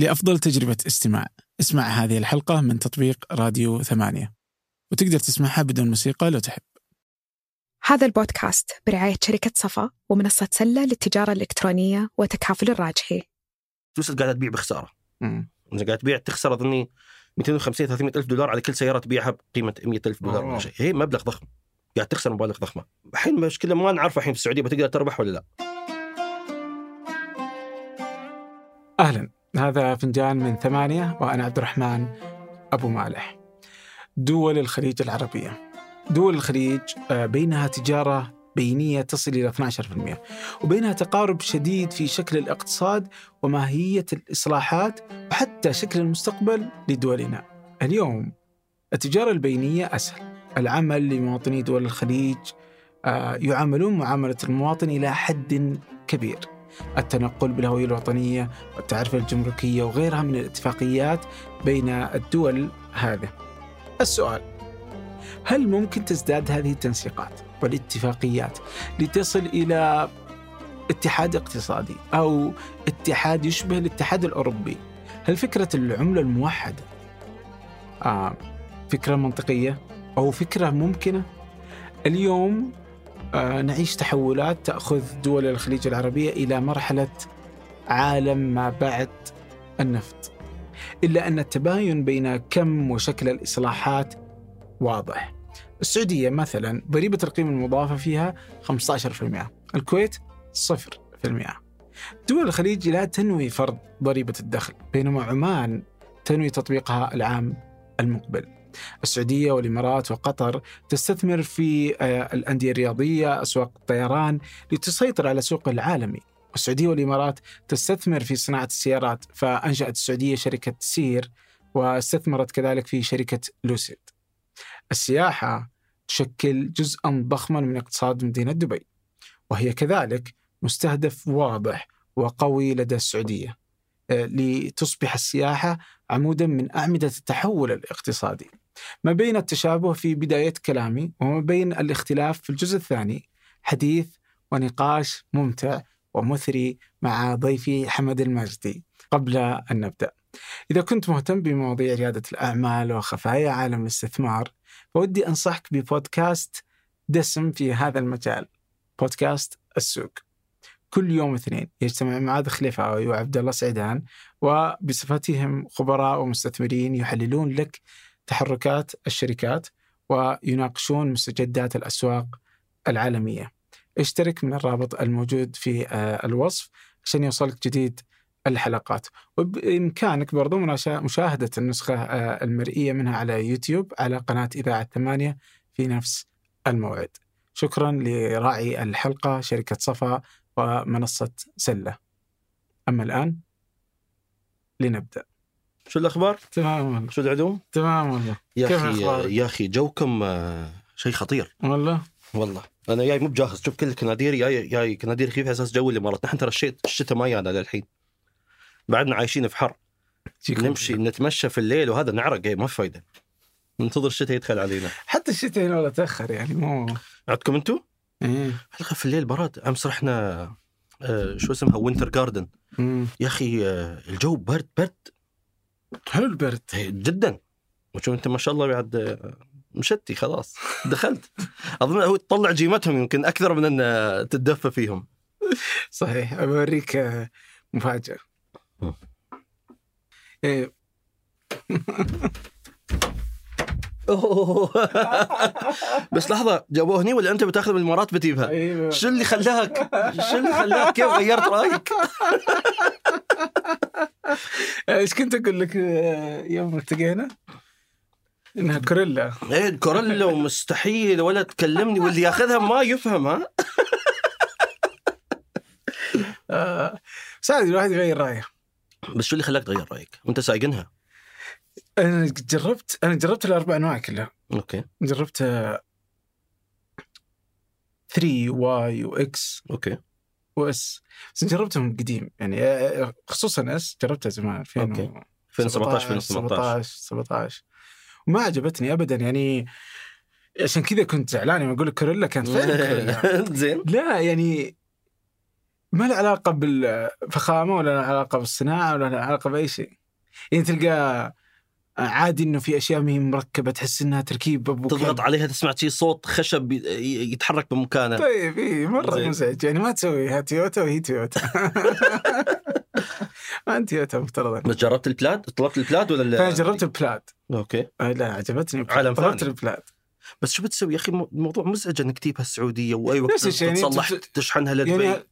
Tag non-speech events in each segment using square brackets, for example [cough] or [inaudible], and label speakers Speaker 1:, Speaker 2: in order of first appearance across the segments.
Speaker 1: لأفضل تجربة استماع. اسمع هذه الحلقة من تطبيق راديو ثمانية. وتقدر تسمعها بدون موسيقى لو تحب.
Speaker 2: هذا البودكاست برعاية شركة صفا ومنصة سلة للتجارة الإلكترونية وتكافل الراجحي.
Speaker 3: فلوسك قاعدة تبيع بخسارة.
Speaker 1: مم.
Speaker 3: أنت قاعد تبيع تخسر أظني 250 300 ألف دولار على كل سيارة تبيعها بقيمة 100 ألف دولار
Speaker 1: أوه.
Speaker 3: ولا شيء. هي مبلغ ضخم. قاعد تخسر مبالغ ضخمة. الحين المشكلة ما نعرف الحين في السعودية بتقدر تربح ولا لا.
Speaker 1: أهلا. هذا فنجان من ثمانية وأنا عبد الرحمن أبو مالح. دول الخليج العربية. دول الخليج آه، بينها تجارة بينية تصل إلى 12% وبينها تقارب شديد في شكل الاقتصاد وماهية الإصلاحات وحتى شكل المستقبل لدولنا. اليوم التجارة البينية أسهل. العمل لمواطني دول الخليج آه، يعاملون معاملة المواطن إلى حد كبير. التنقل بالهوية الوطنية والتعرفة الجمركية وغيرها من الاتفاقيات بين الدول هذه. السؤال هل ممكن تزداد هذه التنسيقات والاتفاقيات لتصل إلى اتحاد اقتصادي أو اتحاد يشبه الاتحاد الأوروبي؟ هل فكرة العملة الموحدة آه فكرة منطقية أو فكرة ممكنة؟ اليوم نعيش تحولات تأخذ دول الخليج العربية إلى مرحلة عالم ما بعد النفط. إلا أن التباين بين كم وشكل الإصلاحات واضح. السعودية مثلا ضريبة القيمة المضافة فيها 15% الكويت 0% دول الخليج لا تنوي فرض ضريبة الدخل بينما عمان تنوي تطبيقها العام المقبل. السعودية والإمارات وقطر تستثمر في آه، الأندية الرياضية أسواق الطيران لتسيطر على السوق العالمي والسعودية والإمارات تستثمر في صناعة السيارات فأنشأت السعودية شركة سير واستثمرت كذلك في شركة لوسيد. السياحة تشكل جزءا ضخما من اقتصاد مدينة دبي وهي كذلك مستهدف واضح وقوي لدى السعودية آه، لتصبح السياحة عمودا من أعمدة التحول الاقتصادي. ما بين التشابه في بداية كلامي وما بين الاختلاف في الجزء الثاني حديث ونقاش ممتع ومثري مع ضيفي حمد المجدي قبل أن نبدأ. إذا كنت مهتم بمواضيع ريادة الأعمال وخفايا عالم الاستثمار فودي أنصحك ببودكاست دسم في هذا المجال بودكاست السوق. كل يوم اثنين يجتمع معاذ خليفاوي وعبد الله سعيدان وبصفتهم خبراء ومستثمرين يحللون لك تحركات الشركات ويناقشون مستجدات الأسواق العالمية. اشترك من الرابط الموجود في آه، الوصف عشان يوصلك جديد الحلقات. وبإمكانك برضو مشاهدة النسخة آه، المرئية منها على يوتيوب على قناة إذاعة ثمانية في نفس الموعد. شكرا لراعي الحلقة شركة صفا ومنصة سلة. أما الآن لنبدأ.
Speaker 3: شو الأخبار؟
Speaker 1: تمام والله.
Speaker 3: شو العدوم؟
Speaker 1: تمام والله.
Speaker 3: يا
Speaker 1: أخي؟
Speaker 3: يا أخي جوكم آه، شيء خطير.
Speaker 1: والله.
Speaker 3: والله. أنا جاي مو بجاهز. شوف كل الكنادير جاي جاي كنادير خفيف على أساس جو الامارات نحن ترى الشتاء ما جانا للحين. بعدنا عايشين في حر. نمشي نتمشى في الليل وهذا نعرق. جاي ما في فايدة. ننتظر الشتاء يدخل علينا.
Speaker 1: حتى الشتاء هنا والله تأخر يعني مو
Speaker 3: عندكم أنتم؟
Speaker 1: إيه.
Speaker 3: حلقة في الليل برد أمس رحنا آه، شو اسمها؟ وينتر جاردن. يا أخي آه، الجو برد برد.
Speaker 1: حلو. البرد
Speaker 3: إيه، جدا. وشوف أنت ما شاء الله بعد آه، مشتي خلاص. [laughs] دخلت. أظن هو تطلع جيمتهم يمكن أكثر من ان تتدفى فيهم.
Speaker 1: صحيح. أوريك آه، [laughs] مفاجأة
Speaker 3: مم.
Speaker 1: إيه
Speaker 3: أوه. [laughs] بس لحظة جابوه هني ولا أنت بتاخذ من الامارات بتجيبها؟
Speaker 1: أيوة.
Speaker 3: شو اللي خلاك؟ شو اللي خلاك؟ كيف غيرت رأيك؟ [laughs]
Speaker 1: إيش كنت أقول لك آه، يوم التقينا؟ إنها كوريلا
Speaker 3: إيه كوريلا ومستحيل ولا تكلمني واللي ياخذها ما يفهم ها؟ [laughs]
Speaker 1: آه، الواحد يغير رأيه
Speaker 3: بس شو اللي خلاك تغير رأيك؟ وأنت سايقنها؟
Speaker 1: أنا جربت أنا جربت الأربع أنواع كلها.
Speaker 3: okay.
Speaker 1: جربت 3 و Y
Speaker 3: و
Speaker 1: X okay. و S بس جربتهم قديم. يعني آه، خصوصا S جربتها زمان 2000
Speaker 3: okay. 2017 2018
Speaker 1: 17 17 وما عجبتني ابدا. يعني عشان كذا كنت زعلان يوم أقول لك كوريلا كانت كوريلا؟ [laughs]
Speaker 3: زين.
Speaker 1: لا يعني ما له علاقة بالفخامة ولا له علاقة بالصناعة ولا له علاقة بأي شيء. يعني تلقى عادي إنه في أشياء ما هي مركبة تحس إنها تركيب
Speaker 3: تضغط. عليها تسمع شي صوت خشب يتحرك بمكانه.
Speaker 1: طيب اي
Speaker 3: مرة.
Speaker 1: مزعج. يعني ما تسويها تويوتا وهي تويوتا. [laughs] ما أنت تويوتا مفترضا.
Speaker 3: بس جربت البلاد؟ طلبت البلاد ولا ال-
Speaker 1: جربت البلاد.
Speaker 3: أوكي.
Speaker 1: آه، لا عجبتني.
Speaker 3: عالم
Speaker 1: طلبت. البلاد.
Speaker 3: بس شو بتسوي يا أخي؟ مو- الموضوع مزعج إنك تجيبها السعوديه وأي وقت
Speaker 1: يعني؟
Speaker 3: تصلح تشحنها لدبي
Speaker 1: يعني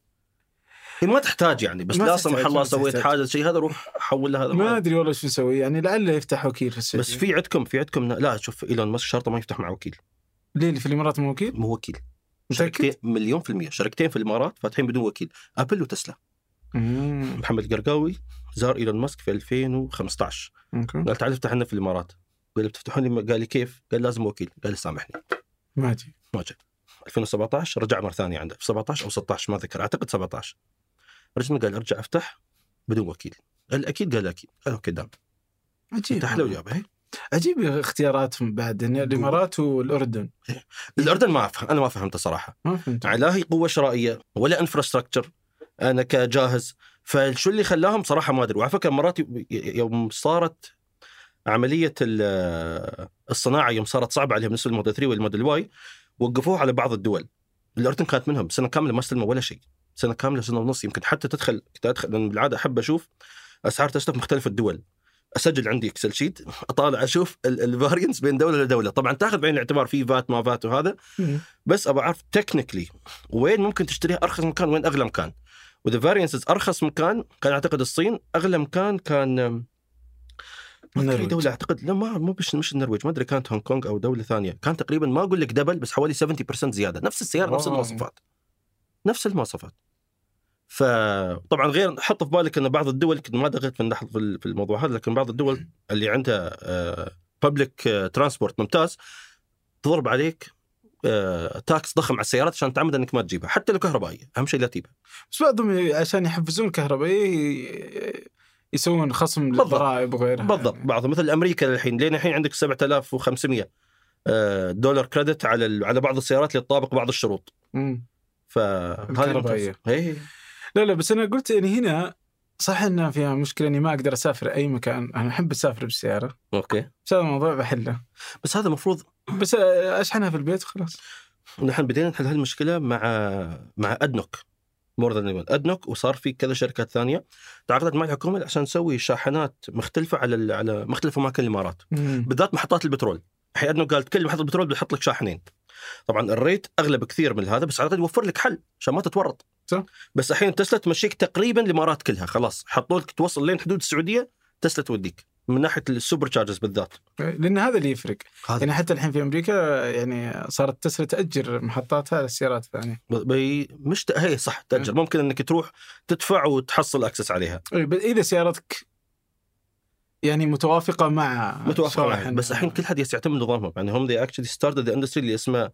Speaker 3: ما تحتاج يعني بس لا سمح الله سويت. حاجة شيء هذا روح حول له هذا
Speaker 1: ما أدري والله شو نسوي يعني لعله يفتح وكيل في السعوديه
Speaker 3: بس في عندكم في عندكم لا شوف إيلون ماسك شرطه ما يفتح مع وكيل.
Speaker 1: ليه؟ اللي في الإمارات مو وكيل؟
Speaker 3: مو وكيل؟ شركتين مليون في المية. شركتين في الإمارات فاتحين بدون وكيل. أبل وتسلا.
Speaker 1: مم.
Speaker 3: محمد القرقاوي زار إيلون ماسك في 2015
Speaker 1: okay.
Speaker 3: قال تعال افتح لنا في الإمارات. قال بتفتحون لي قال لي كيف؟ قال لازم وكيل. قال لي سامحني.
Speaker 1: ما أجي
Speaker 3: ما جاء 2017 رجع مرة ثانية عنده. في 17 أو 16 ما أذكر. أعتقد 17 رجع قال أرجع أفتح بدون وكيل. قال أكيد؟ قال أكيد. قال okay دام.
Speaker 1: عجيب.
Speaker 3: فتح له وجاب هي.
Speaker 1: عجيب اختياراتهم بعد. إن الإمارات والأردن.
Speaker 3: الأردن ما أفهم. أنا ما فهمته صراحة.
Speaker 1: ما فهمت
Speaker 3: لا هي قوة شرائية ولا infrastructure أنا كجاهز. فشو اللي خلاهم صراحة ما أدري. وعلى فكرة مرات يوم صارت عملية ال- الصناعة يوم صارت صعبة عليهم بالنسبة للموديل 3 والموديل Y وقفوها على بعض الدول. الأردن كانت منهم سنة كاملة ما استلموا ولا شيء. سنة كاملة سنة ونص يمكن حتى تدخل كنت ادخل لأن بالعادة أحب أشوف أسعار تسلا في مختلف الدول. أسجل عندي Excel sheet أطالع أشوف ال variance بين دولة لدوله طبعا تأخذ بعين الاعتبار في VAT ما VAT وهذا. بس أبغى أعرف technically وين ممكن تشتريها أرخص مكان وين أغلى مكان. وذا variances أرخص مكان كان أعتقد الصين أغلى مكان كان
Speaker 1: النرويج.
Speaker 3: دولة أعتقد لا ما مو مش مش النرويج ما أدري كانت هونغ كونغ أو دولة ثانية. كان تقريبا ما أقول لك double بس حوالي 70% زيادة. نفس السيارة نفس
Speaker 1: wow.
Speaker 3: المواصفات. نفس المواصفات. فطبعا غير حط في بالك إن بعض الدول ما ناحيه في في الموضوع هذا لكن بعض الدول اللي عندها public transport ممتاز تضرب عليك آه، tax ضخم على السيارات عشان تعمد إنك ما تجيبها حتى لو كهربائيه أهم شيء لا تجيبها.
Speaker 1: بس بعضهم عشان يحفزون الكهربائيه يسوون خصم. للضرائب وغيرها.
Speaker 3: بالضبط. بعضهم مثل أمريكا الحين لين الحين عندك 7500 آه، دولار credit على على بعض السيارات اللي تطابق بعض الشروط.
Speaker 1: مم.
Speaker 3: فهذه
Speaker 1: الكهربائية. لا لا بس أنا قلت يعني هنا صح إنها فيها مشكلة إني ما أقدر أسافر أي مكان. أنا أحب أسافر بالسيارة.
Speaker 3: أوكي.
Speaker 1: بس هذا الموضوع بحله.
Speaker 3: بس هذا المفروض
Speaker 1: بس أشحنها في البيت وخلاص.
Speaker 3: نحن بدينا نحل هالمشكلة مع مع أدنوك. more than أدنوك وصار في كذا شركات ثانية تعاقدت مع الحكومة عشان نسوي شاحنات مختلفة على على مختلف أماكن
Speaker 1: الإمارات.
Speaker 3: بالذات محطات البترول. الحين أدنوك قالت كل محطة بترول بتحط لك شاحنين. طبعا ال rate اغلى بكثير من هذا بس على الأقل يوفر لك حل عشان ما تتورط.
Speaker 1: صح.
Speaker 3: بس الحين تسلا تمشيك تقريبا الإمارات كلها خلاص. حطوا لك توصل لين حدود السعودية تسلا توديك. من ناحية ال superchargers بالذات.
Speaker 1: لأن هذا اللي يفرق.
Speaker 3: هذا.
Speaker 1: يعني حتى الحين في أمريكا يعني صارت تسلا تأجر محطاتها للسيارات الثانية.
Speaker 3: بي مش. هي صح تأجر. ممكن إنك تروح تدفع وتحصل access عليها.
Speaker 1: إيه، إذا سيارتك يعني متوافقة مع
Speaker 3: متوافق
Speaker 1: شوائح
Speaker 3: معها بس الحين كل حد يعتمد نظامهم. يعني هم they actually started the industry اللي اسمه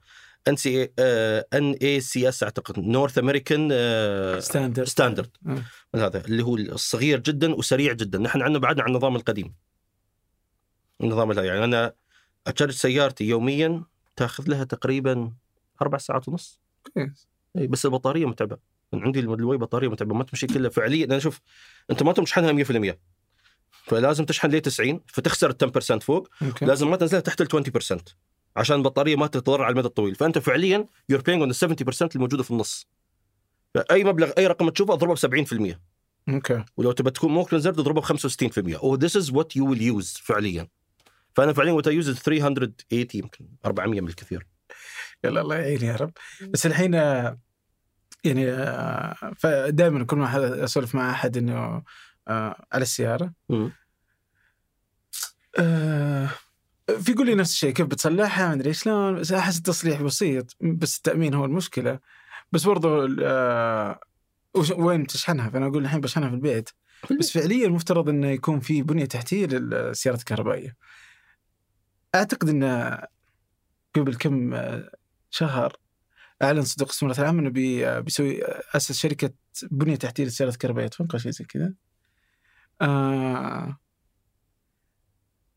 Speaker 3: ان سي ان اي سي اس أعتقد North
Speaker 1: American
Speaker 3: Standard
Speaker 1: standard.
Speaker 3: هذا اللي هو الصغير جدا وسريع جدا. نحن عندنا بعدنا عن النظام القديم. النظام هذا يعني أنا اتشارج سيارتي يوميا تأخذ لها تقريبا أربع ساعات ونص.
Speaker 1: كويس.
Speaker 3: اي بس البطارية متعبة. عندي الموديل بطارية متعبة ما تمشي كلها. فعليا أنا شوف أنت ما تشحنها 100% فلازم تشحن ليه 90 فتخسر ال 10% فوق.
Speaker 1: أوكي.
Speaker 3: لازم ما تنزلها تحت ال 20% عشان البطارية ما تتضرر على المدى الطويل. فأنت فعليا you're being on 70% الموجودة في النص. فأي مبلغ أي رقم تشوفه اضربه ب 70%
Speaker 1: أوكي.
Speaker 3: ولو تبى تكون ممكن زر تضربه ب 65% أو this is what you will use فعليا. فأنا فعليا what use 380 يمكن 400 من الكثير.
Speaker 1: يلا الله يعين يا رب. بس الحين آه، يعني دائما كل ما أسولف مع أحد إنه آه، على
Speaker 3: السيارة.
Speaker 1: آه، في يقول لي نفس الشيء كيف بتصلحها؟ ما أدري شلون بس أحس التصليح بسيط بس التأمين هو المشكلة. بس برضو آه، وين تشحنها؟ فأنا أقول الحين بشحنها في البيت. بس فعليا المفترض إنه يكون في بنية تحتيه للسيارات الكهربائية. أعتقد انه قبل كم آه، شهر أعلن صندوق الاستثمارات العامه انه بي- بيسوي أسس شركة بنية تحتيه للسيارات الكهربائيه أتوقع شيء زي كذا. آه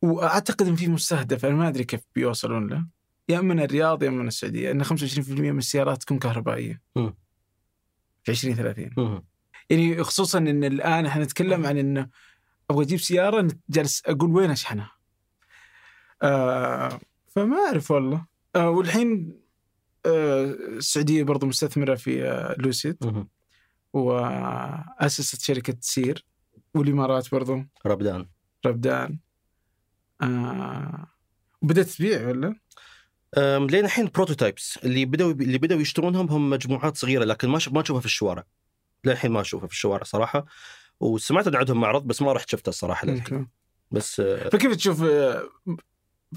Speaker 1: وأعتقد إن في مستهدف أنا ما أدري كيف بيوصلون له. يا من الرياض يا من السعودية إن 25% من السيارات تكون كهربائية.
Speaker 3: مم.
Speaker 1: في 2030
Speaker 3: مم.
Speaker 1: يعني خصوصا إن الآن إحنا نتكلم عن إنه أبغى أجيب سيارة جالس أقول وين أشحنها؟ آه فما أعرف والله. آه والحين آه السعودية برضو مستثمرة في آه لوسيد. وأسست شركة سير. والإمارات برضو
Speaker 3: ربدان
Speaker 1: ربدان آه بدأت تبيع ولا؟
Speaker 3: لين الحين بروتوتايبس اللي بدأوا اللي بدأوا يشترونهم هم مجموعات صغيرة لكن ما ما تشوفها في الشوارع للحين ما أشوفها في الشوارع صراحة وسمعت إن عندهم معرض بس ما رحت شفته الصراحة للحين. بس آه،
Speaker 1: فكيف تشوف آه،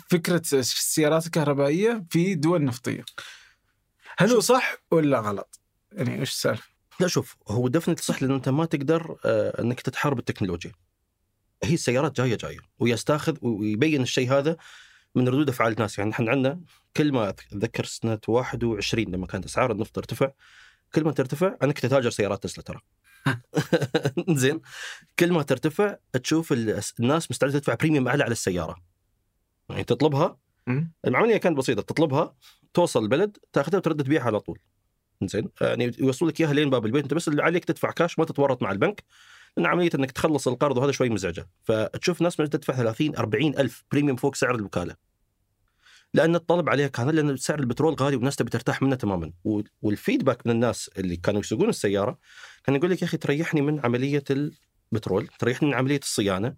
Speaker 1: فكرة السيارات الكهربائية في دول نفطية؟ هل هو صح ولا غلط؟ يعني إيش السالفة؟
Speaker 3: لا شوف هو دفنت صح لأن أنت ما تقدر آه، إنك تتحارب التكنولوجيا. هي السيارات جاية جاية ويستاخذ ويبين الشيء هذا من ردود أفعال الناس. يعني إحنا عندنا كل ما أتذكر سنة 21 لما كانت أسعار النفط ترتفع كل ما ترتفع أنا كنت اتاجر سيارات تسلا ترى. [laughs] زين؟ كل ما ترتفع تشوف ال- الناس مستعدة تدفع premium أعلى على السيارة. يعني تطلبها. العملية كانت بسيطة تطلبها توصل البلد تأخذها وترد تبيعها على طول. زين؟ يعني يوصل لك إياها لين باب البيت. أنت بس اللي عليك تدفع كاش ما تتورط مع البنك. لأن عملية إنك تخلص القرض وهذا شوي مزعجة. فتشوف ناس تدفع 30 40 ألف premium فوق سعر الوكالة. لأن الطلب عليها كان لأن سعر البترول غالي والناس تبي ترتاح منه تماما. وال- وال feedback من الناس اللي كانوا يسوقون السيارة كان يقول لك يا أخي تريحني من عملية البترول تريحني من عملية الصيانة.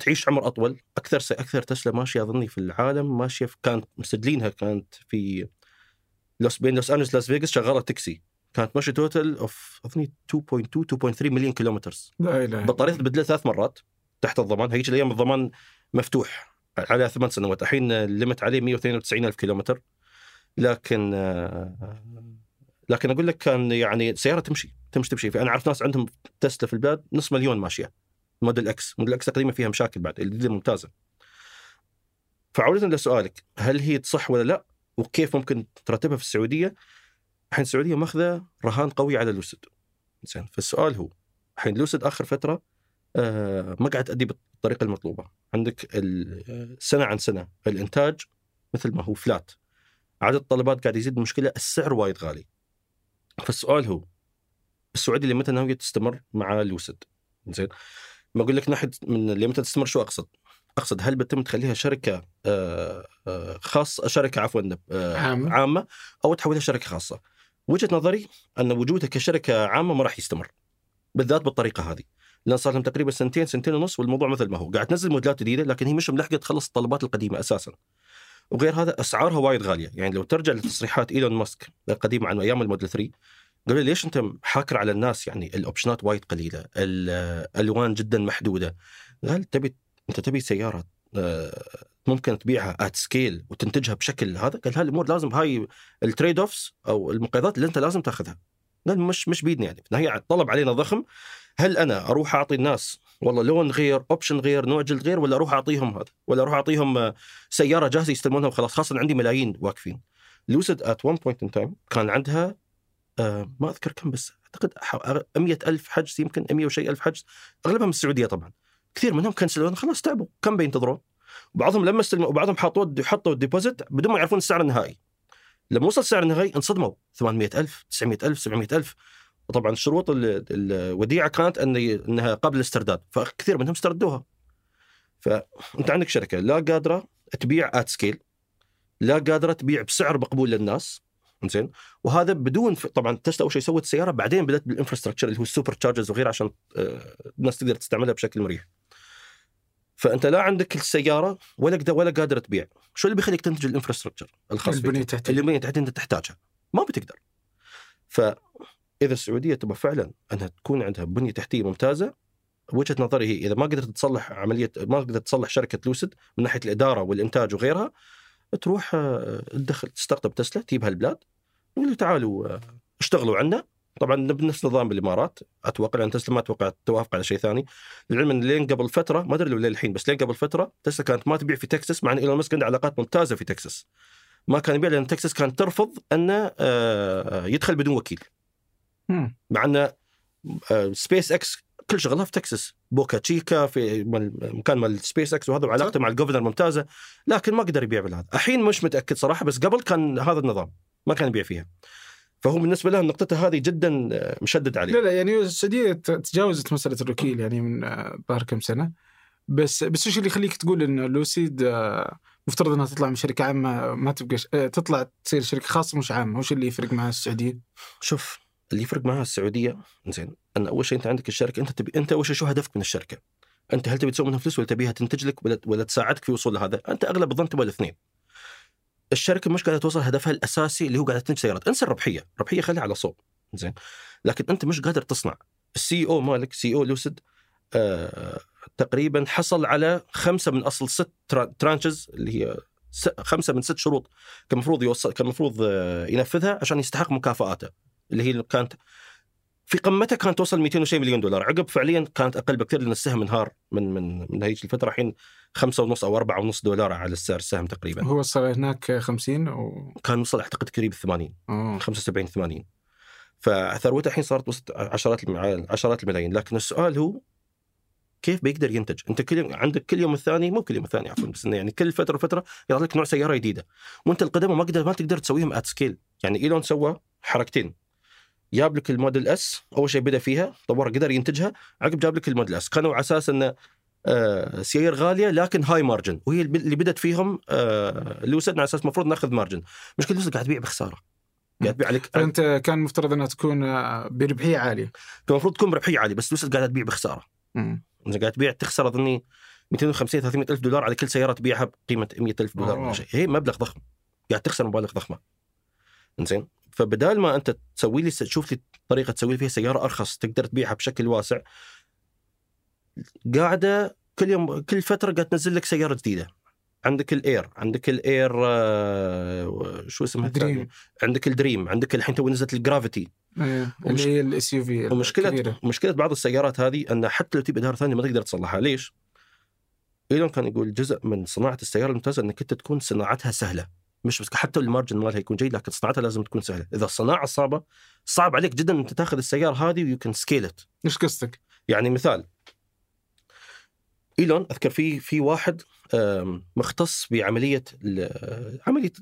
Speaker 3: تعيش عمر أطول. أكثر. أكثر تسلا ماشية أظني في العالم ماشية. كانت مسجلينها كانت في لوس بين لوس انجلوس لاس فيغاس شغالة تاكسي. كانت ماشيه total of اظني 2.2 2.3 مليون كيلومتر
Speaker 1: لا إله
Speaker 3: بطارية تبدلها ثلاث مرات تحت الضمان. هيجي الأيام الضمان مفتوح. على ثمان سنوات. الحين ال limit عليه 192 ألف كيلومتر لكن آه، لكن أقول لك كان يعني سيارة تمشي. تمشي تمشي. فانا أعرف ناس عندهم تسلا في البلاد نص مليون ماشية. موديل إكس. موديل إكس تقريبا فيها مشاكل بعد. الجديدة ممتازة. فعودة لسؤالك. هل هي تصح ولا لا؟ وكيف ممكن ترتبها في السعودية؟ الحين السعودية ماخذة رهان قوي على لوسيد. زين فالسؤال هو الحين لوسيد آخر فترة آه، ما قاعد تأدي بالطريقة المطلوبة. عندك ال- سنة عن سنة الإنتاج مثل ما هو فلات عدد الطلبات قاعد يزيد المشكلة السعر وايد غالي. فالسؤال هو السعودية اللي متى ناوية تستمر مع لوسيد؟ زين ما أقول لك ناحية من اللي متى تستمر شو أقصد؟ أقصد هل بتم تخليها شركة آه، آه، خاصة شركة عفوا آه،.
Speaker 1: عامة.
Speaker 3: أو تحولها شركة خاصة. وجهة نظري أن وجودها كشركة عامة ما راح يستمر بالذات بالطريقة هذه. لأن صار لهم تقريبا سنتين سنتين ونص والموضوع مثل ما هو. قاعد تنزل موديلات جديدة لكن هي مش ملحقة تخلص الطلبات القديمة أساسا. وغير هذا أسعارها وايد غالية. يعني لو ترجع لتصريحات إيلون ماسك القديمة عن أيام الموديل 3 قال لي ليش أنت حاكر على الناس؟ يعني ال options ات وايد قليلة الالوان جدا محدودة. قال تبي أنت تبي سيارة آه، ممكن تبيعها at scale وتنتجها بشكل هذا؟ قال هالامور لازم هاي ال trade-offs أو المقايضات اللي أنت لازم تأخذها. قال مش مش بيدنا يعني. هي الطلب علينا ضخم. هل أنا أروح أعطي الناس والله لون غير option غير نوع جلد غير ولا أروح أعطيهم هذا؟ ولا أروح أعطيهم آه، سيارة جاهزة يستلمونها وخلاص خاصة عندي ملايين واقفين. لوسيد at one point in time كان عندها آه ما أذكر كم بس أعتقد 100 ألف حجز يمكن 100 وشيء ألف حجز. أغلبها من السعودية طبعا. كثير منهم cancel ون خلاص تعبوا. كم بينتظرون؟ وبعضهم لما استلموا وبعضهم حطوا حطوا ال deposit بدون ما يعرفون السعر النهائي. لما وصل السعر النهائي انصدموا. 800 ألف 900 ألف 700 ألف. وطبعا شروط ال- الوديعة كانت إن إنها قبل الاسترداد فكثير منهم استردوها. فانت عندك شركة لا قادرة تبيع at scale لا قادرة تبيع بسعر مقبول للناس. زين وهذا بدون. طبعا تسلا أول شيء سوت السياره بعدين بدأت بال infrastructure اللي هو ال superchargers وغيره عشان آه، الناس تقدر تستعملها بشكل مريح. فأنت لا عندك السيارة ولا ولا قادر تبيع، شو اللي بيخليك تنتج ال infrastructure
Speaker 1: الخاص التحتية.
Speaker 3: اللي البنية التحتية أنت تحتاجها. ما بتقدر. فإذا السعودية تبغى فعلا أنها تكون عندها بنية تحتية ممتازة وجهة نظري هي إذا ما قدرت تصلح عمليه ما قدرت تصلح شركة لوسيد من ناحية الإدارة والإنتاج وغيرها تروح آه، تدخل تستقطب تسلا تجيبها البلاد يقول تعالوا آه، اشتغلوا عنا طبعا بنفس نظام بالامارات أتوقع لأن تسلا ما أتوقع توافق على شيء ثاني. للعلم إن لين قبل فترة ما أدري لو للحين بس لين قبل فترة تسلا كانت ما تبيع في تكساس مع إن إيلون ماسك عنده علاقات ممتازة في تكساس. ما كان يبيع لأن تكساس كانت ترفض أنه آه، يدخل بدون وكيل. مع إن سبيس إكس كل شغلها في تكساس. بوكا تشيكا في مكان مال سبيس إكس وهذا وعلاقته مع ال governor ممتازة. لكن ما قدر يبيع بالهذا. الحين مش متأكد صراحة بس قبل كان هذا النظام. ما كان يبيع فيها. فهو بالنسبة له نقطته هذه جدا آه، مشدد عليه
Speaker 1: لا لا يعني السعوديه تجاوزت مسألة الوكيل يعني من آه، ظهر كم سنة بس بس إيش اللي يخليك تقول إن لوسيد آه، مفترض إنها تطلع من شركة عامة ما تبقى ش... تطلع تصير شركة خاصة مش عامة وش اللي يفرق مع السعوديين؟
Speaker 3: شوف اللي يفرق معها السعودية زين أن أول شيء أنت عندك الشركة أنت تبي أنت أول شيء شو هدفك من الشركة؟ أنت هل تبي تسوي منها فلوس ولا تبيها تنتج لك ولا, ولا تساعدك في وصول لهذا؟ أنت أغلب الظن تبغى الاثنين. الشركة مش قاعدة توصل هدفها الأساسي اللي هو قاعدة تنتج سيارات، انسى الربحية، الربحية خليها على صوب. زين. لكن أنت مش قادر تصنع. السي أو مالك سي أو لوسيد آه تقريبا حصل على خمسة من أصل ست tra- tranches اللي هي خمسة من ست شروط كان المفروض يوصل كان المفروض آه، ينفذها عشان يستحق مكافآته اللي هي كانت في قمتها كانت توصل 200 وشيء مليون دولار. عقب فعليا كانت أقل بكثير لأن السهم انهار من من من هيك الفترة الحين خمسة ونص أو أربعة ونص دولار على السعر السهم تقريبا.
Speaker 1: هو وصل هناك 50 و
Speaker 3: كان وصل أعتقد قريب 80
Speaker 1: أوه.
Speaker 3: 75 80 فثروته الحين صارت وسط عشرات عشرات الملايين. لكن السؤال هو كيف بيقدر ينتج؟ أنت كل يوم عندك كل يوم الثاني مو كل يوم الثاني عفوا بس يعني كل فترة وفترة يطلع لك نوع سيارة جديدة. وأنت القديم ما تقدر ما تقدر تسويهم at scale يعني إيلون سوى حركتين. جاب لك ال Model S أول شيء بدأ فيها طور قدر ينتجها عقب جاب لك ال Model S كانوا على أساس انه آه سيايير غالية لكن high margin وهي اللي بدت فيهم آه لوسيد على أساس المفروض ناخذ margin مشكله لوسيد قاعد تبيع بخسارة. قاعد تبيع عليك
Speaker 1: فأنت كان مفترض إنها تكون آه، بربحية عالية.
Speaker 3: كان المفروض تكون بربحية عالية بس لوسيد قاعدة تبيع بخسارة.
Speaker 1: مم.
Speaker 3: انت قاعد تبيع تخسر أظني 250 300 ألف دولار على كل سيارة تبيعها بقيمة 100 ألف دولار. ولا شيء. هي مبلغ ضخم. قاعد تخسر مبالغ ضخمة. زين فبدال ما أنت تسوي لي تشوف لي طريقة تسوي لي فيها سيارة أرخص تقدر تبيعها بشكل واسع قاعدة كل يوم كل فترة قاعد تنزل لك سيارة جديدة عندك ال Air عندك ال Air آه، شو اسمها
Speaker 1: Dream.
Speaker 3: الثانية؟ عندك ال Dream عندك الحين تو نزلت ال
Speaker 1: Gravity
Speaker 3: ومش-
Speaker 1: اللي هي ال SUV
Speaker 3: ومشكله مشكلة بعض السيارات هذه إن حتى لو تبي إدارة ثانية ما تقدر تصلحها ليش؟ إيلون كان يقول جزء من صناعة السيارة الممتازة إنك أنت تكون صناعتها سهلة مش بس حتى ال margin مالها يكون جيد لكن صناعتها لازم تكون سهلة، إذا الصناعه صعبة صعب عليك جدا انت تاخذ السيارة هذه و you can
Speaker 1: scale إيش قصدك؟
Speaker 3: يعني مثال إيلون أذكر في في واحد مختص بعملية عملية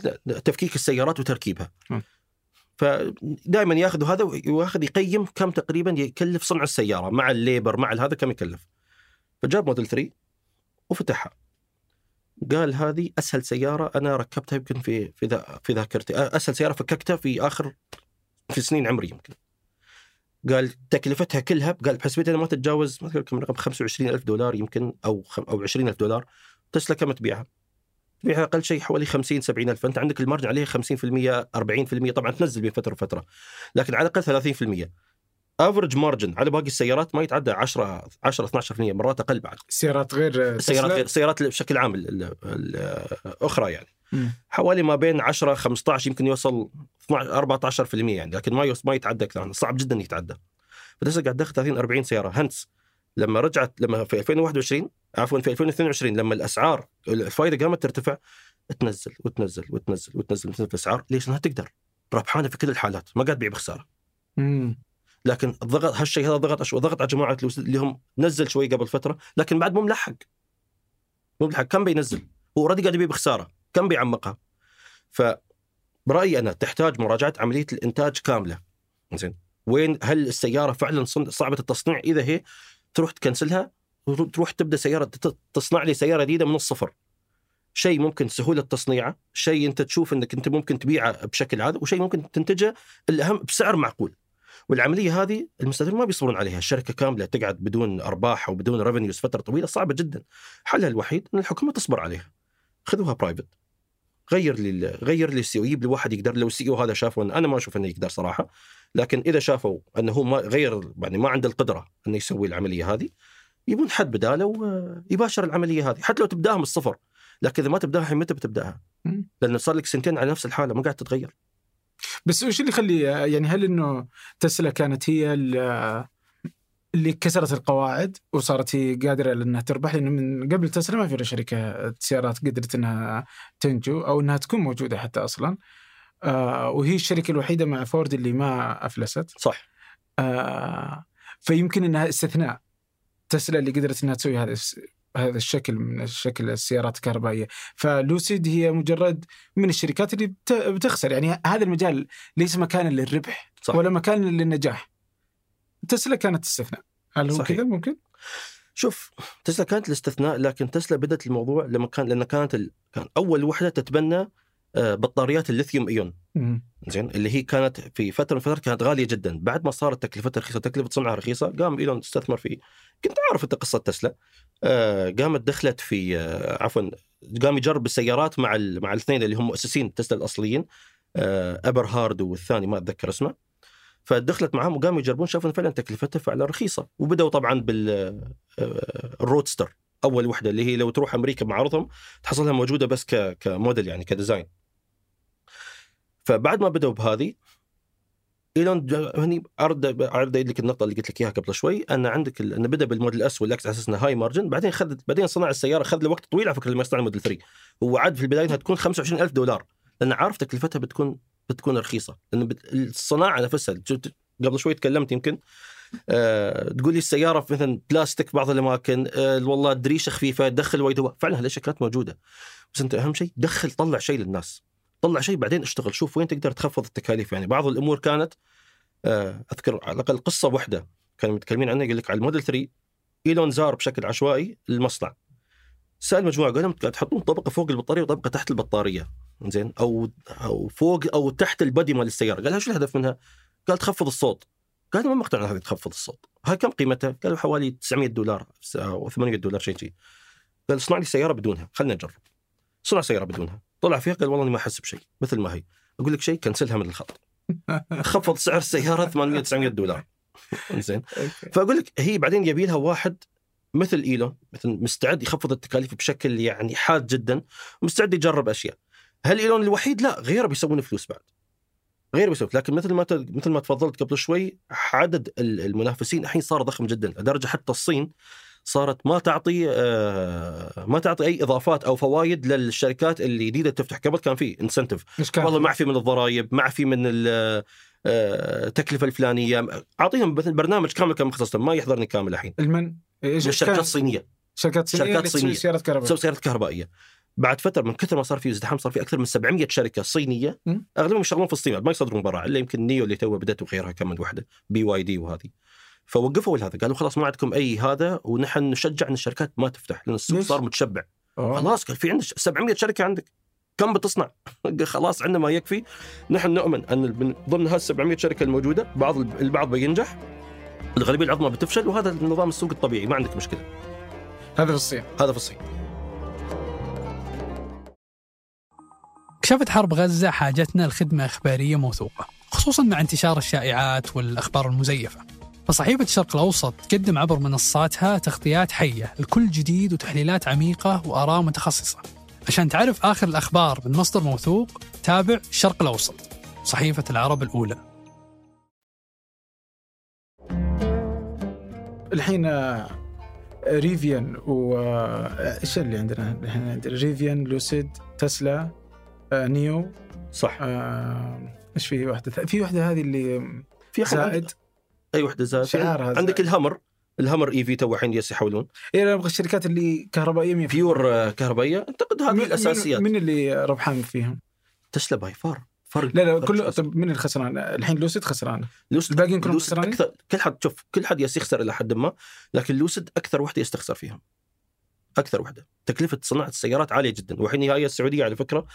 Speaker 3: تفكيك السيارات وتركيبها.
Speaker 1: م.
Speaker 3: فدائما ياخذ هذا وياخذ يقيم كم تقريبا يكلف صنع السيارة مع ال labor مع هذا كم يكلف. فجاب موديل 3 وفتحها. قال هذه أسهل سيارة أنا ركبتها يمكن في في ذا في ذاكرتي. أسهل سيارة فككتها في آخر في سنين عمري يمكن. قال تكلفتها كلها قال بحسبتها ما تتجاوز ما أذكر كم رقم 25 ألف دولار يمكن أو خم أو 20 ألف دولار تسلا كم تبيعها؟ تبيعها أقل شيء حوالي 50 70 ألف. فأنت عندك المارجن عليها 50% 40% طبعا تنزل بين فترة وفترة. لكن على الأقل 30% افرج مارجن على باقي السيارات ما يتعدى 10 10 12% مرات أقل بعد.
Speaker 1: السيارات غير
Speaker 3: السيارات
Speaker 1: تسلا؟
Speaker 3: غير السيارات بشكل عام ال- ال- ال- الاخرى يعني.
Speaker 1: مم.
Speaker 3: حوالي ما بين 10 15 يمكن يوصل 12 14% يعني لكن ما ما يتعدى أكثر صعب جدا يتعدى. فتسلا قاعد تاخذ 30 40 سيارة. هنس لما رجعت لما في 2021 عفوا في 2022 لما الأسعار الفائده قامت ترتفع تنزل وتنزل وتنزل وتنزل وتنزل في الاسعار ليش؟ لأنها تقدر. ربحانة في كل الحالات. ما قاعد تبيع
Speaker 1: بخسارة.
Speaker 3: لكن الضغط هالشيء هذا ضغط أش- ضغط على جماعة اللي هم نزل شوي قبل فترة لكن بعد مو ملحق. مو ملحق. كم بينزل؟ هو أوريدي قاعد يبيع بخسارة. كم بيعمقها؟ فبرايي أنا تحتاج مراجعة عملية الإنتاج كاملة. زين. وين هل السيارة فعلا صعبة التصنيع؟ إذا هي تروح تكنسلها وتروح تبدأ سياره تصنع لي سيارة جديدة من الصفر. شيء ممكن سهولة تصنيعه شيء أنت تشوف إنك أنت ممكن تبيعه بشكل هذا وشيء ممكن تنتجه الأهم بسعر معقول. والعملية هذه المستثمرين ما بيصبرون عليها، الشركة كاملة تقعد بدون أرباح أو بدون revenues فترة طويلة صعبة جدا. حلها الوحيد إن الحكومة تصبر عليها. خذوها private. غير لي غير لي ال CEO يجيب لي واحد يقدر لو ال CEO هذا شافوا إن أنا ما أشوف إنه يقدر صراحة لكن إذا شافوا إنه هو ما غير يعني ما عنده القدرة إنه يسوي العملية هذه يبون حد بدالة ويباشر العملية هذه حتى لو تبداها من الصفر لكن إذا ما تبداها الحين متى بتبداها؟
Speaker 1: مم.
Speaker 3: لأن صار لك سنتين على نفس الحالة ما قاعد تتغير.
Speaker 1: بس وش اللي يخلي يعني هل إنه تسلا كانت هي ال- اللي كسرت القواعد وصارت هي قادرة إنها تربح؟ لأنه من قبل تسلا ما في شركة سيارات قدرت إنها تنجو أو إنها تكون موجودة حتى أصلا. آه وهي الشركة الوحيدة مع فورد اللي ما أفلست.
Speaker 3: صح.
Speaker 1: آه فيمكن إنها استثناء تسلا اللي قدرت إنها تسوي هذا هذا الشكل من الشكل السيارات الكهربائية. فلوسيد هي مجرد من الشركات اللي بت- بتخسر. يعني هذا المجال ليس مكانا للربح
Speaker 3: صح.
Speaker 1: ولا مكانا للنجاح. تسلا كانت استثناء. هل هو. كذا ممكن؟
Speaker 3: شوف تسلا كانت الاستثناء لكن تسلا بدأت الموضوع لما كان لأن كانت ال... كان أول وحدة تتبنى آه، بطاريات الليثيوم
Speaker 1: إيون.
Speaker 3: زين؟ اللي هي كانت في فترة من الفترات كانت غالية جدا. بعد ما صارت تكلفتها رخيصة تكلفة صنعها رخيصة قام إيلون استثمر فيه. كنت عارف أنت قصة تسلا. قامت دخلت في آه عفوا قام يجرب السيارات مع. مع الاثنين اللي هم مؤسسين تسلا الأصليين آه ابرهارد والثاني ما أتذكر اسمه فدخلت معهم وقاموا يجربون شافوا فعلا تكلفتها فعلا رخيصة وبدأوا طبعا بال آه، ال Roadster أول وحدة اللي هي لو تروح أمريكا معرضهم تحصلها موجودة بس. كموديل يعني ك design فبعد ما بدأوا بهذه إيلون هني أرد أرد لك النقطة اللي قلت لك إياها قبل شوي أن عندك ال- انه بدأ بال Model S وال X على أساس إنه high margin بعدين خذ بعدين صنع السيارة خذ له وقت طويل على فكرة لما يصنع الموديل 3 هو عاد في البداية إنها تكون 25000 دولار. لأن عارف تكلفتها بتكون بتكون رخيصة. لأن بت... الصناعة نفسها قبل شوي تكلمت يمكن أه تقول لي السيارة في مثلا بلاستيك بعض الأماكن أه والله الدريشة خفيفة دخل وايد فعلا هالاشياء كانت موجودة. بس أنت أهم شيء دخل طلع شيء للناس. طلع شيء بعدين اشتغل. شوف وين تقدر تخفض التكاليف. يعني بعض الأمور كانت آه، أذكر على الأقل قصة واحدة كانوا متكلمين عنها يقول لك على الموديل 3 إيلون زار بشكل عشوائي المصنع. سأل مجموعة قال لهم تحطون طبقة فوق البطارية وطبقة تحت البطارية. زين. أو أو فوق أو تحت البدي مال السيارة. قال شو الهدف منها؟ قال تخفض الصوت. قال ما مقتنع هذه تخفض الصوت. هاي كم قيمتها؟ قالوا حوالي 900 دولار أو 800 دولار شيء شيء قال اصنع لي سياره بدونها. خلينا نجرب. صنع سيارة بدونها. طلع فيها قال والله إني ما أحس بشيء مثل ما هي. أقول لك شيء كنسلها من الخط. [laughs] خفض سعر السيارة 800 900 دولار. زين [laughs] فأقول لك هي بعدين يبي لها واحد مثل إيلون مثل مستعد يخفض التكاليف بشكل يعني حاد جدا مستعد يجرب أشياء. هل إيلون الوحيد؟ لا غيره بيسوون فلوس بعد. غير بيسوي لكن مثل ما ت- مثل ما تفضلت قبل شوي عدد ال- المنافسين الحين صار ضخم جدا لدرجة حتى الصين صارت ما تعطي آه، ما تعطي أي إضافات أو فوائد للشركات اللي جديدة تفتح. قبل كان في انسنتف؟ والله معفي من الضرائب معفي من ال- آه، التكلفه الفلانية. أعطيهم مثل برنامج كامل كان مخصص لهم، ما يحضرني كامل الحين.
Speaker 1: المن إيش
Speaker 3: الشركات؟ الصينية.
Speaker 1: شركات صينية
Speaker 3: شركات صينية.
Speaker 1: سيارات كهربائية.
Speaker 3: تسوي سيارات كهربائية. بعد فترة من كثر ما صار في ازدحام صار في أكثر من 700 شركة
Speaker 1: صينية.
Speaker 3: أغلبهم يشتغلون في الصين ما يصدرون برا. الا يمكن نيو اللي تو بدأت وغيرها كم من وحده BYD وهذه. فوقفوا لهذا قالوا خلاص ما عندكم أي هذا ونحن نشجع إن الشركات ما تفتح لأن السوق؟ صار متشبع.
Speaker 1: أوه.
Speaker 3: خلاص قال في عندك 700 شركة عندك. كم بتصنع؟ [laughs] قال خلاص عندنا ما يكفي. نحن نؤمن أن من ضمن هال 700 شركة الموجودة بعض البعض بينجح. الغالبيه العظمى بتفشل وهذا النظام السوق الطبيعي. ما عندك مشكلة.
Speaker 1: هذا في الصين.
Speaker 3: هذا في الصين.
Speaker 4: كشفت حرب غزة حاجتنا لخدمة إخبارية موثوقة خصوصا مع انتشار الشائعات والأخبار المزيفة. فصحيفة الشرق الأوسط تقدم عبر منصاتها تغطيات حية لكل جديد وتحليلات عميقة وآراء متخصصة. عشان تعرف آخر الأخبار من مصدر موثوق تابع الشرق الأوسط صحيفة العرب الأولى.
Speaker 1: الحين آه، ريفيان و آه، إيش اللي عندنا؟ الحين؟ عندنا ريفيان لوسيد تسلا آه، نيو.
Speaker 3: صح.
Speaker 1: آه، إيش في واحدة في واحدة هذه اللي
Speaker 3: في أحد
Speaker 1: زائد.
Speaker 3: أي وحدة زائد
Speaker 1: شعار هذا.
Speaker 3: عندك الهامر. الهامر EV تو الحين يحولون.
Speaker 1: إيه أنا أبغى الشركات اللي كهربائية مين
Speaker 3: pure آه، كهربائية. أعتقد هذه الأساسيات.
Speaker 1: من, اللي ربحان فيهم؟
Speaker 3: تسلا by far. فرق
Speaker 1: لا لا
Speaker 3: فرق
Speaker 1: كل
Speaker 3: شاسع.
Speaker 1: طب من اللي خسران؟ الحين لوسيد خسران.
Speaker 3: لوسيد
Speaker 1: الباقيين كلهم خسرانين؟
Speaker 3: أكثر كل حد شوف كل حد يس يخسر إلى حد ما لكن لوسيد أكثر وحدة يستخسر فيهم أكثر وحدة. تكلفة صناعة السيارات عالية جدا. والحين هي السعودية على فكرة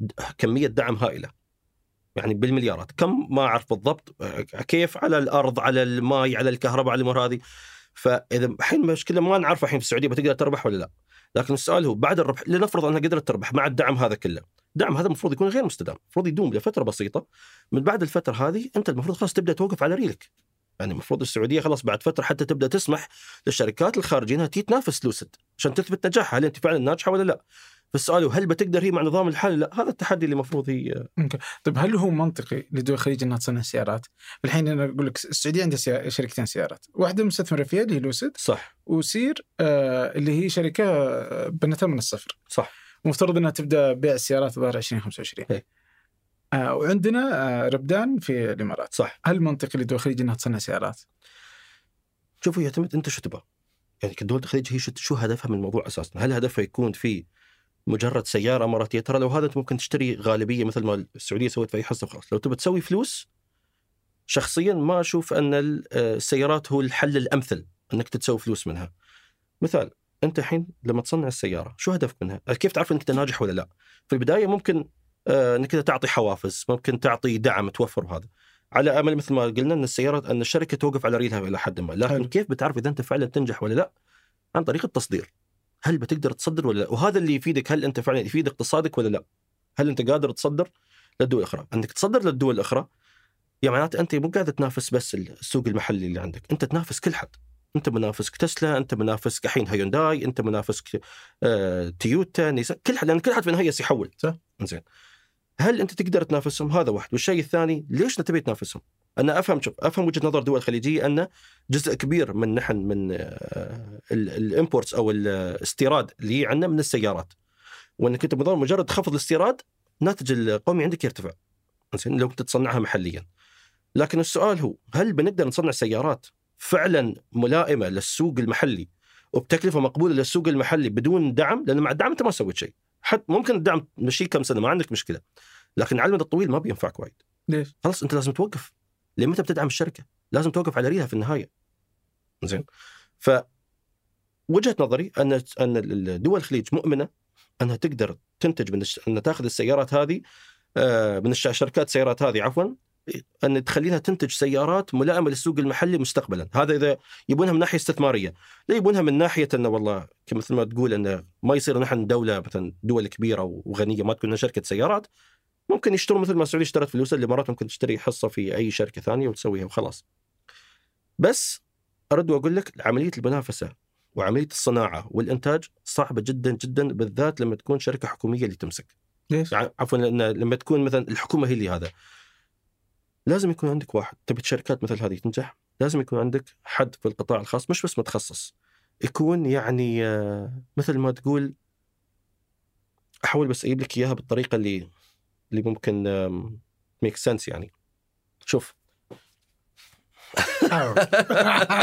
Speaker 3: بكميه دعم هائلة. يعني بالمليارات. كم ما أعرف بالضبط آه، كيف على الأرض على الماء على الكهرباء على الأمور هذه. فإذا الحين مشكلة ما نعرف الحين في السعودية بتقدر تربح ولا لا. لكن السؤال هو بعد الربح لنفرض أنها قدرت تربح مع الدعم هذا كله. الدعم هذا المفروض يكون غير مستدام المفروض يدوم لفترة بسيطة. من بعد الفترة هذه أنت المفروض خلاص تبدأ توقف على ريلك. يعني المفروض السعودية خلاص بعد فترة حتى تبدأ تسمح للشركات الخارجيه انها تنافس لوسد عشان تثبت نجاحها هل أنت فعلا ناجحة ولا لا؟ فالسؤال هل بتقدر هي مع نظام الحالي؟ لا هذا التحدي اللي المفروض هي
Speaker 1: طيب هل هو منطقي لدول الخليج انها تصنع سيارات؟ الحين أنا أقول لك السعودية عندها شركتين سيارات، واحدة مستثمرة فيها اللي هي لوسيد
Speaker 3: صح
Speaker 1: وسير آه اللي هي شركة آه، بنتها من الصفر.
Speaker 3: صح
Speaker 1: مفترض إنها تبدأ بيع السيارات ظهر 2025.
Speaker 3: إيه.
Speaker 1: آه وعندنا آه ربدان في الإمارات.
Speaker 3: صح
Speaker 1: هل منطقي لدول الخليج إنها تصنع سيارات؟
Speaker 3: شوفوا يعتمد أنت شو تبغى يعني كدول الخليج هي شو- شو هدفها من الموضوع أساسا؟ هل هدفها يكون في مجرد سيارة اماراتيه ترى لو هذا أنت ممكن تشتري غالبية مثل ما السعودية سوت في أي حصة خلاص لو تبي تسوي فلوس شخصيا ما أشوف أن آه، السيارات هو الحل الأمثل أنك تسوي فلوس منها. مثال أنت الحين لما تصنع السيارة شو هدفك منها؟ كيف تعرف إنك ناجح ولا لا؟ في البداية ممكن آه، إنك تعطي حوافز، ممكن تعطي دعم توفر هذا. على أمل مثل ما قلنا أن السياره أن الشركة توقف على ريلها إلى حد ما، لكن
Speaker 1: حلو.
Speaker 3: كيف بتعرف إذا أنت فعلا تنجح ولا لا؟ عن طريق التصدير. هل بتقدر تصدر ولا لا؟ وهذا اللي يفيدك هل أنت فعلا يفيد اقتصادك ولا لا؟ هل أنت قادر تصدر للدول الأخرى؟ أنك تصدر للدول الأخرى يعني معناته أنت مو قاعد تنافس بس السوق المحلي اللي عندك، أنت تنافس كل حد. أنت منافسك تسلا، أنت منافسك الحين هيونداي، أنت منافسك آه، تويوتا، نيسان، كل حد لأن كل حد في النهايه يحول.
Speaker 1: صح.
Speaker 3: زين. هل أنت تقدر تنافسهم؟ هذا واحد، والشيء الثاني ليش تبي تنافسهم؟ أنا أفهم شوف أفهم وجهة نظر دول الخليجية أن جزء كبير من نحن من ال imports أو الاستيراد اللي هي عندنا من السيارات. وأنك أنت مجرد- تخفض الاستيراد الناتج القومي عندك يرتفع. زين لو كنت تصنعها محليا. لكن السؤال هو هل بنقدر نصنع سيارات فعلا ملائمة للسوق المحلي وبتكلفة مقبولة للسوق المحلي بدون دعم؟ لأن مع الدعم أنت ما سويت شيء. حتى ممكن الدعم تمشيه كم سنة ما عندك مشكلة. لكن على المدى الطويل ما بينفعك وايد.
Speaker 1: ليش؟
Speaker 3: خلاص أنت لازم توقف. ليه متى بتدعم الشركة؟ لازم توقف على ريلها في النهاية. زين؟ ف وجهة نظري أن أن الدول الخليج مؤمنة أنها تقدر تنتج من الش... أن تاخذ السيارات هذه آه، من الش- شركات السيارات هذه عفوا أن تخليها تنتج سيارات ملائمة للسوق المحلي مستقبلا، هذا إذا يبونها من ناحية استثمارية، لا يبونها من ناحية أنه والله مثل ما تقول أنه ما يصير نحن دولة مثلا دول كبيرة وغنية ما تكون شركة سيارات ممكن يشتروا مثل ما السعودية اشترت فلوس الامارات ممكن تشتري حصة في أي شركة ثانية وتسويها وخلاص. بس أرد وأقول لك عملية المنافسة وعملية الصناعة والإنتاج صعبة جدا جدا بالذات لما تكون شركة حكومية اللي تمسك.
Speaker 1: ليش؟
Speaker 3: يعني عفوا لما تكون مثلا الحكومة هي اللي هذا لازم يكون عندك واحد تبي شركات مثل هذه تنجح لازم يكون عندك حد في القطاع الخاص مش بس متخصص يكون يعني آه، مثل ما تقول أحاول بس أجيب لك إياها بالطريقة اللي اللي ممكن make sense يعني. شوف. [laughs]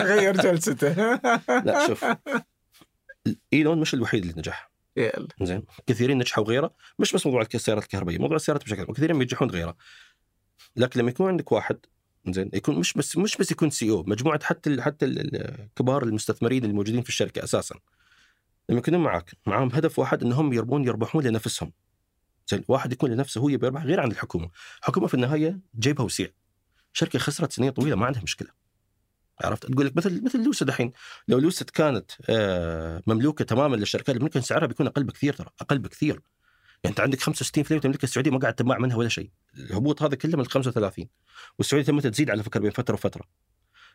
Speaker 1: غير جلسته. [laughs]
Speaker 3: لا شوف. إيلون مش الوحيد اللي نجح.
Speaker 1: يلا.
Speaker 3: زين. كثيرين نجحوا غيره. مش بس موضوع السيارات الكهربائية موضوع السيارات بشكل عام. كثيرين بينجحون غيره. لكن لما يكون عندك واحد زين يكون مش بس مش بس يكون CEO مجموعة حتى ال حتى ال- ال- كبار المستثمرين الموجودين في الشركة أساسا. لما يكونون معك معاهم هدف واحد إنهم يربون يربحون لنفسهم. زين واحد يكون لنفسه هو يبي يربح غير عن الحكومة. الحكومة في النهاية جيبها وسيع. شركة خسرت سنين طويلة ما عندها مشكلة. عرفت؟ تقول لك مثل مثل لوسد الحين لو لوسد كانت آه، مملوكة تماما للشركات ممكن سعرها بيكون أقل بكثير ترى أقل بكثير. يعني أنت عندك 65% تملكها السعودية ما قاعد تباع منها ولا شيء. الهبوط هذا كله من ال 35 والسعودية تمت تزيد على فكرة بين فترة وفترة.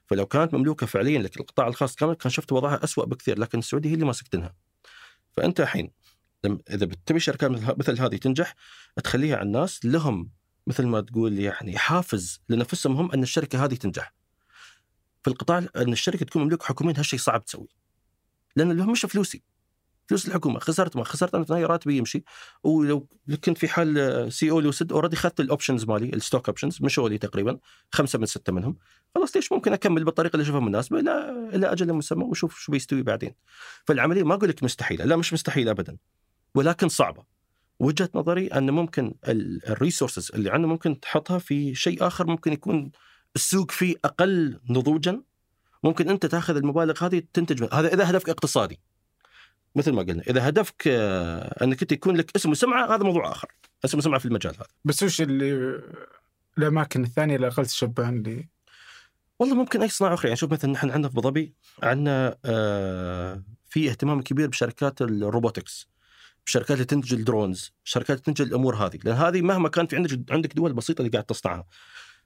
Speaker 3: فلو كانت مملوكة فعليا لك القطاع الخاص كامل كان شفت وضعها أسوأ بكثير لكن السعودية هي اللي ماسكتنها. فأنت الحين إذا بتبي شركات مثل هذه تنجح تخليها على الناس لهم مثل ما تقول يعني حافز لنفسهم هم أن الشركة هذه تنجح. في القطاع أن الشركة تكون مملوكه حكوميا هالشيء صعب تسوي لأن اللي هم مش فلوسي. فلوس الحكومة. خسرت ما خسرت أنا في راتبي يمشي. ولو كنت في حال سي أو لوسد already اخذت ال options مالي ال stock options مشوا لي تقريبا خمسة من ستة منهم. خلاص ليش ممكن أكمل بالطريقة اللي أشوفها مناسبة؟ إلى إلى أجل مسمى وأشوف شو بيستوي بعدين. فالعملية ما أقول لك مستحيلة. لا مش مستحيلة ابدا. ولكن صعبة. وجهة نظري أن ممكن الريسورسز اللي عندنا ممكن تحطها في شيء آخر ممكن يكون السوق فيه أقل نضوجا. ممكن أنت تأخذ المبالغ هذه تنتج من- هذا إذا هدفك اقتصادي. مثل ما قلنا إذا هدفك آه، أنك أنت يكون لك اسم وسمعة هذا موضوع آخر. اسم وسمعة في المجال هذا.
Speaker 1: بس وش اللي الأماكن الثانية اللي أقل تشبها اللي
Speaker 3: والله ممكن أي صناعة أخرى. يعني شوف مثلا نحن عندنا في ابو ظبي عندنا آه، في اهتمام كبير بشركات ال robotics. شركات اللي تنتج ال drones شركات اللي تنتج الأمور هذه لأن هذه مهما كان في عندك عندك دول بسيطة اللي قاعد تصنعها.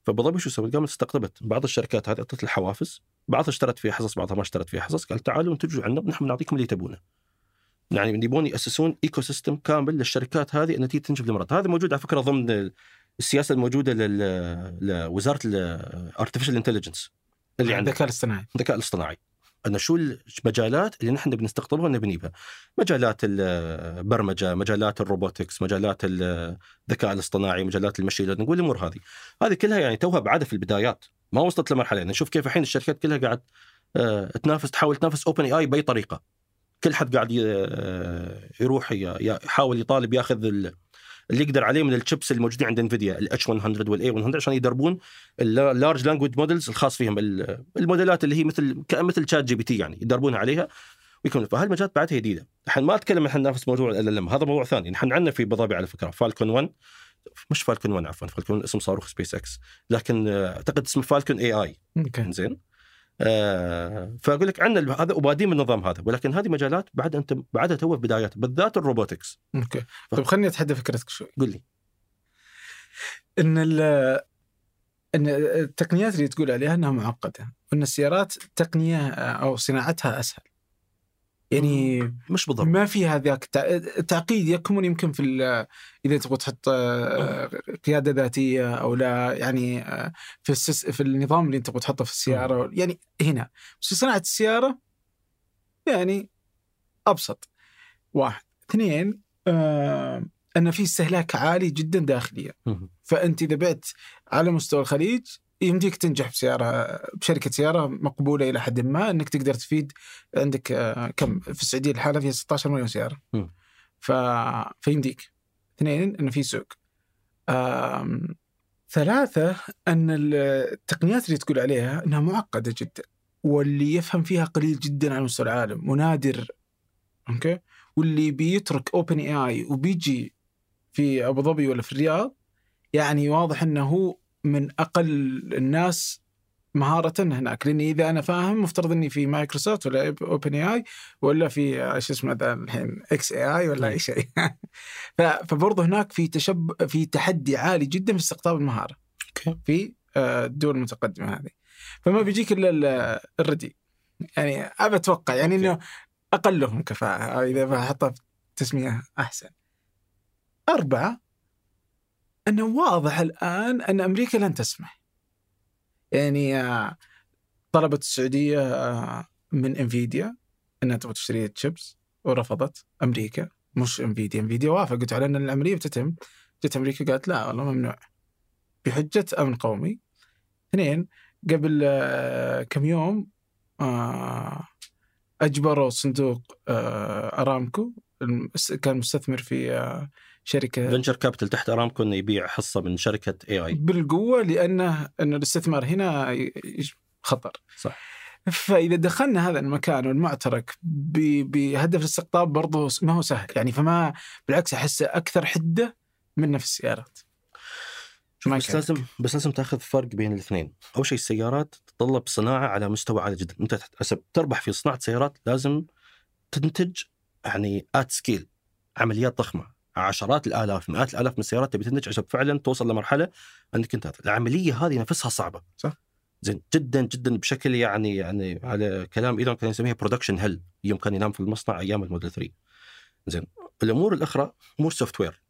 Speaker 3: فابو ظبي شو سوت؟ قامت استقطبت. بعض الشركات هذه أعطت الحوافز بعضها اشترت فيها حصص بعضها ما اشترت فيها حصص قال تعالوا انتجوا عندنا ونحن بنعطيكم اللي تبونه. يعني يبون يأسسون ecosystem كامل للشركات هذه إن تيجي تنتج بالامارات هذا موجود على فكرة ضمن السياسة الموجودة لوزارة ال artificial intelligence اللي عندك.
Speaker 1: الذكاء الاصطناعي.
Speaker 3: الذكاء الاصطناعي. ان شو المجالات اللي نحن بنستقطبها ونبنيها مجالات البرمجة مجالات ال robotics مجالات الذكاء الاصطناعي مجالات ال machine learning والامور هذه. هذه كلها يعني توها بعدها في البدايات ما وصلت لمرحلة. يعني نشوف كيف الحين الشركات كلها قاعد آه، تنافس تحاول تنافس OpenAI بأي طريقة. كل حد قاعد آه، يروح يحاول يطالب ياخذ اللي يقدر عليه من الشيبس الموجودين عند Nvidia ال H100 وال A100 عشان يدربون ال large language models الخاص فيهم ال- الموديلات اللي هي مثل مثل ChatGPT يعني يدربونها عليها ويكون فهالمجالات بعدها جديدة. الحين ما أتكلم الحين نفس موضوع ال ال هذا موضوع ثاني. نحن عندنا في ابو على فكرة Falcon 1 مش Falcon 1 عفوا Falcon 1 اسم صاروخ سبيس إكس لكن أعتقد اسمه Falcon
Speaker 1: AI
Speaker 3: زين آه فأقول لك عندنا هذا وبادين بالنظام هذا. ولكن هذه مجالات بعد انت بعدها تو في بدايات بالذات ال
Speaker 1: robotics. Okay. طيب خليني أتحدى فكرتك شوي.
Speaker 3: قل لي.
Speaker 1: إن ال إن التقنيات اللي تقول عليها إنها معقدة وإن السيارات تقنية أو صناعتها أسهل. يعني
Speaker 3: مش بالضبط
Speaker 1: ما في هذاك التع- التعقيد يكمن يمكن في إذا تبغى تحط آه، قيادة ذاتية أو لا يعني آه، في السس في النظام اللي أنت تبغى تحطه في السيارة يعني هنا. بس في صناعة السيارة يعني أبسط. واحد. اثنين آه أن في استهلاك عالي جدا داخليا. فأنت إذا بعت على مستوى الخليج يمديك تنجح بسياره بشركة سيارة مقبولة إلى حد ما إنك تقدر تفيد عندك آه، كم؟ في السعودية الحالة فيها 16 مليون
Speaker 3: سيارة.
Speaker 1: ف... فيمديك. اثنين إنه في سوق. آم... ثلاثة إن التقنيات اللي تقول عليها إنها معقدة جدا واللي يفهم فيها قليل جدا على مستوى العالم ونادر. Okay؟ واللي بيترك OpenAI وبيجي في أبو ظبي ولا في الرياض يعني واضح هو من أقل الناس مهارة هناك. لأني إذا أنا فاهم مفترض إني في مايكروسوفت ولا OpenAI ولا في آه، شو اسمه ذا الحين xAI ولا أي شيء. [laughs] فبرضه هناك في تشب في تحدي عالي جدا في استقطاب المهارة. في آه، الدول المتقدمة هذه. فما بيجيك إلا ال- الردي. يعني أبى أتوقع يعني إنه أقلهم كفاءة إذا بحطها تسمية أحسن. أربعة أنه واضح الآن أن أمريكا لن تسمح. يعني آه، طلبت السعودية آه، من إنفيديا أنها تبغى تشتري تشيبس ورفضت أمريكا. مش إنفيديا. إنفيديا وافقت على أن العملية بتتم. جت أمريكا قالت لا والله ممنوع. بحجة أمن قومي. اثنين قبل آه، كم يوم أجبروا صندوق أرامكو كان مستثمر في شركة
Speaker 3: venture capital تحت أرامكو إنه يبيع حصة من شركة AI
Speaker 1: بالقوة لأنه ان الاستثمار هنا خطر.
Speaker 3: صح.
Speaker 1: فإذا دخلنا هذا المكان والمعترك بهدف الاستقطاب برضه ما هو سهل يعني فما بالعكس احسه أكثر حدة منه في السيارات.
Speaker 3: بس. لازم بس لازم تاخذ فرق بين الاثنين أول شيء السيارات تتطلب صناعة على مستوى عالي جدا أنت تحسب تربح في صناعة سيارات لازم تنتج يعني at scale عمليات ضخمة عشرات الآلاف مئات الآلاف من السيارات تبي تنتج عشان فعلا توصل لمرحلة انك انت العملية هذه نفسها صعبة.
Speaker 1: صح.
Speaker 3: زين جدا جدا بشكل يعني يعني على كلام إيلون كان يسميها production hell يوم كان ينام في المصنع أيام الموديل 3 زين الأمور الأخرى امور software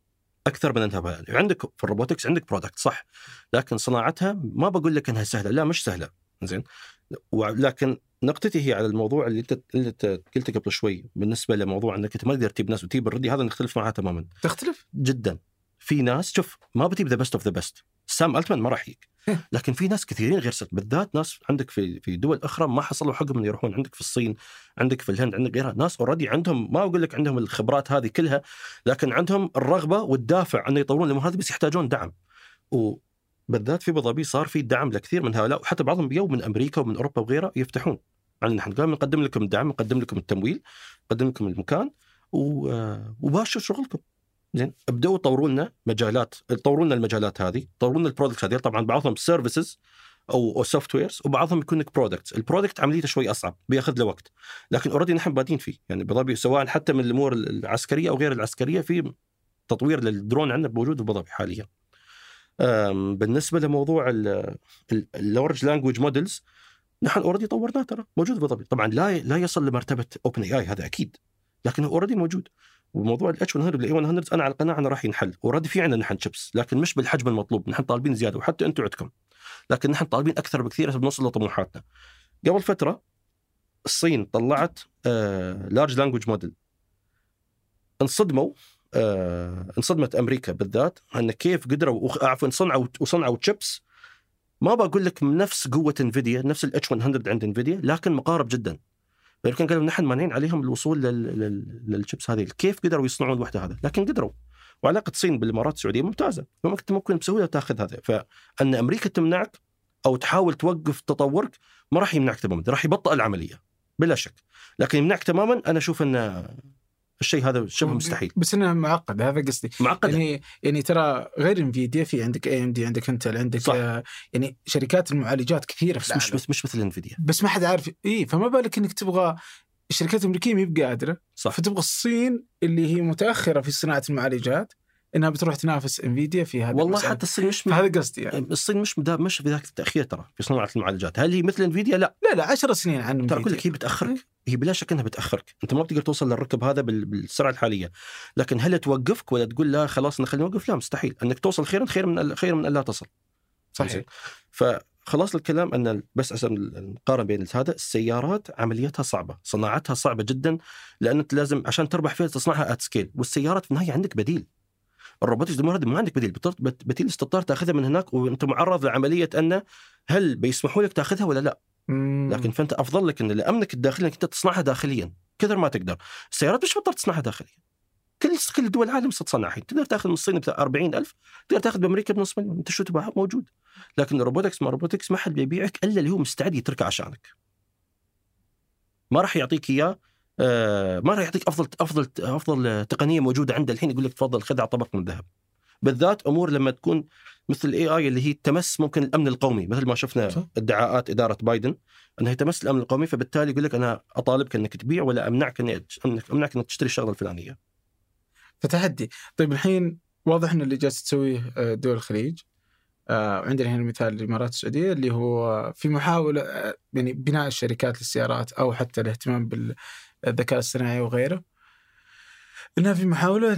Speaker 3: أكثر من إنها بيان. عندك في ال robotics عندك product صح. لكن صناعتها ما بقول لك إنها سهلة لا مش سهلة. زين ولكن نقطتي هي على الموضوع اللي انت اللي أنت قلته قبل شوي بالنسبة لموضوع إنك أنت ما تقدر تجيب ناس وتجيب already هذا نختلف معها تماما.
Speaker 1: تختلف؟
Speaker 3: جدا. في ناس شوف ما بتجيب the best of the best سام ألتمان ما راح يجيك. [laughs] لكن في ناس كثيرين غير سام بالذات ناس عندك في في دول أخرى ما حصلوا حقهم ان يروحون. عندك في الصين عندك في الهند عندك غيرها. ناس already عندهم ما أقول لك عندهم الخبرات هذه كلها لكن عندهم الرغبة والدافع إنه يطورون. الأمور هذه بس يحتاجون دعم. وبالذات في أبو ظبي صار في دعم لكثير من هؤلاء وحتى بعضهم ييو من أمريكا ومن أوروبا وغيرها يفتحون. يعني نحن قال نقدم لكم الدعم نقدم لكم التمويل نقدم لكم المكان و... وباشروا شغلكم. زين أبدأوا طوروا لنا مجالات طوروا لنا المجالات هذه طوروا لنا ال product هذه. طبعا بعضهم services أو softwares وبعضهم يكون لك products ال product عمليته شوي أصعب بيأخذ له وقت. لكن already نحن بادين فيه. يعني بابوظبي سواء حتى من الأمور العسكرية أو غير العسكرية في تطوير للدرون عندنا موجود ابوظبي حاليا. بالنسبة لموضوع ال large language models نحن already طورناه ترى موجود ابو ظبي طبعا لا لا يصل لمرتبة OpenAI هذا أكيد لكنه already موجود. وموضوع الاتش 100 والاي 100 أنا على قناعه انه راح ينحل. already في عندنا نحن شيبس لكن مش بالحجم المطلوب. نحن طالبين زيادة وحتى أنتم عندكم. لكن نحن طالبين أكثر بكثير عشان نوصل لطموحاتنا. قبل فترة الصين طلعت large language model انصدموا آه انصدمت أمريكا بالذات إن كيف قدروا عفوا صنعوا وصنعوا تشيبس ما بقول لك نفس قوة Nvidia نفس ال H100 عند Nvidia لكن مقارب جدا. يمكن قالوا نحن مانعين عليهم الوصول لل- لل- للشيبس هذه. كيف قدروا يصنعون الوحدة هذا لكن قدروا. وعلاقة الصين بالإمارات السعودية ممتازة. ممكن ممكن بسهوله تاخذ هذا فأن أمريكا تمنعك أو تحاول توقف تطورك ما راح يمنعك تماما راح يبطئ العملية بلا شك. لكن يمنعك تماما أنا أشوف أن الشيء هذا شبه مستحيل.
Speaker 1: بس انها معقده هذا قصدي.
Speaker 3: معقده
Speaker 1: يعني يعني ترى غير Nvidia في عندك AMD عندك Intel عندك
Speaker 3: صح.
Speaker 1: آه يعني شركات المعالجات كثيرة في
Speaker 3: بس مش
Speaker 1: العالم.
Speaker 3: بس مش مثل Nvidia
Speaker 1: بس ما حد عارف. إي فما بالك إنك تبغى الشركات الأمريكية ما قادره
Speaker 3: صح.
Speaker 1: فتبغى الصين اللي هي متأخرة في صناعة المعالجات إنها بتروح تنافس انفيديا في هذا
Speaker 3: والله
Speaker 1: المسألة.
Speaker 3: حتى الصين مش
Speaker 1: فهذا قصدي يعني.
Speaker 3: الصين مش مدا- مش في ذاك التأخير ترى في صناعة المعالجات. هل هي مثل انفيديا لا.
Speaker 1: لا لا 10 سنين عن
Speaker 3: ترى
Speaker 1: أقول
Speaker 3: لك هي بتأخرك. هي بلا شك إنها بتأخرك. أنت ما بتقدر توصل للركب هذا بال- بالسرعة الحالية. لكن هل توقفك ولا تقول لا خلاص خلينا نوقف؟ لا مستحيل. إنك توصل خيرا خير من خير من أن لا تصل.
Speaker 1: صحيح.
Speaker 3: فخلاص الكلام أن بس عشان نقارن بين هذا السيارات عمليتها صعبة صناعتها صعبة جدا لأن أنت لازم عشان تربح فيها تصنعها at scale والسيارات في النهاية عندك بديل. ال robotics دي ما عندك بديل بديل اضطرار تأخذها من هناك وأنت معرض لعملية انه هل بيسمحوا لك تأخذها ولا لا.
Speaker 1: مم.
Speaker 3: لكن فأنت أفضل لك إن لأمنك الداخلي إنك أنت تصنعها داخليا كثر ما تقدر. السيارات مش مضطر تصنعها داخليا. كل كل دول العالم تصنع الحين تقدر تأخذ من الصين ب 40000 تقدر تأخذ بأمريكا بنص مليون. أنت شو تبغى موجود. لكن ال robotics ما robotics ما حد بيبيعك إلا اللي هو مستعد يتركه عشانك. ما راح يعطيك إياه آه، ما راح يعطيك أفضل أفضل أفضل تقنية موجودة عنده الحين يقول لك تفضل خذ على طبق من ذهب بالذات أمور لما تكون مثل ال AI اللي هي تمس ممكن الأمن القومي مثل ما شفنا
Speaker 1: صح.
Speaker 3: ادعاءات إدارة بايدن أنها تمس الأمن القومي فبالتالي يقول لك أنا أطالبك إنك تبيع ولا أمنعك إني أمنعك إنك تشتري الشغلة الفلانية.
Speaker 1: فتحدي طيب الحين واضح إن اللي جالس تسويه آه، دول الخليج آه، عندنا هنا مثال الإمارات السعودية اللي هو في محاولة يعني بناء الشركات للسيارات أو حتى الاهتمام بالذكاء الصناعي وغيره. إنها في محاولة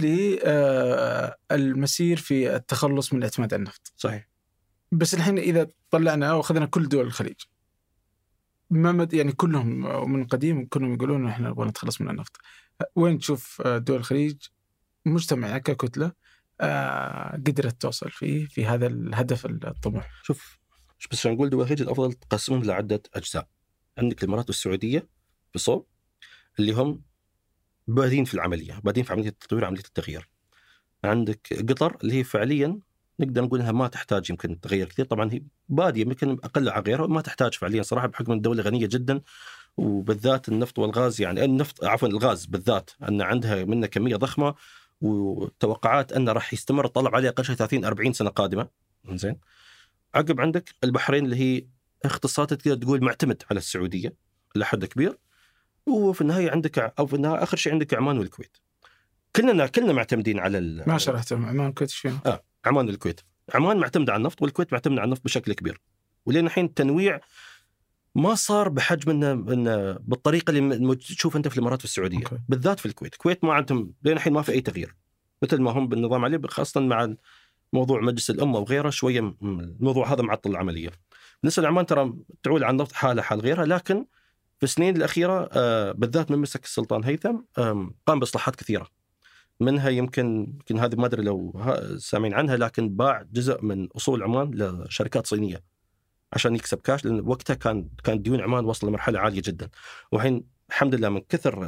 Speaker 1: للمسير في التخلص من الاعتماد على النفط.
Speaker 3: صحيح.
Speaker 1: بس الحين إذا طلعنا وأخذنا كل دول الخليج ما مد يعني كلهم من قديم كلهم يقولون إحنا نبغى نتخلص من النفط. وين تشوف آه، دول الخليج؟ مجتمع ككتلة آه، قدرت توصل فيه في هذا الهدف الطموح.
Speaker 3: شوف شوف بس عشان نقول دول الخليج؟ الأفضل تقسمهم لعدة أجزاء. عندك الإمارات والسعودية بصوب اللي هم بادين في العملية، بادين في عملية التطوير عملية التغيير. عندك قطر اللي هي فعليا نقدر نقول إنها ما تحتاج يمكن تغير كثير طبعا هي بادية يمكن أقل عن غيرها ما تحتاج فعليا صراحة بحكم الدولة غنية جدا وبالذات النفط والغاز يعني النفط عفوا الغاز بالذات أن عندها منه كمية ضخمة وتوقعات أنه راح يستمر الطلب عليه أقل شيء 30 40 سنة قادمة. زين عقب عندك البحرين اللي هي اختصاصات تقدر تقول معتمد على السعودية إلى حد كبير. وفي النهاية عندك أو في النهاية آخر شيء عندك عمان والكويت. كلنا كلنا معتمدين على ال-
Speaker 1: ما شرحتهم عمان كنت إيش؟
Speaker 3: آه عمان والكويت. عمان معتمدة على النفط والكويت معتمدة على النفط بشكل كبير. ولين الحين التنويع ما صار بحجم انه إنه بالطريقة اللي تشوف أنت في الإمارات والسعوديه
Speaker 1: أوكي.
Speaker 3: بالذات في الكويت، الكويت ما عندهم لين الحين ما في أي تغيير. مثل ما هم بالنظام عليه خاصة مع موضوع مجلس الأمة وغيره شوية الموضوع هذا معطل العملية. بالنسبة لعمان ترى تعول عن النفط حاله حال غيرها لكن في السنين الأخيرة آه، بالذات من مسك السلطان هيثم قام بإصلاحات كثيرة. منها يمكن يمكن هذه ما أدري لو سامعين عنها لكن باع جزء من أصول عمان لشركات صينية عشان يكسب كاش لأن وقتها كان كان ديون عمان وصل لمرحلة عالية جدا والحين الحمد لله من كثر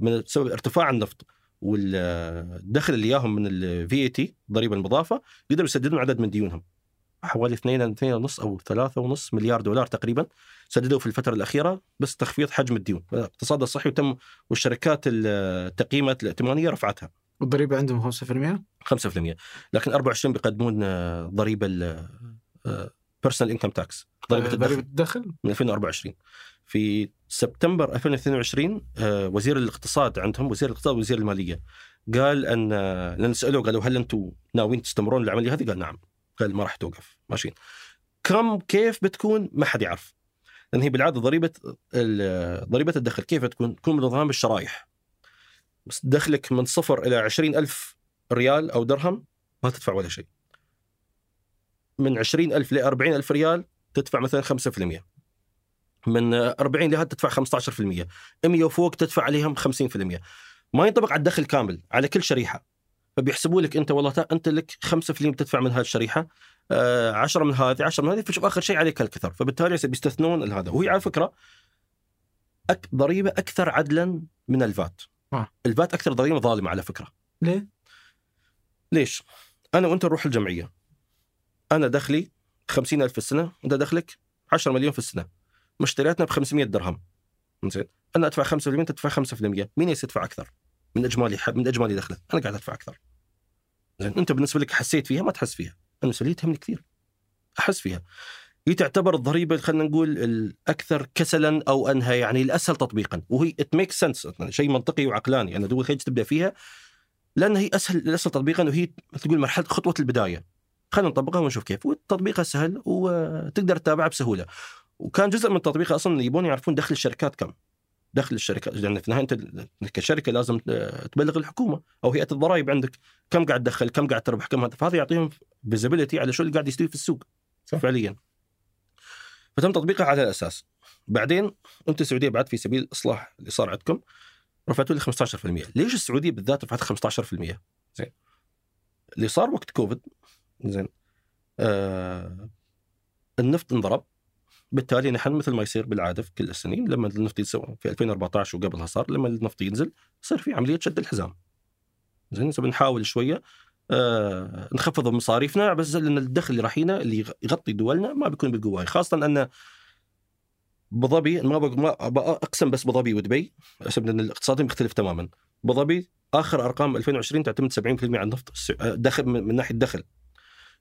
Speaker 3: من سبب ارتفاع النفط والدخل اللي ياهم من ال VAT الضريبه المضافة قدروا يسددون عدد من ديونهم حوالي 2 2 ونص أو 3 ونص مليار دولار تقريبا سددوا في الفترة الأخيرة بس تخفيض حجم الديون. الاقتصاد الصحي وتم والشركات التقييمات الائتمانية رفعتها.
Speaker 1: والضريبه عندهم 5%
Speaker 3: 5% لكن 24 بيقدمون آه، ضريبة personal income tax
Speaker 1: ضريبة
Speaker 3: الدخل.
Speaker 1: الدخل؟
Speaker 3: من 2024 في سبتمبر 2022 آه، وزير الاقتصاد عندهم وزير الاقتصاد ووزير المالية قال أن آه، لأن سألوه قالوا هل أنتم ناويين تستمرون العملية هذه؟ قال نعم. قال ما راح توقف. ماشيين كم كيف بتكون؟ ما حد يعرف. لأن هي بالعادة ضريبة ضريبة الدخل. كيف تكون؟ تكون بنظام الشرايح. بس دخلك من صفر إلى 20 ألف ريال أو درهم ما تدفع ولا شيء. من 20 ألف ل 40 ألف ريال تدفع مثلا 5% من 40 لهذا تدفع 15% 100 وفوق تدفع عليهم 50% ما ينطبق على الدخل كامل على كل شريحة. فبيحسبوا لك أنت والله أنت لك 5% بتدفع من هذه الشريحة آه 10 من هذه 10 من هذه فشوف آخر شيء عليك الكثر فبالتالي بيستثنون هذا وهي على فكرة أك ضريبة أكثر عدلا من الفات.
Speaker 1: آه.
Speaker 3: الفات أكثر ضريبة ظالمة على فكرة.
Speaker 1: ليه؟
Speaker 3: ليش؟ أنا وأنت نروح الجمعية. أنا دخلي 50000 في السنة وانت دخلك 10 مليون في السنة. مشترياتنا ب 500 درهم. زين؟ أنا أدفع 5% أنت تدفع 5% مين يدفع أكثر؟ من اجمالي من اجمالي دخلة. أنا قاعد أدفع أكثر. زين أنت بالنسبة لك حسيت فيها؟ ما تحس فيها. أنا لي تهمني كثير. أحس فيها. هي تعتبر الضريبة خلينا نقول الأكثر كسلا أو أنها يعني الأسهل تطبيقا. وهي ات ميك سنس شيء منطقي وعقلاني. ان دول الخليج تبدأ فيها لأن هي أسهل الأسهل تطبيقا. وهي تقول مرحلة خطوة البداية. خلينا نطبقها ونشوف كيف. وتطبيقها سهل وتقدر تتابعها بسهولة. وكان جزء من تطبيقها أصلا يبون يعرفون دخل الشركات كم. دخل الشركات لأن في النهايه انت كشركة لازم تبلغ الحكومة أو هيئة الضرائب عندك. كم قاعد تدخل كم قاعد تربح كم هذا. فهذا يعطيهم visibility على شو اللي قاعد يستوي في السوق
Speaker 1: صح.
Speaker 3: فعليا. فتم تطبيقها على الاساس بعدين أنت السعودية بعد في سبيل الاصلاح اللي صار عندكم رفعتوا لي 15% ليش السعودية بالذات رفعت 15% زين. اللي صار وقت كوفيد زين آه النفط انضرب. بالتالي نحن مثل ما يصير بالعادة في كل السنين لما النفط يسوى في 2014 وقبلها صار لما النفط ينزل يصير في عملية شد الحزام. زين؟ بنحاول شوية آه نخفض مصاريفنا بس لأن الدخل اللي راح اللي يغطي دولنا ما بيكون بالقوه خاصة أن ابو ما ما أقسم بس ابو ظبي ودبي عشان إن الاقتصاد مختلف تماما. ابو ظبي آخر أرقام 2020 تعتمد 70% على النفط دخل من ناحية الدخل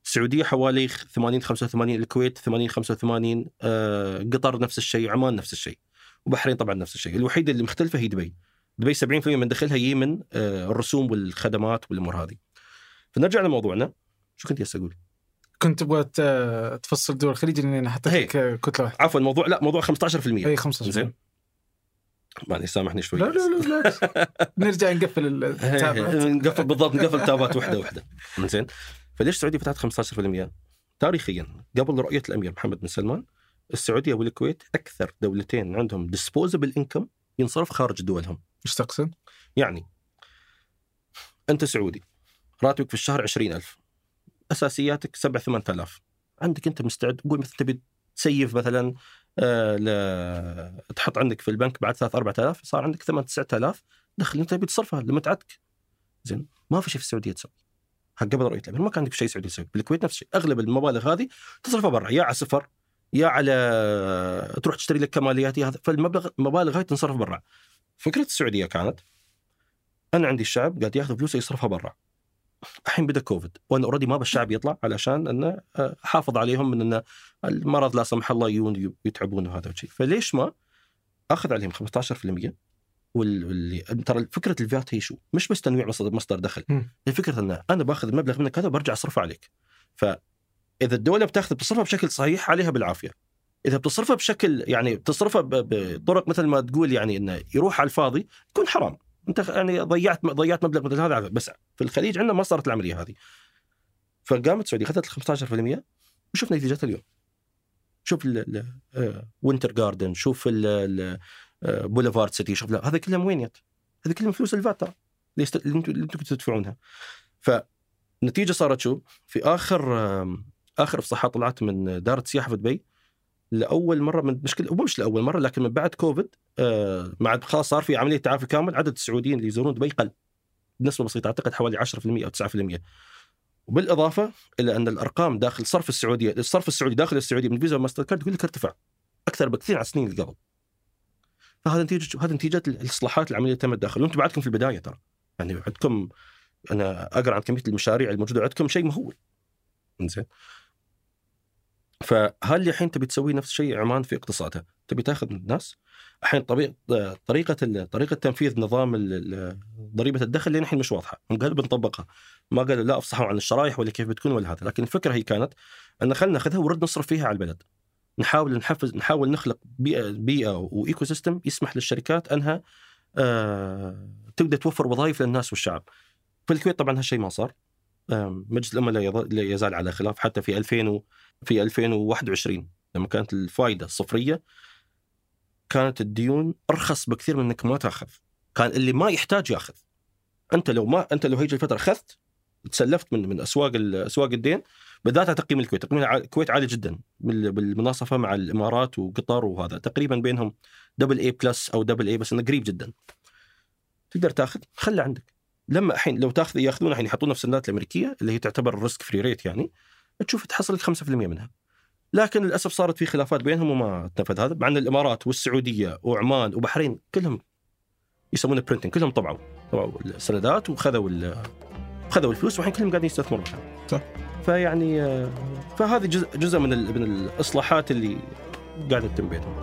Speaker 3: السعودية حوالي 80 85 الكويت 80 85 آه قطر نفس الشيء عمان نفس الشيء وبحرين طبعا نفس الشيء. الوحيده اللي مختلفة هي دبي. دبي 70% من دخلها يجي من آه الرسوم والخدمات والأمور هذه. فنرجع لموضوعنا. شو كنت جالس أقول؟
Speaker 1: كنت تبغى تفصل دول الخليج لأن أنا حطيت كتله واحدة
Speaker 3: عفوا الموضوع لا موضوع 15%
Speaker 1: أي 15%
Speaker 3: زين. معلش سامحني شوي.
Speaker 1: لا لا لا, لا. [laughs] نرجع نقفل التابات
Speaker 3: نقفل بالضبط نقفل تابات واحدة واحدة. [laughs] زين. فليش السعودية فتحت 15%؟ تاريخيا قبل رؤية الأمير محمد بن سلمان السعودية والكويت أكثر دولتين عندهم ديسبوزبل انكم ينصرف خارج دولهم.
Speaker 1: إيش تقصد؟
Speaker 3: يعني أنت سعودي راتبك في الشهر 20000 أساسياتك 7 8000 عندك أنت مستعد قول مثلا تبي تسيف مثلا آه ل... تحط عندك في البنك بعد 3 4000 صار عندك 8 9000 دخل أنت تبي تصرفها لمتعتك زين ما في شيء في السعودية تسوي قبل رؤية الأمير. ما كان عندك شيء سعودي تسوي بالكويت نفس الشيء. أغلب المبالغ هذه تصرفها برا يا على سفر يا على تروح تشتري لك كماليات هذا. فالمبلغ المبالغ هاي تنصرف برا. فكرة السعودية كانت أنا عندي الشعب قاعد ياخذ فلوسه يصرفها برا. الحين بدأ كوفيد. وأنا already ما بالشعب يطلع علشان إنه احافظ عليهم من ان المرض لا سمح الله يجون يتعبون وهذا الشيء فليش ما أخذ عليهم 15% واللي ترى فكرة ال VAT هي شو؟ مش بس تنويع مصدر دخل، هي فكرة ان أنا باخذ المبلغ منك هذا وبرجع أصرفه عليك. فاذا الدولة بتاخذ بتصرفها بشكل صحيح عليها بالعافية. إذا بتصرفها بشكل يعني بتصرفها بطرق مثل ما تقول يعني إنه يروح على الفاضي يكون حرام. أنت يعني ضيعت ضيعت مبلغ مثل هذا بس في الخليج عندنا ما صارت العملية هذه. فقامت السعودية اخذت ال 15% وشوف نتيجتها اليوم. شوف وينتر جاردن شوف بوليفارد سيتي شوف هذا كله من وين جت؟ هذا كله من فلوس الفات ترى اللي أنتم اللي أنتم تدفعونها. فالنتيجه صارت شو؟ في آخر آخر افصاحات طلعت من دار السياحه في دبي لأول مرة من مشكله مو مش لأول مرة لكن من بعد كوفيد مع خلاص صار في عملية تعافي كامل عدد السعوديين اللي يزورون دبي قل بنسبة بسيطة أعتقد حوالي 10% أو 9% وبالإضافة إلى أن الأرقام داخل صرف السعوديه الصرف السعودي داخل السعودية من فيزا وماستر كارد يقول لك ارتفع أكثر بكثير عن السنين اللي قبل. فهذا نتيجة هذا نتيجة الإصلاحات العملية تمت داخل وأنتم بعدكم في البداية ترى. يعني عندكم أنا أقرأ عن كمية المشاريع الموجودة عندكم شيء مهول. زين فهل الحين تبي تسوي نفس الشيء عمان في اقتصادها؟ تبي تاخذ من الناس؟ الحين طريقة طريقة تنفيذ نظام ضريبة الدخل اللي الحين مش واضحة، هم قالوا بنطبقها، ما قالوا لا افصحوا عن الشرايح ولا كيف بتكون ولا هذا، لكن الفكرة هي كانت أن خلينا ناخذها ونرد نصرف فيها على البلد. نحاول نحفز نحاول نخلق بيئة بيئة و ecosystem يسمح للشركات أنها آه تبدأ توفر وظائف للناس والشعب. في الكويت طبعا هالشيء ما صار. مجلس الأمة لا يزال على خلاف حتى في 2000 و في 2021 لما كانت الفائده صفريه كانت الديون أرخص بكثير من إنك ما تأخذ كان اللي ما يحتاج يأخذ أنت لو ما أنت لو هيجي الفترة أخذت تسلفت من من أسواق أسواق الدين بالذات على تقييم الكويت، تقييم الكويت عالي جدا بال- بالمناصفة مع الإمارات وقطر وهذا تقريبا بينهم double A plus أو double A بس إنه قريب جدا. تقدر تأخذ خله عندك. لما الحين لو تأخذ يأخذون الحين يحطونها في السندات الأمريكية اللي هي تعتبر ال risk free rate يعني تشوف تحصل لك 5% منها. لكن للأسف صارت في خلافات بينهم وما تنفذ هذا مع إن الإمارات والسعودية وعمان وبحرين كلهم يسمونه printing كلهم طبعوا طبعوا السندات وخذوا خذوا الفلوس والحين كلهم قاعدين يستثمرون
Speaker 1: صح.
Speaker 3: فيعني آه، فهذه جزء جزء من ال- من الإصلاحات اللي قاعدة تتم بينهم.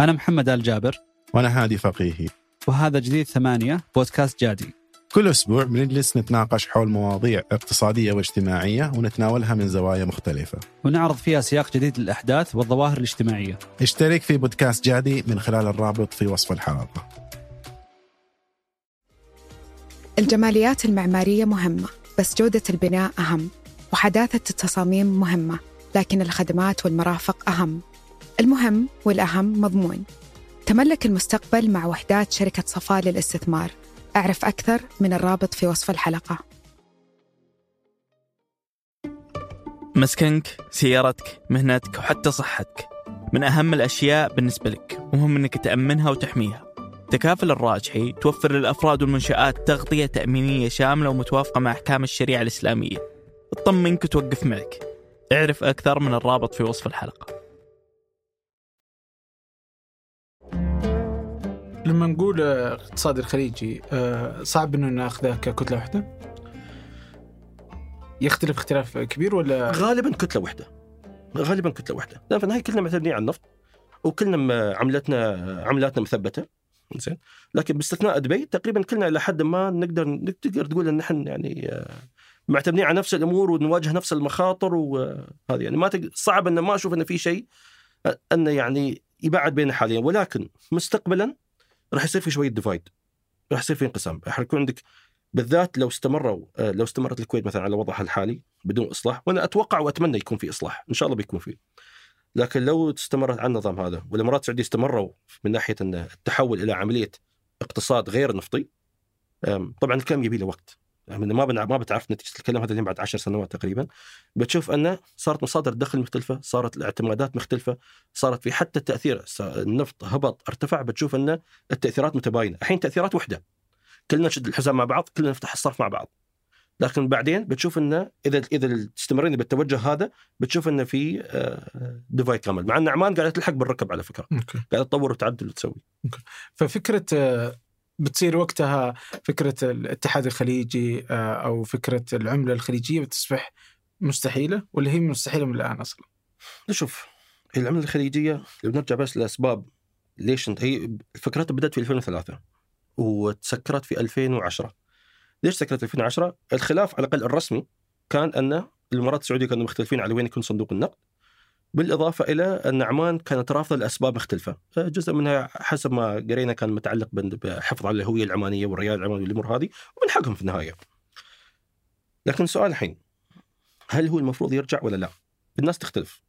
Speaker 5: أنا محمد آل جابر.
Speaker 6: وأنا هادي فقيهي.
Speaker 5: وهذا جديد ثمانية بودكاست جادي.
Speaker 6: كل أسبوع بنجلس نتناقش حول مواضيع اقتصادية واجتماعية ونتناولها من زوايا مختلفة.
Speaker 5: ونعرض فيها سياق جديد للأحداث والظواهر الاجتماعية.
Speaker 6: اشترك في بودكاست جادي من خلال الرابط في وصف الحلقة.
Speaker 2: الجماليات المعمارية مهمة بس جودة البناء أهم وحداثة التصاميم مهمة لكن الخدمات والمرافق أهم. المهم والأهم مضمون. تملك المستقبل مع وحدات شركة صفاء للاستثمار. أعرف أكثر من الرابط في وصف الحلقة.
Speaker 7: مسكنك سيارتك مهنتك وحتى صحتك. من أهم الأشياء بالنسبة لك ومهم أنك تأمنها وتحميها. تكافل الراجحي توفر للأفراد والمنشآت تغطية تأمينية شاملة ومتوافقة مع أحكام الشريعة الإسلامية. تطمنك وتوقف معك. اعرف أكثر من الرابط في وصف الحلقة.
Speaker 1: لما نقول اقتصاد الخليجي صعب إنه ناخذه ككتلة واحدة؟ يختلف اختلاف كبير ولا؟
Speaker 3: غالبا كتلة واحدة غالبا كتلة واحدة في النهاية كلنا معتمدين على النفط وكلنا عملتنا عملاتنا مثبتة. زين. لكن باستثناء دبي تقريبا كلنا إلى حد ما نقدر تقدر تقول إن نحن يعني آه، معتمدين على نفس الأمور ونواجه نفس المخاطر وهذه. يعني ما تق... صعب إن ما أشوف إن في شيء آه، انه يعني يبعد بيننا حاليا. ولكن مستقبلا راح يصير في شوية ديفايد راح يصير في انقسام. راح يكون عندك بالذات لو استمروا آه، لو استمرت الكويت مثلا على وضعها الحالي بدون إصلاح وأنا أتوقع وأتمنى يكون في إصلاح. إن شاء الله بيكون فيه لكن لو استمرت على النظام هذا والإمارات السعودية استمروا من ناحية إن التحول إلى عملية اقتصاد غير نفطي طبعا الكلام يبي له وقت. يعني ما. ما بتعرف نتيجة الكلام هذا بعد عشر سنوات تقريبا. بتشوف انه صارت مصادر الدخل مختلفة صارت الاعتمادات مختلفة صارت في حتى التأثير النفط هبط ارتفع بتشوف إن التأثيرات متباينة. الحين تأثيرات وحدة. كلنا نشد الحزام مع بعض كلنا نفتح الصرف مع بعض. لكن بعدين بتشوف إنه إذا إذا استمرينا بالتوجه هذا بتشوف إنه في آه، divide كامل. مع إن عمان قاعدة تلحق بالركب على فكرة.
Speaker 1: أوكي.
Speaker 3: قاعدة تطور وتعدل وتسوي.
Speaker 1: ففكرة آه، بتصير وقتها فكرة الاتحاد الخليجي آه، أو فكرة العملة الخليجية بتصبح مستحيلة ولا هي مستحيلة من الآن أصلا؟
Speaker 3: نشوف العملة الخليجية لو نرجع بس لأسباب ليش هي فكرتها بدأت في 2003 وتسكرت في 2010 ليش سكرت في 2010 الخلاف على الأقل الرسمي كان أن الإمارات السعودية كانوا مختلفين على وين يكون صندوق النقد بالإضافة إلى أن عمان كانت رافضة لأسباب مختلفة. جزء منها حسب ما قرينا كان متعلق بحفظ على الهوية العمانية والرياده العمانية والامور هذه ومن حقهم في النهاية. لكن السؤال الحين هل هو المفروض يرجع ولا لا؟ الناس تختلف.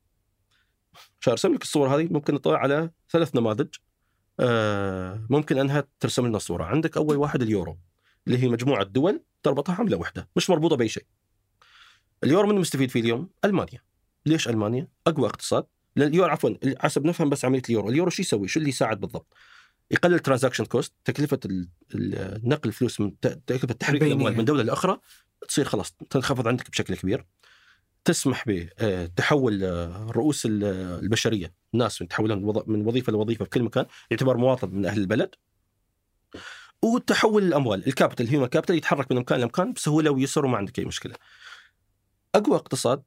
Speaker 3: عشان ارسم لك الصور هذه ممكن نطلع على ثلاث نماذج. آه، ممكن أنها ترسم لنا الصورة. عندك أول واحد اليورو. اللي هي مجموعة دول تربطها عمله واحدة مش مربوطة بأي شيء. اليورو من مستفيد فيه اليوم؟ ألمانيا. ليش ألمانيا؟ أقوى اقتصاد. اليورو عفوا حسب نفهم بس عملية اليورو. اليورو شو يسوي؟ شو اللي يساعد بالضبط؟ يقلل transaction cost تكلفة نقل الفلوس من تكلفة تحريك. الأموال من دولة لأخرى تصير خلاص تنخفض عندك بشكل كبير. تسمح بتحول الرؤوس ال- البشرية الناس يتحولون من وظيفة لوظيفة في كل مكان يعتبر مواطن من أهل البلد. وتحول الأموال. ال capital human capital يتحرك من مكان لمكان بسهولة ويسر وما عندك أي مشكلة. أقوى اقتصاد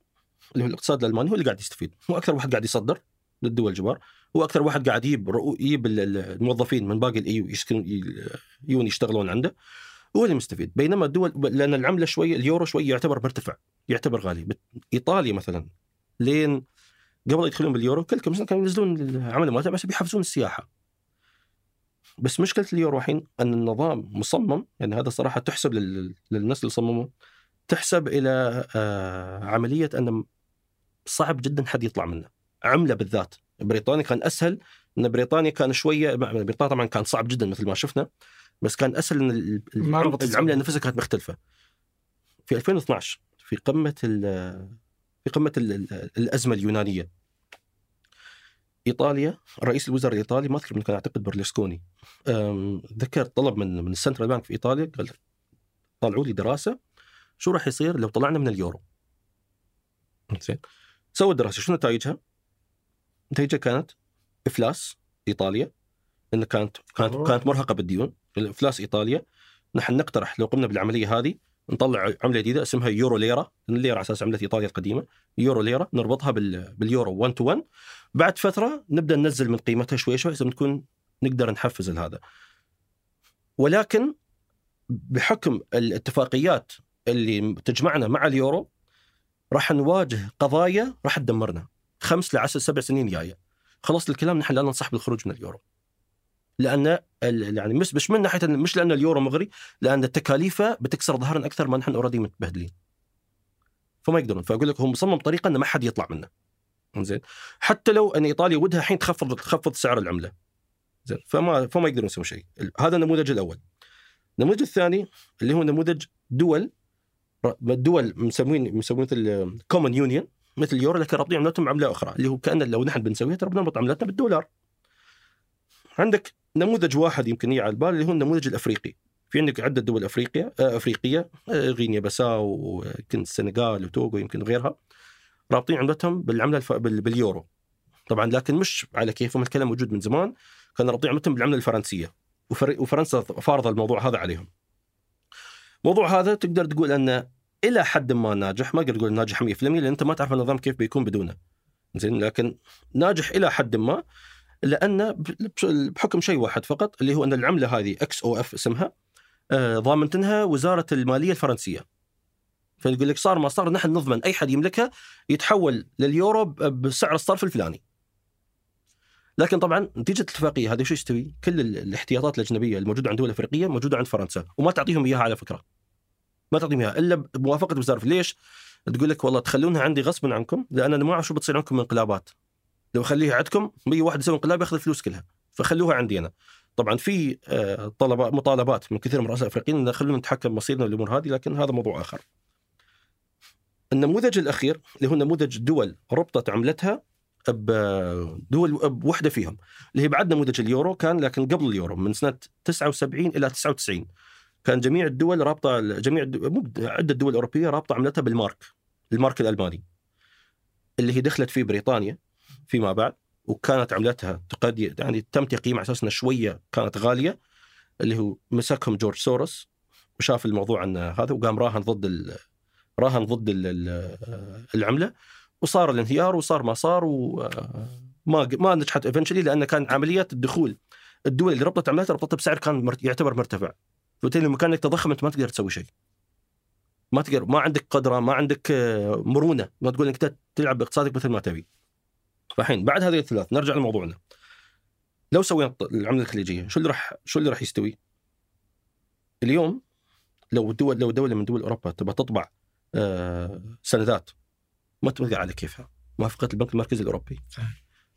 Speaker 3: اللي هو الاقتصاد الألماني هو اللي قاعد يستفيد، هو أكثر واحد قاعد يصدر للدول الجبار، هو أكثر واحد قاعد يجيب يجيب ال- ال- الموظفين من باقي يسكن يجون يشتغلون عنده. هو اللي مستفيد، بينما الدول لأن العملة شوي اليورو شوي يعتبر مرتفع، يعتبر غالي، إيطاليا مثلا لين قبل يدخلون باليورو كل كم سنة كانوا ينزلون العملة مالتها بس بيحفزون السياحة. بس مشكلة اليورو الحين أن النظام مصمم يعني هذا صراحة تحسب لل- للناس اللي صمموا تحسب إلى آه، عملية أن صعب جدا حد يطلع منه عملة بالذات. بريطانيا كان أسهل إن بريطانيا كان شوية بريطانيا طبعا كان صعب جدا مثل ما شفنا بس كان
Speaker 1: أسهل إن
Speaker 3: العملة نفسها كانت مختلفة. في 2012 في قمة في قمة ال- ال- الأزمة اليونانية. إيطاليا رئيس الوزراء الإيطالي ما اذكر من كان اعتقد برلسكوني ذكر طلب من من ال central bank في إيطاليا قال طلعوا لي دراسة شو راح يصير لو طلعنا من اليورو. زين سووا الدراسة شو نتائجها؟ نتائجها كانت إفلاس إيطاليا لأن كانت كانت
Speaker 1: أوه.
Speaker 3: كانت مرهقة بالديون افلاس إيطاليا نحن نقترح لو قمنا بالعملية هذه نطلع عملة جديدة اسمها يورو ليرة. الليرة على أساس عملة ايطاليا القديمه يورو ليرة نربطها بال باليورو 1 to 1 بعد فترة نبدأ ننزل من قيمتها شوي شوي اذا نكون نقدر نحفز هذا ولكن بحكم الاتفاقيات اللي تجمعنا مع اليورو راح نواجه قضايا راح تدمرنا. خمس لعشر سبع سنين جاية. خلص الكلام نحن لا ننصح بالخروج من اليورو. لأن يعني مش مش من ناحية مش لأن اليورو مغري لأن تكاليفه بتكسر ظهرنا أكثر ما نحن already متبهدلين. فما يقدرون. فأقول لك هم مصمم بطريقه إن ما حد يطلع منه. زين حتى لو إن إيطاليا ودها الحين تخفض تخفض سعر العملة. زين فما فما يقدرون يسوون شيء. هذا النموذج الأول. النموذج الثاني اللي هو نموذج دول دول مسوين مسوين مثل common union مثل اليورو لكن رابطين عملتهم بعمله أخرى اللي هو كأن لو نحن بنسويها ترى بنربط عملتنا بالدولار. عندك نموذج واحد يمكن يجي على البال اللي هو النموذج الأفريقي. في عندك عدة دول افريقيا آه، أفريقية آه، غينيا بساو يمكن السنغال وتوغو يمكن غيرها رابطين عملتهم بالعملة الف... بال... باليورو. طبعا لكن مش على كيفهم الكلام موجود من زمان كانوا رابطين عملتهم بالعملة الفرنسية وفر... وفرنسا فارضه الموضوع هذا عليهم. الموضوع هذا تقدر تقول أنه إلى حد ما ناجح ما أقدر أقول ناجح 100% لأن أنت ما تعرف النظام كيف بيكون بدونه زين لكن ناجح إلى حد ما لأن بحكم شيء واحد فقط اللي هو أن العملة هذه XOF اسمها آه، ضامنتنها وزارة المالية الفرنسية فيقول لك صار ما صار نحن نضمن أي حد يملكها يتحول لليورو بسعر الصرف الفلاني لكن طبعا نتيجة الاتفاقية هذه شو يستوي؟ كل ال- الاحتياطات الأجنبية الموجودة عند الدول الافريقيه موجودة عند فرنسا وما تعطيهم إياها على فكرة. ما تعطيهم إياها إلا بموافقة وزارة ليش؟ تقول لك والله تخلونها عندي غصبا عنكم لأن أنا ما أعرف شو بتصير عندكم انقلابات. لو اخليها عندكم بيجي واحد يسوي انقلاب ياخذ الفلوس كلها فخلوها عندي أنا. طبعا في آه، طلبات مطالبات من كثير من الرؤساء الافريقيين ان خلونا نتحكم بمصيرنا والأمور هذه لكن هذا موضوع آخر. النموذج الأخير اللي هو نموذج دول ربطت عملتها بدول بوحده فيهم اللي هي بعد نموذج اليورو كان لكن قبل اليورو من سنة 79 إلى 99 كان جميع الدول رابطة جميع عدة دول أوروبية رابطة عملتها بالمارك المارك الألماني اللي هي دخلت فيه بريطانيا فيما بعد وكانت عملتها تقد يعني تم تقييم على أساس إنها شوية كانت غالية اللي هو مسكهم جورج سوروس وشاف الموضوع عن هذا وقام راهن ضد. راهن ضد ال... ال- العملة وصار الانهيار وصار ما صار وما ما نجحت eventually لأن كان عمليات الدخول الدول اللي ربطت عملتها ربطتها بسعر كان يعتبر مرتفع. فبالتالي لما كان انك تضخم أنت ما تقدر تسوي شيء. ما تقدر ما عندك قدرة ما عندك آه، مرونة. ما تقول إنك تلعب باقتصادك مثل ما تبي. فالحين بعد هذه الثلاث نرجع لموضوعنا لو سوينا العملة الخليجية شو اللي راح شو اللي راح يستوي؟ اليوم لو دول لو دولة من دول أوروبا تبغى تطبع آه، سندات ما تبقى على كيفها موافقة البنك المركزي
Speaker 1: الأوروبي.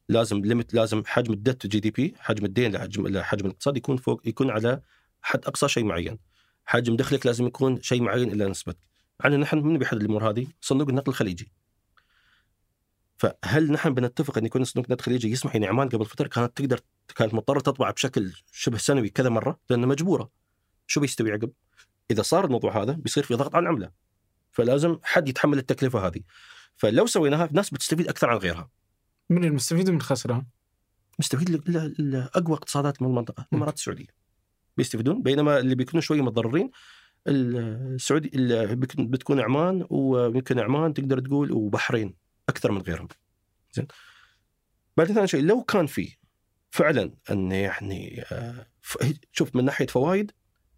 Speaker 3: لازم limit لازم حجم ال debt GDP حجم الدين لحجم لحجم الاقتصاد يكون فوق يكون على حد أقصى شيء معين حجم دخلك لازم يكون شيء معين إلى نسبتك عندنا نحن من بيحدد الأمور هذه؟ صندوق النقد الخليجي فهل نحن بنتفق أن يكون صندوق النقد الخليجي يسمح يعني عمان قبل فترة؟ كانت تقدر كانت مضطرة تطبع بشكل شبه سنوي كذا مرة لأنها مجبورة. شو بيستوي عقب؟ إذا صار الموضوع هذا بيصير في ضغط على العمله فلازم حد يتحمل التكلفة هذه. فلو سويناها الناس بتستفيد أكثر عن غيرها.
Speaker 1: من المستفيد ومن الخسران
Speaker 3: مستفيد اقوى اقتصادات من المنطقة الإمارات السعودية. بيستفيدون بينما اللي بيكونوا شوية متضررين السعودي بتكون عمان ويمكن عمان تقدر تقول وبحرين. أكثر من غيرهم. زين؟ بعد ثاني شيء لو كان في فعلا أن يعني آه، شوف من ناحية فوائد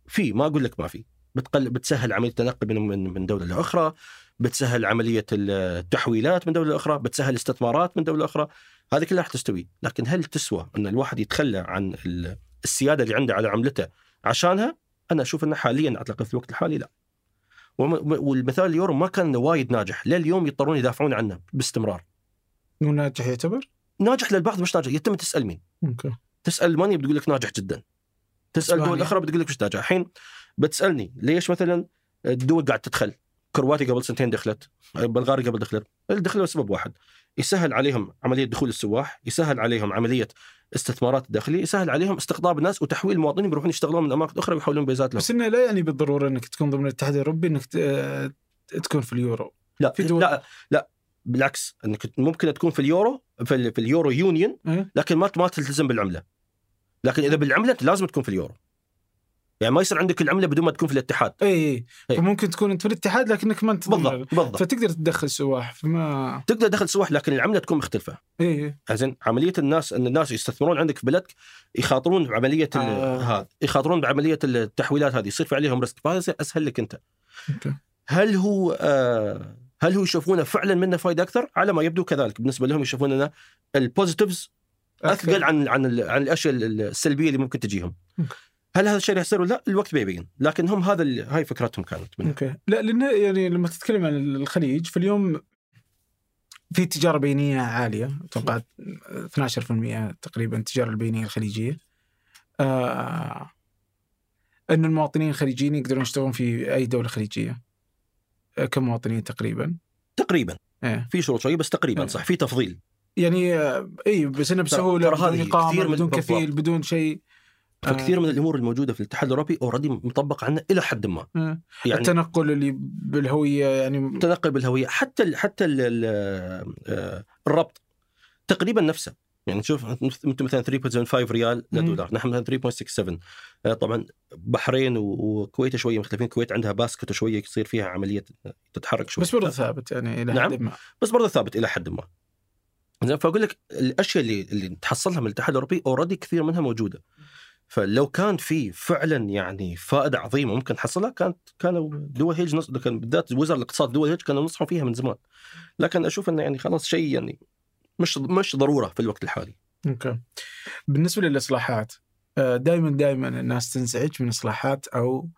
Speaker 3: في ما أقول لك ما في. بتقل بتسهل عملية التنقل من من دولة لأخرى بتسهل عملية التحويلات من دولة لأخرى بتسهل استثمارات من دولة أخرى هذه كلها راح تستوي. لكن هل تسوى أن الواحد يتخلى عن ال- السيادة اللي عنده على عملته عشانها؟ أنا أشوف أنه حاليا أعتقد في الوقت الحالي لا. والمثال اليورو ما كان وايد ناجح. لليوم يضطرون يدافعون عنه باستمرار.
Speaker 1: مو ناجح يعتبر؟
Speaker 3: ناجح للبعض مش ناجح. يتم تسأل مين؟
Speaker 1: أوكي.
Speaker 3: تسأل المانيا بتقول لك ناجح جدا. تسأل دول. أخرى بتقول لك مش ناجح. الحين بتسألني ليش مثلا الدول قاعد تدخل؟ كرواتيا قبل سنتين دخلت بلغاريا قبل دخلت. دخلوا لسبب واحد. يسهل عليهم عملية دخول السواح يسهل عليهم عملية استثمارات الداخليه يسهل عليهم استقطاب الناس وتحويل المواطنين بيروحون يشتغلون من أماكن أخرى ويحولون بيزات لهم.
Speaker 1: بس إنه لا يعني بالضرورة إنك تكون ضمن الاتحاد الأوروبي إنك آه، تكون في اليورو.
Speaker 3: لا
Speaker 1: في دول-
Speaker 3: لا لا بالعكس إنك ممكن تكون في اليورو في, في اليورو يونيون
Speaker 1: إيه؟
Speaker 3: لكن ما ما تلتزم بالعملة. لكن إذا بالعملة أنت لازم تكون في اليورو. يعني ما يصير عندك العمله بدون ما تكون في الاتحاد.
Speaker 1: إي
Speaker 3: إي.
Speaker 1: فممكن تكون انت في الاتحاد لكنك ما انت
Speaker 3: بالضبط بالضبط.
Speaker 1: فتقدر تدخل سواح فما
Speaker 3: تقدر تدخل سواح لكن العملة تكون مختلفة.
Speaker 1: إي
Speaker 3: زين عملية الناس إن الناس يستثمرون عندك في بلدك يخاطرون بعملية
Speaker 1: آه.
Speaker 3: هذا يخاطرون بعملية التحويلات هذه يصير في عليهم risk. فهذا أسهل لك
Speaker 1: أنت.
Speaker 3: هل هو آه هل هو يشوفونه فعلا منه فائده أكثر؟ على ما يبدو كذلك. بالنسبة لهم يشوفون أن ال positives أثقل عن عن عن الأشياء السلبية اللي ممكن تجيهم. هل هذا الشيء راح يصير ولا لا؟ الوقت بيبين، لكن هم هذا ال- هاي فكرتهم كانت منه.
Speaker 1: okay لا لأن يعني لما تتكلم عن الخليج في اليوم في تجارة بينية عالية أتوقع 12% تقريبا التجارة البينية الخليجية آه إن المواطنين الخليجيين يقدرون يشتغلون في أي دولة خليجية آه كمواطنين تقريبا
Speaker 3: تقريبا
Speaker 1: إيه.
Speaker 3: في شروط شوية بس تقريبا
Speaker 1: إيه.
Speaker 3: صح في تفضيل.
Speaker 1: يعني آه اي بس إنه
Speaker 3: بسهولة
Speaker 1: بدون
Speaker 3: إقامة
Speaker 1: بدون. كفيل بدون شيء.
Speaker 3: فكثير من الأمور الموجودة في الاتحاد الأوروبي already مطبق عنه إلى حد ما.
Speaker 1: آه.
Speaker 3: يعني
Speaker 1: التنقل اللي بالهوية يعني
Speaker 3: تنقل بالهوية حتى ال حتى ال ال الربط تقريبا نفسه. يعني شوف انت مثلا 3.75 ريال. لدولار نحن مثلا 3.67 آه، طبعا بحرين وكويت شوية مختلفين. الكويت عندها basket وشويه يصير فيها عملية تتحرك شوية.
Speaker 1: بس برضه ثابت يعني إلى
Speaker 3: نعم.
Speaker 1: حد ما.
Speaker 3: بس برضه ثابت إلى حد ما. زين فأقول لك الأشياء اللي اللي تحصلها من الاتحاد الأوروبي already كثير منها موجودة. فلو كان في فعلا يعني فائدة عظيمة ممكن نحصلها كانت كانوا دول هيج نص كان بالذات وزارة الاقتصاد دول هيج كانوا نصحوا فيها من زمان. لكن أشوف إنه يعني خلاص شيء يعني مش مش ضرورة في الوقت الحالي.
Speaker 1: okay. بالنسبة للإصلاحات دائما دائما الناس تنزعج من إصلاحات أو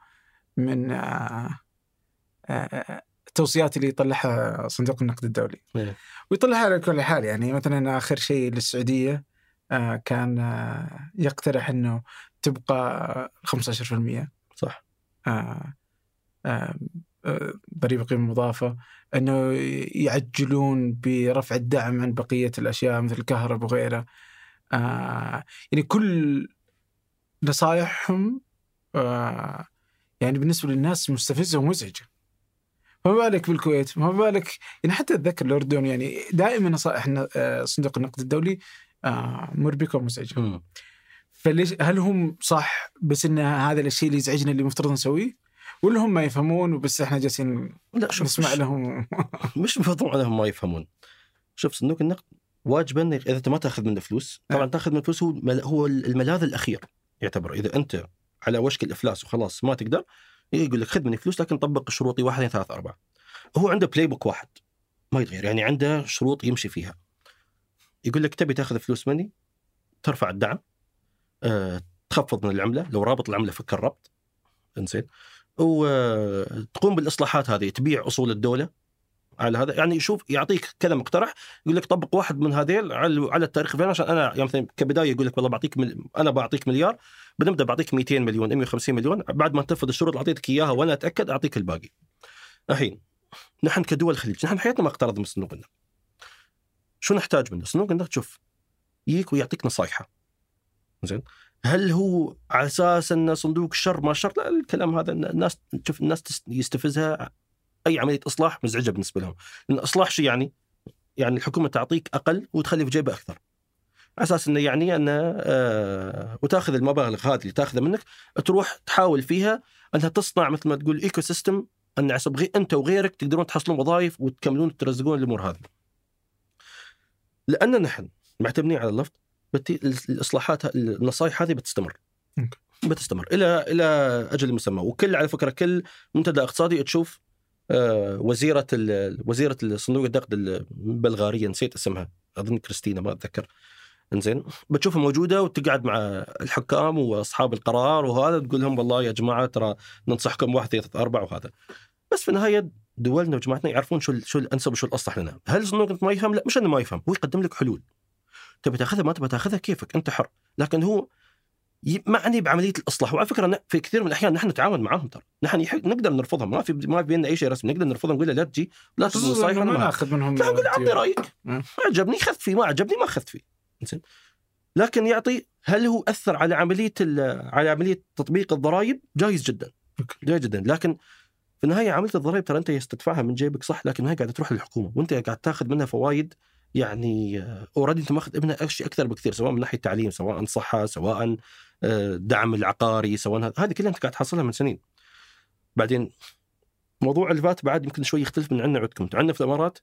Speaker 1: من آه، آه، التوصيات اللي يطلعها صندوق النقد الدولي.
Speaker 3: إيه.
Speaker 1: ويطلعها على كل حال يعني مثلا آخر شيء للسعودية آه، كان آه، يقترح إنه تبقى 15%
Speaker 3: صح.
Speaker 1: آه، آه، آه، ضريبه قيمه مضافه إنه يعجلون برفع الدعم عن بقية الأشياء مثل الكهرباء وغيرها آه، يعني كل نصائحهم آه، يعني بالنسبة للناس مستفزة ومزعجة. فما بالك بالكويت فما بالك يعني حتى أتذكر الأردن يعني دائما نصائح آه، صندوق النقد الدولي آه، مربكه ومزعجه فليش هل هم صح بس إن هذا الشيء اللي يزعجنا اللي المفترض نسويه؟ ولا هم ما يفهمون وبس إحنا جالسين
Speaker 3: لا شوف
Speaker 1: نسمع
Speaker 3: مش,
Speaker 1: لهم؟ [laughs]
Speaker 3: مش مفروض عليهم ما يفهمون. شوف صندوق النقد واجب إنك إذا أنت ما تأخذ منه فلوس طبعا
Speaker 1: نعم.
Speaker 3: تأخذ من فلوس هو هو الملاذ الأخير يعتبر إذا أنت على وشك الإفلاس وخلاص ما تقدر يقول لك خذ مني فلوس لكن طبق شروطي واحد اثنين ثلاثة أربعة. هو عنده playbook واحد ما يتغير يعني عنده شروط يمشي فيها. يقول لك تبي تاخذ فلوس مني ترفع الدعم أه تخفض من العملة لو رابط العملة فك الربط. إنزين. وتقوم بالإصلاحات هذه تبيع أصول الدولة على هذا. يعني شوف يعطيك كذا مقترح يقول لك طبق واحد من هذيل على على التاريخ. الفلاني عشان أنا يعني مثلا كبداية يقول لك والله بعطيك مل... أنا بعطيك مليار بنبدا بعطيك 200 مليون 150 مليون. بعد ما تنفذ الشروط اللي أعطيتك إياها وأنا أتأكد أعطيك الباقي. الحين نحن كدول الخليج نحن حياتنا ما اقترض من صندوق النقد. شو نحتاج منه؟ صندوق النقد شوف يجيك ويعطيك نصايحة. زين هل هو على أساس أن صندوق شر ما شر؟ لا الكلام هذا الناس تشوف الناس يستفزها أي عملية إصلاح مزعجة بالنسبة لهم. لأن الاصلاح شو يعني؟ يعني الحكومة تعطيك أقل وتخلي في جيبها أكثر. على أساس إنه يعني انه آه وتأخذ المبالغ هذه اللي تأخذها منك تروح تحاول فيها أنها تصنع مثل ما تقول ecosystem ان أنت وغيرك تقدرون تحصلون وظائف وتكملون وترزقون الأمور هذه. لأن نحن معتمدين على النفط بتي الإصلاحات النصائح هذه بتستمر. بتستمر إلى إلى أجل مسمى وكل على فكرة كل منتدى اقتصادي تشوف آه، وزيرة ال- وزيرة صندوق النقد البلغارية نسيت اسمها أظن كريستينا ما أتذكر. إنزين. بتشوفها موجودة وتقعد مع الحكام وأصحاب القرار وهذا تقول لهم والله يا جماعة ترى ننصحكم واحد اثنين أربعة وهذا. بس في النهاية دولنا وجماعتنا يعرفون شو شو الأنسب وشو الأصلح لنا، هل صندوق النقد ما يفهم؟ لا مش إنه ما يفهم، هو يقدم لك حلول. تبي تأخذها؟ ما تبي تأخذها؟ كيفك؟ أنت حر. لكن هو معني بعملية الاصلاح وعلى فكرة في كثير من الأحيان نحن نتعاون معاهم ترى. نحن نقدر نرفضهم. ما في ما في بيننا أي شيء رسمي. نقدر نرفضهم نقول لا تجي لا تجي
Speaker 1: خصوصا
Speaker 3: نصايح
Speaker 1: إنه
Speaker 3: أنا
Speaker 1: ما
Speaker 3: ما
Speaker 1: ناخذ منهم
Speaker 3: لا أقول عطني
Speaker 1: ديون.
Speaker 3: رأيك.
Speaker 1: مم.
Speaker 3: عجبني خذت فيه. ما عجبني ما اخذت فيه. زين لكن يعطي هل هو أثر على عملية على عملية تطبيق الضرائب؟ جايز جدا. جايز جدا. لكن في النهاية عمليه الضرائب ترى أنت تدفعها من جيبك صح لكن هي قاعدة تروح للحكومة وأنت قاعد تاخذ منها فوائد يعني اوريدي أنت ماخذ منها اشياء أكثر بكثير سواء من ناحية تعليم سواء صحة سواء آه، دعم العقاري سواء هذه كلها أنت قاعد تحصلها من سنين بعدين موضوع الفات بعد يمكن شوي يختلف من عندنا عندكم عندنا في الإمارات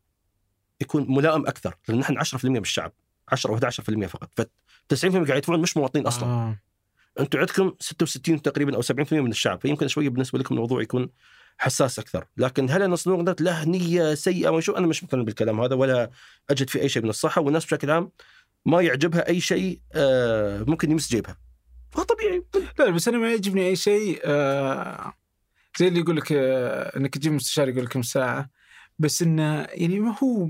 Speaker 3: يكون ملائم أكثر لأن نحن 10% من الشعب 10 أو 11% فقط ف 90% قاعد يدفعون مش مواطنين أصلا آه.
Speaker 1: آه.
Speaker 3: أنتم عندكم 66 تقريبا أو 70% من الشعب فيمكن شوية بالنسبة لكم الموضوع يكون حساس أكثر. لكن هل الصندوق النقد له نية سيئة؟ ما شو أنا مش مقتنع بالكلام هذا ولا أجد فيه أي شيء من الصحة. والناس بشكل عام ما يعجبها أي شيء آه ممكن يمس جيبها. فطبيعي
Speaker 1: لا بس أنا ما يعجبني أي شيء آه زي اللي يقول لك آه إنك تجيب مستشار يقول لك كم ساعه بس إنه يعني ما هو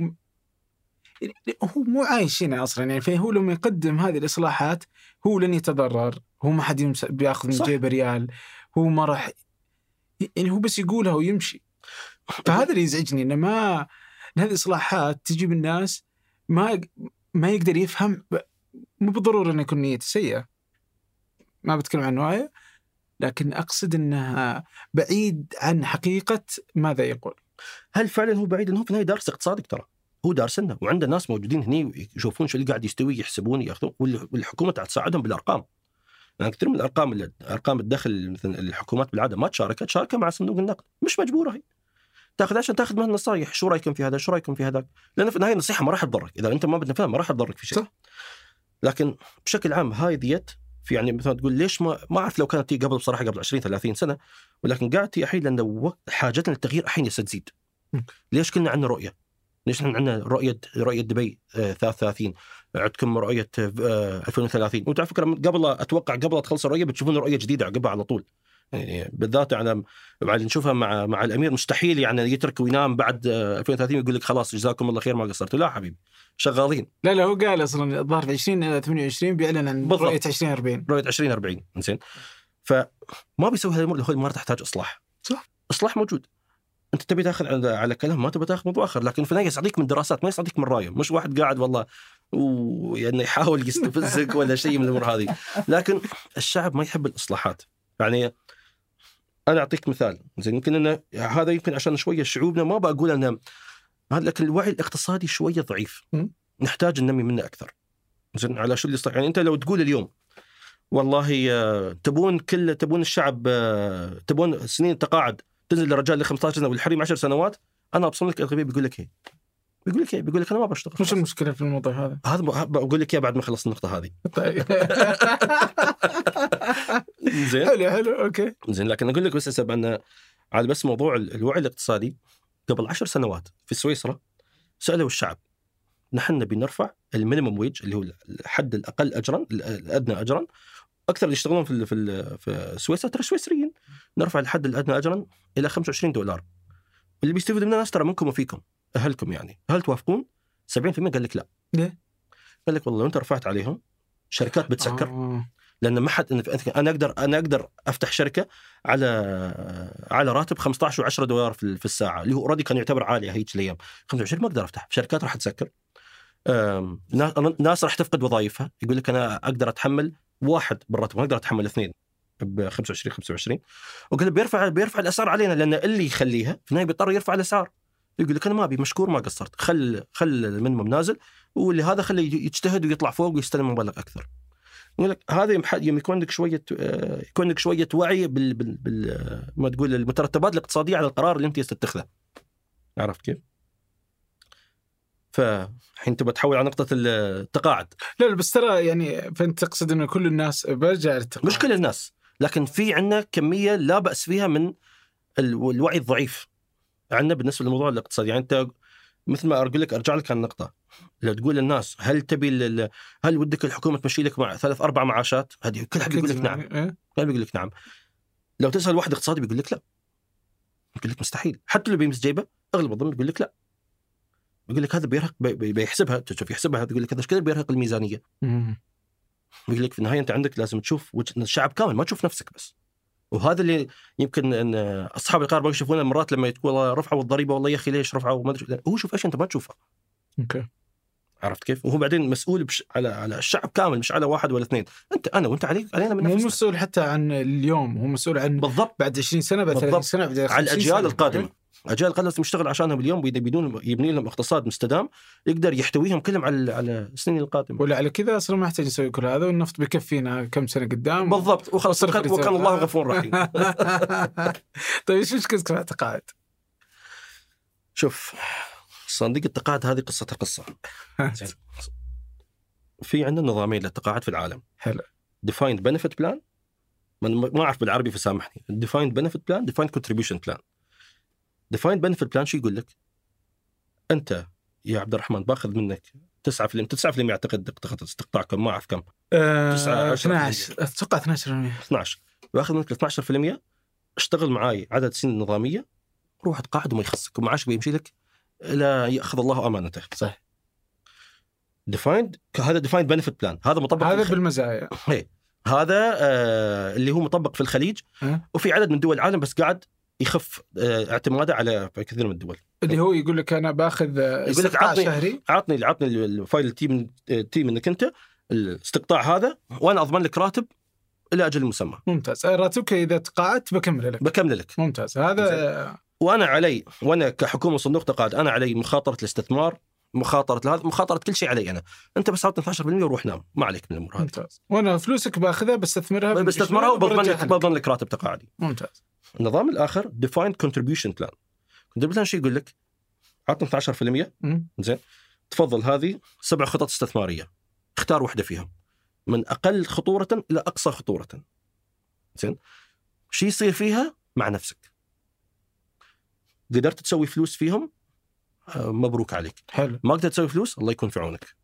Speaker 1: يعني هو مو عايش هنا أصلا. يعني فهو لما يقدم هذه الإصلاحات هو لن يتضرر. هو ما حد بياخذ من. جيبه ريال. هو ما راح يعني هو بس يقولها ويمشي. فهذا اللي يزعجني إنه ما إن هذه الإصلاحات تجي من ما ما يقدر يفهم مو بالضرورة انه يكون نيته سيئة. ما بتكلم عن نوايا لكن أقصد إنها بعيد عن حقيقة ماذا يقول.
Speaker 3: هل فعلا هو بعيد؟ هو في النهاية دارس اقتصادك ترى. هو دارسنا وعنده ناس موجودين هني يشوفون شو اللي قاعد يستوي يحسبون يأخذون والحكومة تساعدهم بالأرقام. يعني كثير من الارقام ارقام الدخل مثلا الحكومات بالعاده ما تشارك تشارك مع صندوق النقد. مش مجبوره هي. تاخذ عشان تاخذ منها نصائح شو رايكم في هذا؟ شو رايكم في هذاك؟ لأن في النهاية النصيحة ما راح تضرك. إذا أنت ما بتنفذها ما راح تضرك في شيء.
Speaker 1: صح.
Speaker 3: لكن بشكل عام هاي ديت في يعني مثلا تقول ليش ما ما أعرف لو كانت قبل بصراحة قبل 20 30 سنة ولكن قاعد تي الحين لأن وقت- حاجتنا للتغيير الحين يستزيد
Speaker 1: م.
Speaker 3: ليش كلنا عندنا رؤية؟ ليش إحنا عندنا رؤيه رؤية دبي آه، 33 عندكم رؤية آه، 2030 وأنتم على فكرة قبل أتوقع قبل تخلص الرؤية بتشوفون رؤية جديدة عقبها على طول. يعني بالذات على بعد نشوفها مع مع الأمير مستحيل يعني يترك وينام بعد آه، 2030 يقول لك خلاص جزاكم الله خير ما قصرتوا. لا حبيبي شغالين.
Speaker 1: لا لا هو قال أصلا الظاهر في 20 إلى 28 بيعلن عن
Speaker 3: بالضبط.
Speaker 1: رؤية 2040
Speaker 3: رؤية 2040 زين فما بيسوي هذه الأمور ما تحتاج إصلاح.
Speaker 1: صح.
Speaker 3: إصلاح موجود. أنت تبي تاخذ على على كلام ما تبي تاخذ موضوع آخر. لكن في النهايه يصعديك من دراسات ما يصعديك من رأيه. مش واحد قاعد والله ويعني يحاول يستفزك ولا شيء من الأمور هذه. لكن الشعب ما يحب الإصلاحات. يعني أنا أعطيك مثال. زين يمكن انه هذا يمكن عشان شوية شعوبنا ما بقول انه هذا لكن الوعي الاقتصادي شوية ضعيف. نحتاج ننمي منه أكثر. زين على شو اللي صار يعني أنت لو تقول اليوم والله آه، تبون كل تبون الشعب آه، تبون سنين التقاعد تنزل للرجال ل 15 سنة والحريم 10 سنوات؟ أنا أبصم لك الغبي بيقول لك إيه. بيقول لك إيه؟ بيقول لك أنا ما بشتغل
Speaker 1: وش المشكلة في الموضوع هذا؟
Speaker 3: هذا بقول لك إياه بعد ما خلص النقطة هذه. [laughs]
Speaker 1: طيب. [laughs]
Speaker 3: زين.
Speaker 1: حلو حلو okay.
Speaker 3: زين لكن أقول لك بس هسه ان على بس موضوع ال- الوعي الاقتصادي. قبل عشر سنوات في سويسرا سألوا الشعب نحن نبي نرفع الـ minimum wage اللي هو الحد الأقل اجرا الأدنى اجرا. أكثر اللي يشتغلون في في في سويسرا ترى سويسريين. نرفع الحد الأدنى اجرا إلى 25 دولار. اللي بيستفيدوا مننا ناس ترى منكم وفيكم. أهلكم يعني. هل توافقون؟ 70% قال لك لا.
Speaker 1: ليه؟
Speaker 3: قال لك والله لو أنت رفعت عليهم شركات بتسكر.
Speaker 1: آه.
Speaker 3: لأن ما حد أنا أقدر أنا أقدر أفتح شركة على على راتب 15 و10 دولار في الساعة. اللي هو اوريدي كان يعتبر عالي هيك الأيام 25 ما أقدر أفتح. شركات راح تسكر. ناس راح تفقد وظائفها. يقول لك أنا أقدر أتحمل واحد بالراتب. ما أقدر أتحمل اثنين ب 25 25 وقال بيرفع بيرفع الأسعار علينا. لأن اللي يخليها في النهاية بيضطر يرفع الأسعار. يقول لك أنا ما أبي مشكور ما قصرت خل خل المينيموم نازل واللي هذا خليه يجتهد ويطلع فوق ويستلم مبلغ أكثر يقول لك هذا يم يكون عندك شوية آه، يكون عندك شوية وعي بال, بال, بال ما تقول المترتبات الاقتصادية على القرار اللي أنت تتخذه. عرفت كيف؟ فالحين تبغى تحول على نقطة التقاعد،
Speaker 1: لا لا بس ترى يعني فأنت تقصد انه كل الناس برجع للتقاعد.
Speaker 3: مش كل الناس، لكن في عندنا كمية لا بأس فيها من ال- الوعي الضعيف. عندنا بالنسبة للموضوع الاقتصادي، يعني أنت مثل ما أقول لك أرجع لك النقطة. لو تقول للناس هل تبي ال- هل ودك الحكومة تمشي لك مع ثلاث أربع معاشات؟ هذه كل حد يقول لك نعم.
Speaker 1: إيه؟
Speaker 3: ما بيقول لك نعم لو تسأل واحد اقتصادي بيقول لك لا يقول لك مستحيل حتى اللي بيمس جيبه أغلب الظن بيقول لك لا يقول لك هذا بيرهق بي- بي- بيحسبها تشوف يحسبها يقول لك هذا إيش كذا بيرهق الميزانية
Speaker 1: مم.
Speaker 3: يقول لك في النهاية أنت عندك لازم تشوف وجه الشعب كامل ما تشوف نفسك بس وهذا اللي يمكن إن أصحاب القرار يشوفونه مرات لما تقول والله رفعوا الضريبة والله يا أخي ليش رفعوا؟ ما أدري هو شوف إيش أنت ما تشوفه.
Speaker 1: أوكي.
Speaker 3: عرفت كيف؟ وهو بعدين مسؤول بش... على على الشعب كامل مش على واحد ولا اثنين، انت أنا وأنت عليك علينا من
Speaker 1: مو
Speaker 3: نفسنا
Speaker 1: مسؤول حتى عن اليوم هو مسؤول عن
Speaker 3: بالضبط.
Speaker 1: بعد 20 سنة بعد 30
Speaker 3: بالضبط.
Speaker 1: سنة بعد 50
Speaker 3: على الأجيال
Speaker 1: سنة.
Speaker 3: القادمة. الاجيال القادمه لازم يشتغل عشانهم اليوم بدون يبني لهم اقتصاد مستدام يقدر يحتويهم كلهم على على السنين القادمة.
Speaker 1: ولا على كذا أصلا ما يحتاج نسوي كل هذا والنفط بيكفينا كم سنة قدام.
Speaker 3: بالضبط. وخلاص وكان الله غفور رحيم. [laughs]
Speaker 1: طيب إيش مشكلتك في الاعتقاد؟
Speaker 3: شوف صندوق التقاعد هذه قصتها قصه. [laughs] في عندنا نظامين للتقاعد في العالم.
Speaker 1: حلو.
Speaker 3: defined benefit plan ما أعرف بالعربي فسامحني. defined benefit plan defined contribution plan defined benefit plan شو يقول لك؟ أنت يا عبد الرحمن باخذ منك 9% 9% أعتقد استقطاعكم ما أعرف كم.
Speaker 1: آه،
Speaker 3: تسعة عشر
Speaker 1: 12 أتوقع 12%
Speaker 3: 12 باخذ منك 12% اشتغل معاي عدد سنين نظامية روح تقاعد وما يخصك. ومعاشك بيمشي لك لا يأخذ الله أمانته.
Speaker 1: صح
Speaker 3: defined هذا defined benefit plan هذا مطبق
Speaker 1: هذا بالمزايا.
Speaker 3: إيه. هذا آه اللي هو مطبق في الخليج.
Speaker 1: أه.
Speaker 3: وفي عدد من دول العالم بس قاعد يخف آه اعتماده على كثير من الدول.
Speaker 1: اللي هو يقول لك أنا بأخذ آه،
Speaker 3: يقول لك
Speaker 1: استقطاع
Speaker 3: عطني-
Speaker 1: شهري.
Speaker 3: عطني عطني الفايل التيم التيم منك أنت الاستقطاع هذا وأنا أضمن لك راتب إلى أجل مسمى
Speaker 1: ممتاز. راتبك إذا تقاعدت بكمل لك.
Speaker 3: بكمل لك.
Speaker 1: ممتاز. هذا
Speaker 3: وأنا علي وأنا كحكومة صندوق تقاعد أنا علي مخاطرة الاستثمار مخاطرة هذا مخاطرة كل شيء علي أنا. أنت بس عطني 12% وروح نام. ما عليك من الأمور هذه.
Speaker 1: ممتاز. وأنا فلوسك بأخذها بستثمرها
Speaker 3: بستثمرها وبضمن لك راتب تقاعدي.
Speaker 1: ممتاز.
Speaker 3: النظام الآخر defined contribution plan كونتريبيوشن شو يقول لك؟ عطني 12%
Speaker 1: مم.
Speaker 3: زين. تفضل هذه سبع خطط استثمارية. اختار واحدة فيهم. من أقل خطورة إلى أقصى خطورة. زين. شو يصير فيها؟ مع نفسك. قدرت تسوي فلوس فيهم؟ آه، مبروك عليك.
Speaker 1: حلو.
Speaker 3: ما قدرت تسوي فلوس؟ الله يكون في عونك.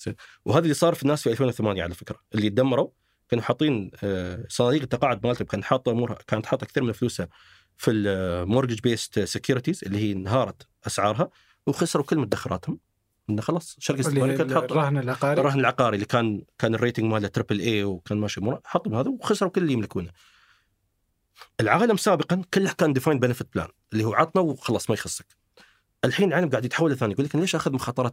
Speaker 3: زين. وهذا اللي صار في الناس في 2008 على فكرة. اللي تدمروا كانوا حاطين آه، صناديق التقاعد مالتهم كانت حاطة امورها كانت حاطة كثير من فلوسها في الـ mortgage backed securities اللي هي انهارت أسعارها وخسروا كل مدخراتهم إنه خلاص
Speaker 1: شركة
Speaker 3: استثماريه كانت حاطة
Speaker 1: الرهن العقاري
Speaker 3: الرهن العقاري اللي كان كان الـ rating ماله triple A وكان ماشي اموره حطوا هذا وخسروا كل اللي يملكونه. العالم سابقا كله كان defined benefit plan اللي هو عطنا وخلاص ما يخصك. الحين العالم قاعد يتحول لثاني يقول لك ليش أخذ مخاطره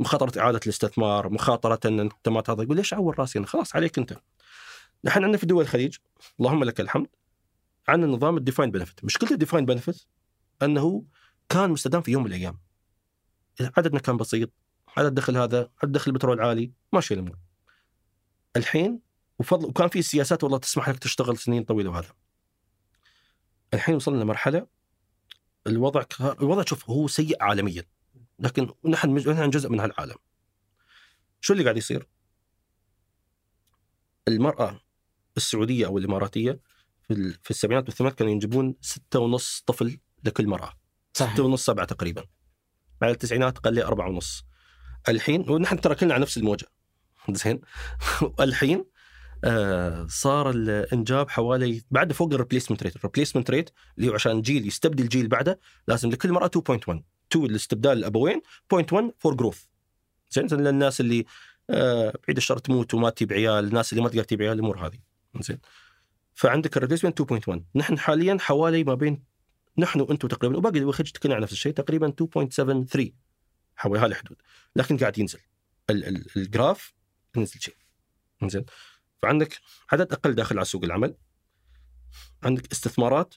Speaker 3: مخاطرة إعادة الاستثمار، مخاطرة إن أنت ما تهضر يقول ليش اعور راسي أنا خلاص عليك أنت. نحن عندنا في دول الخليج اللهم لك الحمد عندنا نظام ال defined benefit، مشكله ال defined benefit أنه كان مستدام في يوم من الأيام. عددنا كان بسيط، عدد دخل هذا، عدد دخل البترول عالي، ماشي الأمور. الحين وفضل وكان في سياسات والله تسمح لك تشتغل سنين طويلة وهذا. الحين وصلنا لمرحلة الوضع ك- الوضع شوف هو سيء عالميا لكن نحن مج- نحن جزء من هالعالم. شو اللي قاعد يصير؟ المرأة السعودية أو الإماراتية في في السبعينات والثمانينات كانوا ينجبون ستة ونص طفل لكل مرأة.
Speaker 1: صحيح.
Speaker 3: ستة ونص سبعة تقريبا. مع التسعينات قل لي أربعة ونص. الحين ونحن ترى كلنا على نفس الموجة. [laughs] زين؟ الحين آه صار الإنجاب حوالي بعد فوق ال replacement rate. ال replacement rate اللي هو عشان جيل يستبدل جيل بعده لازم لكل مرأة 2.1 2 لاستبدال الابوين 0.1 for growth زين؟ زين للناس اللي آه بعيد الشر تموت وما تجيب عيال الناس اللي ما تقدر تجيب عيال الأمور هذه. زين. فعندك ال replacement 2.1 نحن حاليا حوالي ما بين نحن وأنتم تقريبا وباقي كلنا على نفس الشيء تقريبا 2.73 حوالي هالحدود لكن قاعد ينزل. ال- ال- ال graph ينزل شيء. زين. فعندك عدد أقل داخل على سوق العمل. عندك استثمارات.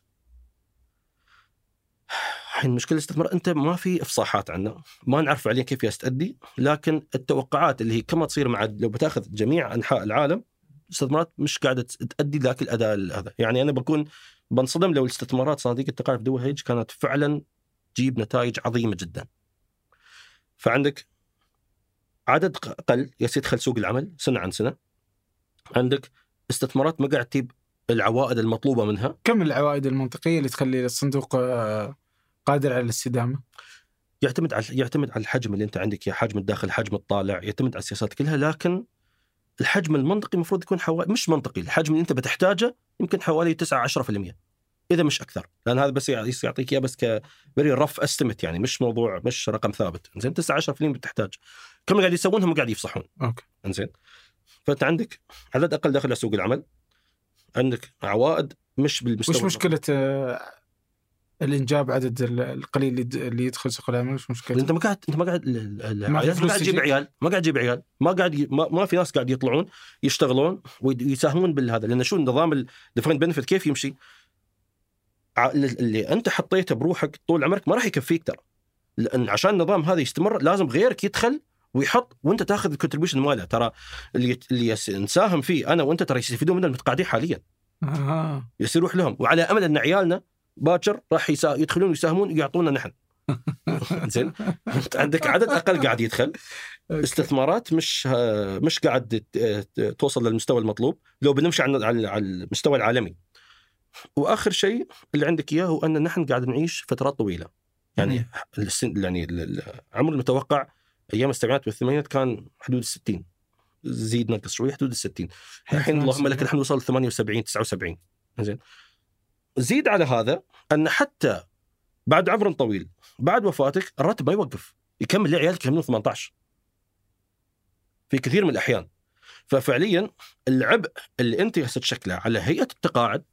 Speaker 3: الحين مشكلة الاستثمار أنت ما في إفصاحات عنه. ما نعرف فعليا كيف يستأدي لكن التوقعات اللي هي كما تصير مع لو بتأخذ جميع أنحاء العالم الاستثمارات مش قاعدة تؤدي ذاك الأداء هذا يعني أنا بكون بنصدم لو الاستثمارات صناديق التقاعد في دول الخليج كانت فعلا تجيب نتائج عظيمة جدا. فعندك عدد قل يصير يدخل سوق العمل سنة عن سنة. عندك استثمارات ما قاعد تجيب العوائد المطلوبة منها،
Speaker 1: كم العوائد المنطقية اللي تخلي الصندوق آه، قادر على الاستدامة؟
Speaker 3: يعتمد على يعتمد على الحجم اللي أنت عندك يا حجم الداخل، حجم الطالع، يعتمد على السياسات كلها لكن الحجم المنطقي المفروض يكون حوالي مش منطقي، الحجم اللي انت بتحتاجه يمكن حوالي 9 10%. إذا مش أكثر لأن هذا بس يع- يعطيك إياه بس ك فيري رف استمت يعني مش موضوع مش رقم ثابت. زين 9 10% بتحتاج. كم قاعد يسوون هم قاعد يفصحون.
Speaker 1: okay.
Speaker 3: إنزين. فأنت عندك عدد أقل داخل سوق العمل عندك عوائد مش بالمستوى
Speaker 1: وش مشكلة آه، الانجاب عدد ال- القليل اللي يد- اللي يدخل سوق العمل وش مشكلته؟
Speaker 3: انت ما قاعد انت ما قاعد
Speaker 1: ما
Speaker 3: قاعد تجيب؟ عيال ما قاعد تجيب عيال ما قاعد. ما, ما في ناس قاعد يطلعون يشتغلون ويساهمون بالهذا لأن شو نظام ال defined benefit كيف يمشي؟ اللي أنت حطيته بروحك طول عمرك ما راح يكفيك ترى لأن عشان النظام هذا يستمر لازم غيرك يدخل ويحط وأنت تاخذ الكونتربيوشن ماله ترى اللي اللي نساهم فيه أنا وأنت ترى يستفيدون منه المتقاعدين حاليا
Speaker 1: آه.
Speaker 3: يصير يروح لهم وعلى أمل أن عيالنا باكر راح يسا... يدخلون ويساهمون ويعطونا نحن. [laughs] زين؟ عندك عدد أقل قاعد يدخل. استثمارات مش مش قاعد توصل للمستوى المطلوب لو بنمشي على المستوى العالمي. وآخر شيء اللي عندك إياه هو أن نحن قاعد نعيش فترات طويلة. يعني السن يعني ال- ال- العمر المتوقع أيام السبعينات والثمانينات كان حدود ال 60 زيد نقص شوي حدود ال 60 الحين اللهم لك الحمد وصل 78 79 زين؟ زيد على هذا أن حتى بعد عمر طويل بعد وفاتك الراتب ما يوقف يكمل لعيالك يكملون 18 في كثير من الأحيان. ففعليا العبء اللي أنت هسه تشكله على هيئة التقاعد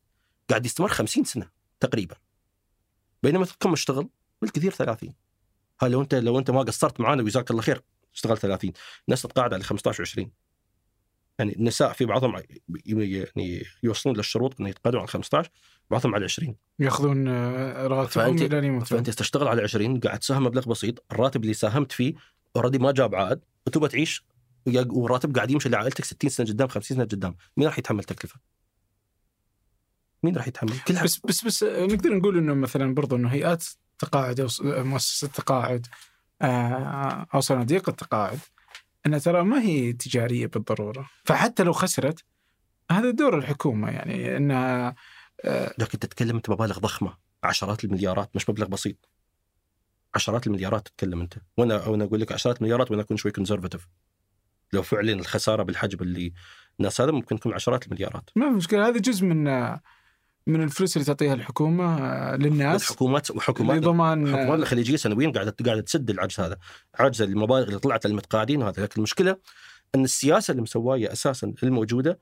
Speaker 3: قاعد يستمر 50 سنة تقريبا. بينما كم اشتغل بالكثير 30 ها لو أنت لو أنت ما قصرت معانا وجزاك الله خير اشتغل 30 الناس تتقاعد على 15 و20 يعني النساء في بعضهم يعني يوصلون للشروط إنه يتقاعدون على 15 بعضهم على 20
Speaker 1: ياخذون آه، راتبهم إلى يموتون
Speaker 3: فأنت تشتغل على 20 قاعد تساهم مبلغ بسيط الراتب اللي ساهمت فيه اوريدي ما جاب عائد وتبغى تعيش والراتب قاعد يمشي لعائلتك 60 سنة قدام 50 سنة قدام مين راح يتحمل تكلفة؟ مين راح يتحمل؟ كلها
Speaker 1: بس بس بس آه، نقدر نقول إنه مثلا برضو إنه هيئات تقاعد أو س- مؤسسة تقاعد آه، أو صناديق التقاعد إنها ترى ما هي تجارية بالضرورة. فحتى لو خسرت هذا دور الحكومة يعني إنها آه،
Speaker 3: لكن تتكلم أنت مبالغ ضخمة. عشرات المليارات مش مبلغ بسيط. عشرات المليارات تتكلم أنت. وأنا وأنا أقول لك عشرات المليارات وأنا أكون شوي conservative لو فعلا الخسارة بالحجم اللي الناس هذا ممكن تكون عشرات المليارات.
Speaker 1: ما في مشكلة هذا جزء من من الفلوس اللي تعطيها الحكومة آه، للناس.
Speaker 3: الحكومات وحكومات
Speaker 1: لضمان
Speaker 3: الحكومات
Speaker 1: آه،
Speaker 3: الخليجيه سنويا قاعدة قاعدة تسد العجز هذا. عجز المبالغ اللي طلعت للمتقاعدين وهذا. لكن المشكلة إن السياسة اللي مسواية أساسا الموجودة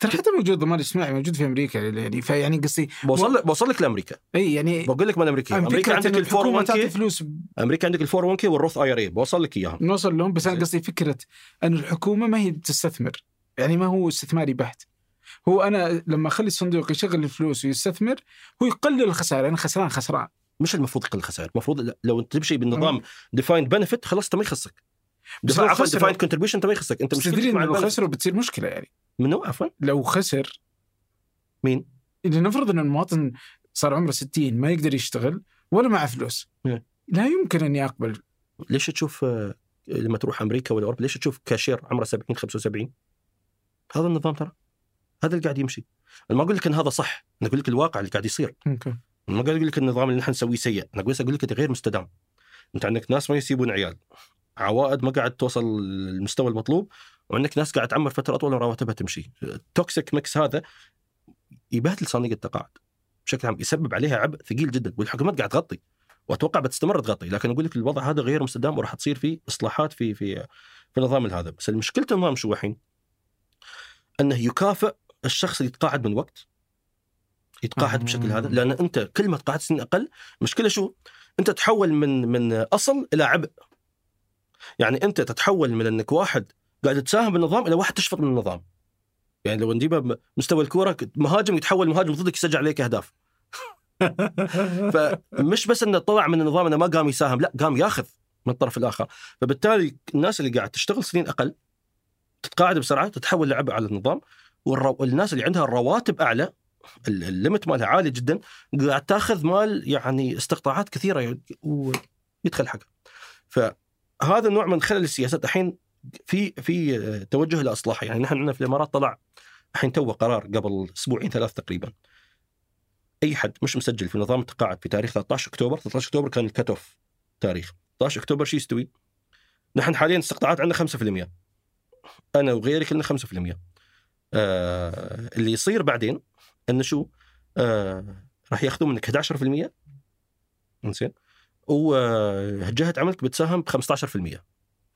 Speaker 1: ترى حتى موجود ضمان اجتماعي موجود في أمريكا يعني فيعني قصدي
Speaker 3: بوصل لك بوصل لك لأمريكا.
Speaker 1: إي يعني
Speaker 3: بقول لك من
Speaker 1: أمريكا.
Speaker 3: أمريكا عندك
Speaker 1: إن
Speaker 3: ال 401
Speaker 1: الحكومة تعطي
Speaker 3: k
Speaker 1: فلوس
Speaker 3: أمريكا عندك ال 401 k وال Roth IRA بوصل لك اياهم
Speaker 1: نوصل لهم بس
Speaker 3: أنا.
Speaker 1: قصدي فكرة إن الحكومة ما هي تستثمر. يعني ما هو استثماري بحت. هو أنا لما أخلي الصندوق يشغل الفلوس ويستثمر هو يقلل الخسائر أنا خسران خسران.
Speaker 3: مش المفروض يقل الخسائر المفروض لو أنت تمشي بالنظام defined benefit خلاص انت ما يخصك
Speaker 1: بس لو
Speaker 3: عفوا defined contribution انت ما يخصك
Speaker 1: أنت
Speaker 3: مشكلتك
Speaker 1: تدري لو. خسروا بتصير مشكلة يعني.
Speaker 3: منو عفوا.
Speaker 1: لو خسر
Speaker 3: مين؟
Speaker 1: اذا نفرض ان المواطن صار عمره 60 ما يقدر يشتغل ولا معه فلوس.
Speaker 3: إيه.
Speaker 1: لا يمكن اني اقبل
Speaker 3: ليش تشوف آه، لما تروح أمريكا ولا أوروبا ليش تشوف كاشير عمره 70 75 هذا النظام ترى. هذا اللي قاعد يمشي. أنا ما أقول لك إن هذا صح أنا أقول لك الواقع اللي قاعد يصير. okay. ما قاعد أقول لك النظام اللي نحن نسويه سيء أنا أقول أقول لك غير مستدام. أنت عندك ناس ما يجيبون عيال. عوائد ما قاعد توصل للمستوى المطلوب وعندك ناس قاعد تعمر فترة أطول رواتبها تمشي. ال toxic mix هذا يبهدل صناديق التقاعد. بشكل عام يسبب عليها عبء ثقيل جدا والحكومات قاعد تغطي. وأتوقع بتستمر تغطي. لكن أقول لك الوضع هذا غير مستدام وراح تصير فيه إصلاحات في في في النظام هذا. بس المشكلة النظام شو الحين؟ أنه يكافئ الشخص اللي يتقاعد من وقت يتقاعد
Speaker 1: آه.
Speaker 3: بشكل هذا لأن أنت كل ما تقاعد سنين أقل مشكلة شو؟ أنت تتحول من من أصل إلى عبء يعني أنت تتحول من إنك واحد قاعد تساهم بالنظام إلى واحد تشفط من النظام يعني لو نجيبها مستوى الكورة مهاجم يتحول مهاجم ضدك يسجل عليك أهداف [laughs] فمش بس إنه طلع من النظام إنه ما قام يساهم لا قام ياخذ من الطرف الآخر فبالتالي الناس اللي قاعد تشتغل سنين أقل تتقاعد بسرعة تتحول لعبء على النظام. والناس اللي عندها الرواتب أعلى ال- الليمت مالها عالي جدا قاعد تأخذ مال يعني استقطاعات كثيرة ويدخل حقها. فهذا النوع من خلل السياسات الحين في في توجه لاصلاحها يعني نحن عندنا في الإمارات طلع الحين تو قرار قبل أسبوعين ثلاث تقريبا. أي حد مش مسجل في نظام التقاعد في تاريخ 13 أكتوبر 13 أكتوبر كان ال cut off تاريخ. 13 أكتوبر شو يستوي؟ نحن حاليا استقطاعات عندنا 5% أنا وغيري كلنا 5% آه اللي يصير بعدين إنه شو؟ آه راح ياخذون منك 11% زين وجهة عملك بتساهم ب 15%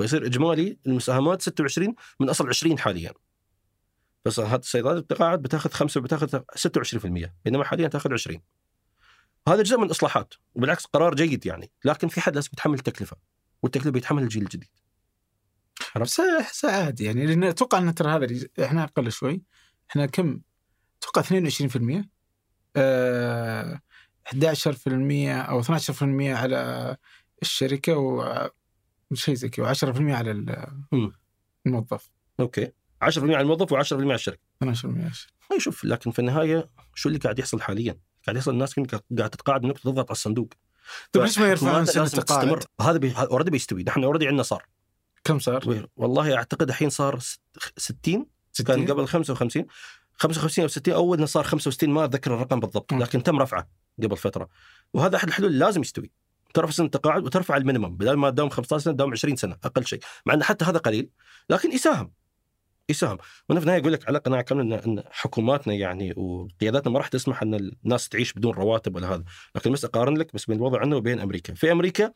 Speaker 3: ويصير إجمالي المساهمات 26 من أصل 20 حاليا. بس هذه الصيدلات التقاعد بتاخذ خمسة بتاخذ 26% بينما حاليا تاخذ 20 هذا جزء من الاصلاحات وبالعكس قرار جيد يعني. لكن في حد لازم يتحمل التكلفة. والتكلفة بيتحمل الجيل الجديد.
Speaker 1: بس احسه عادي. يعني لأن أتوقع إن ترى هذا إحنا أقل شوي. إحنا كم؟ أتوقع 22% آه 11% أو 12% على الشركة و شيء زي كذا و10% على. الموظف.
Speaker 3: أوكي. 10% على الموظف و10% على الشركة.
Speaker 1: 12%
Speaker 3: هاي شوف لكن في النهاية شو اللي قاعد يحصل حاليا؟ قاعد يحصل الناس قاعد تتقاعد إنك تضغط على الصندوق.
Speaker 1: طيب ليش ما يرفعون سن
Speaker 3: لازم
Speaker 1: التقاعد؟
Speaker 3: هذا بي... already بيستوي. نحن already عندنا صار.
Speaker 1: كم صار؟
Speaker 3: والله أعتقد الحين صار ست- 60
Speaker 1: 60
Speaker 3: كان قبل 55 55 أو 60 أول صار 65 ما أتذكر الرقم بالضبط. لكن تم رفعه قبل فترة. وهذا أحد الحلول لازم يستوي. ترفع سن التقاعد وترفع المينيمم بدل ما تداوم 15 سنة تداوم 20 سنة أقل شيء. مع إن حتى هذا قليل لكن يساهم. يساهم. وأنا في النهاية أقول لك على قناعة كاملة ان حكوماتنا يعني وقياداتنا ما راح تسمح إن الناس تعيش بدون رواتب ولا هذا. لكن بس أقارن لك بس بين الوضع عندنا وبين أمريكا. في أمريكا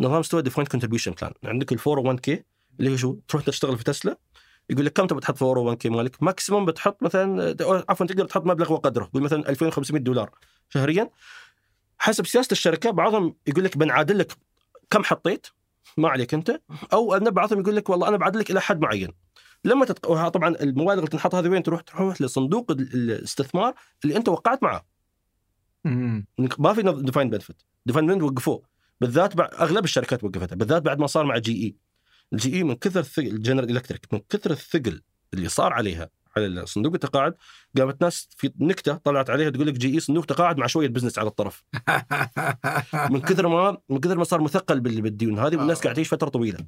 Speaker 3: نظام استوى defined contribution plan عندك ال 401 k اللي هو شو؟ تروح تشتغل في تسلا يقول لك كم تبغى تحط في 401 k مالك؟ maximum بتحط مثلا عفوا تقدر تحط مبلغ وقدره قول مثلا 2500 دولار شهريا. حسب سياسة الشركة بعضهم يقول لك بنعادل لك كم حطيت ما عليك أنت. أو أن بعضهم يقول لك والله أنا بعدل لك إلى حد معين. لما تتق... طبعا المبالغ اللي تنحط هذه وين؟ تروح تروح لصندوق ال- الاستثمار اللي أنت وقعت معه. ما في defined benefit defined benefit وقفوه. بالذات بعد أغلب الشركات وقفتها بالذات بعد ما صار مع جي إي. الجي إي من كثر الثقل ال General Electric من كثر الثقل اللي صار عليها على صندوق التقاعد قامت ناس في نكتة طلعت عليها تقول لك GE صندوق تقاعد مع شوية business على الطرف. [laughs] من كثر ما من كثر ما صار مثقل بال- بالديون هذه والناس
Speaker 1: آه.
Speaker 3: قاعد تعيش فترة طويلة.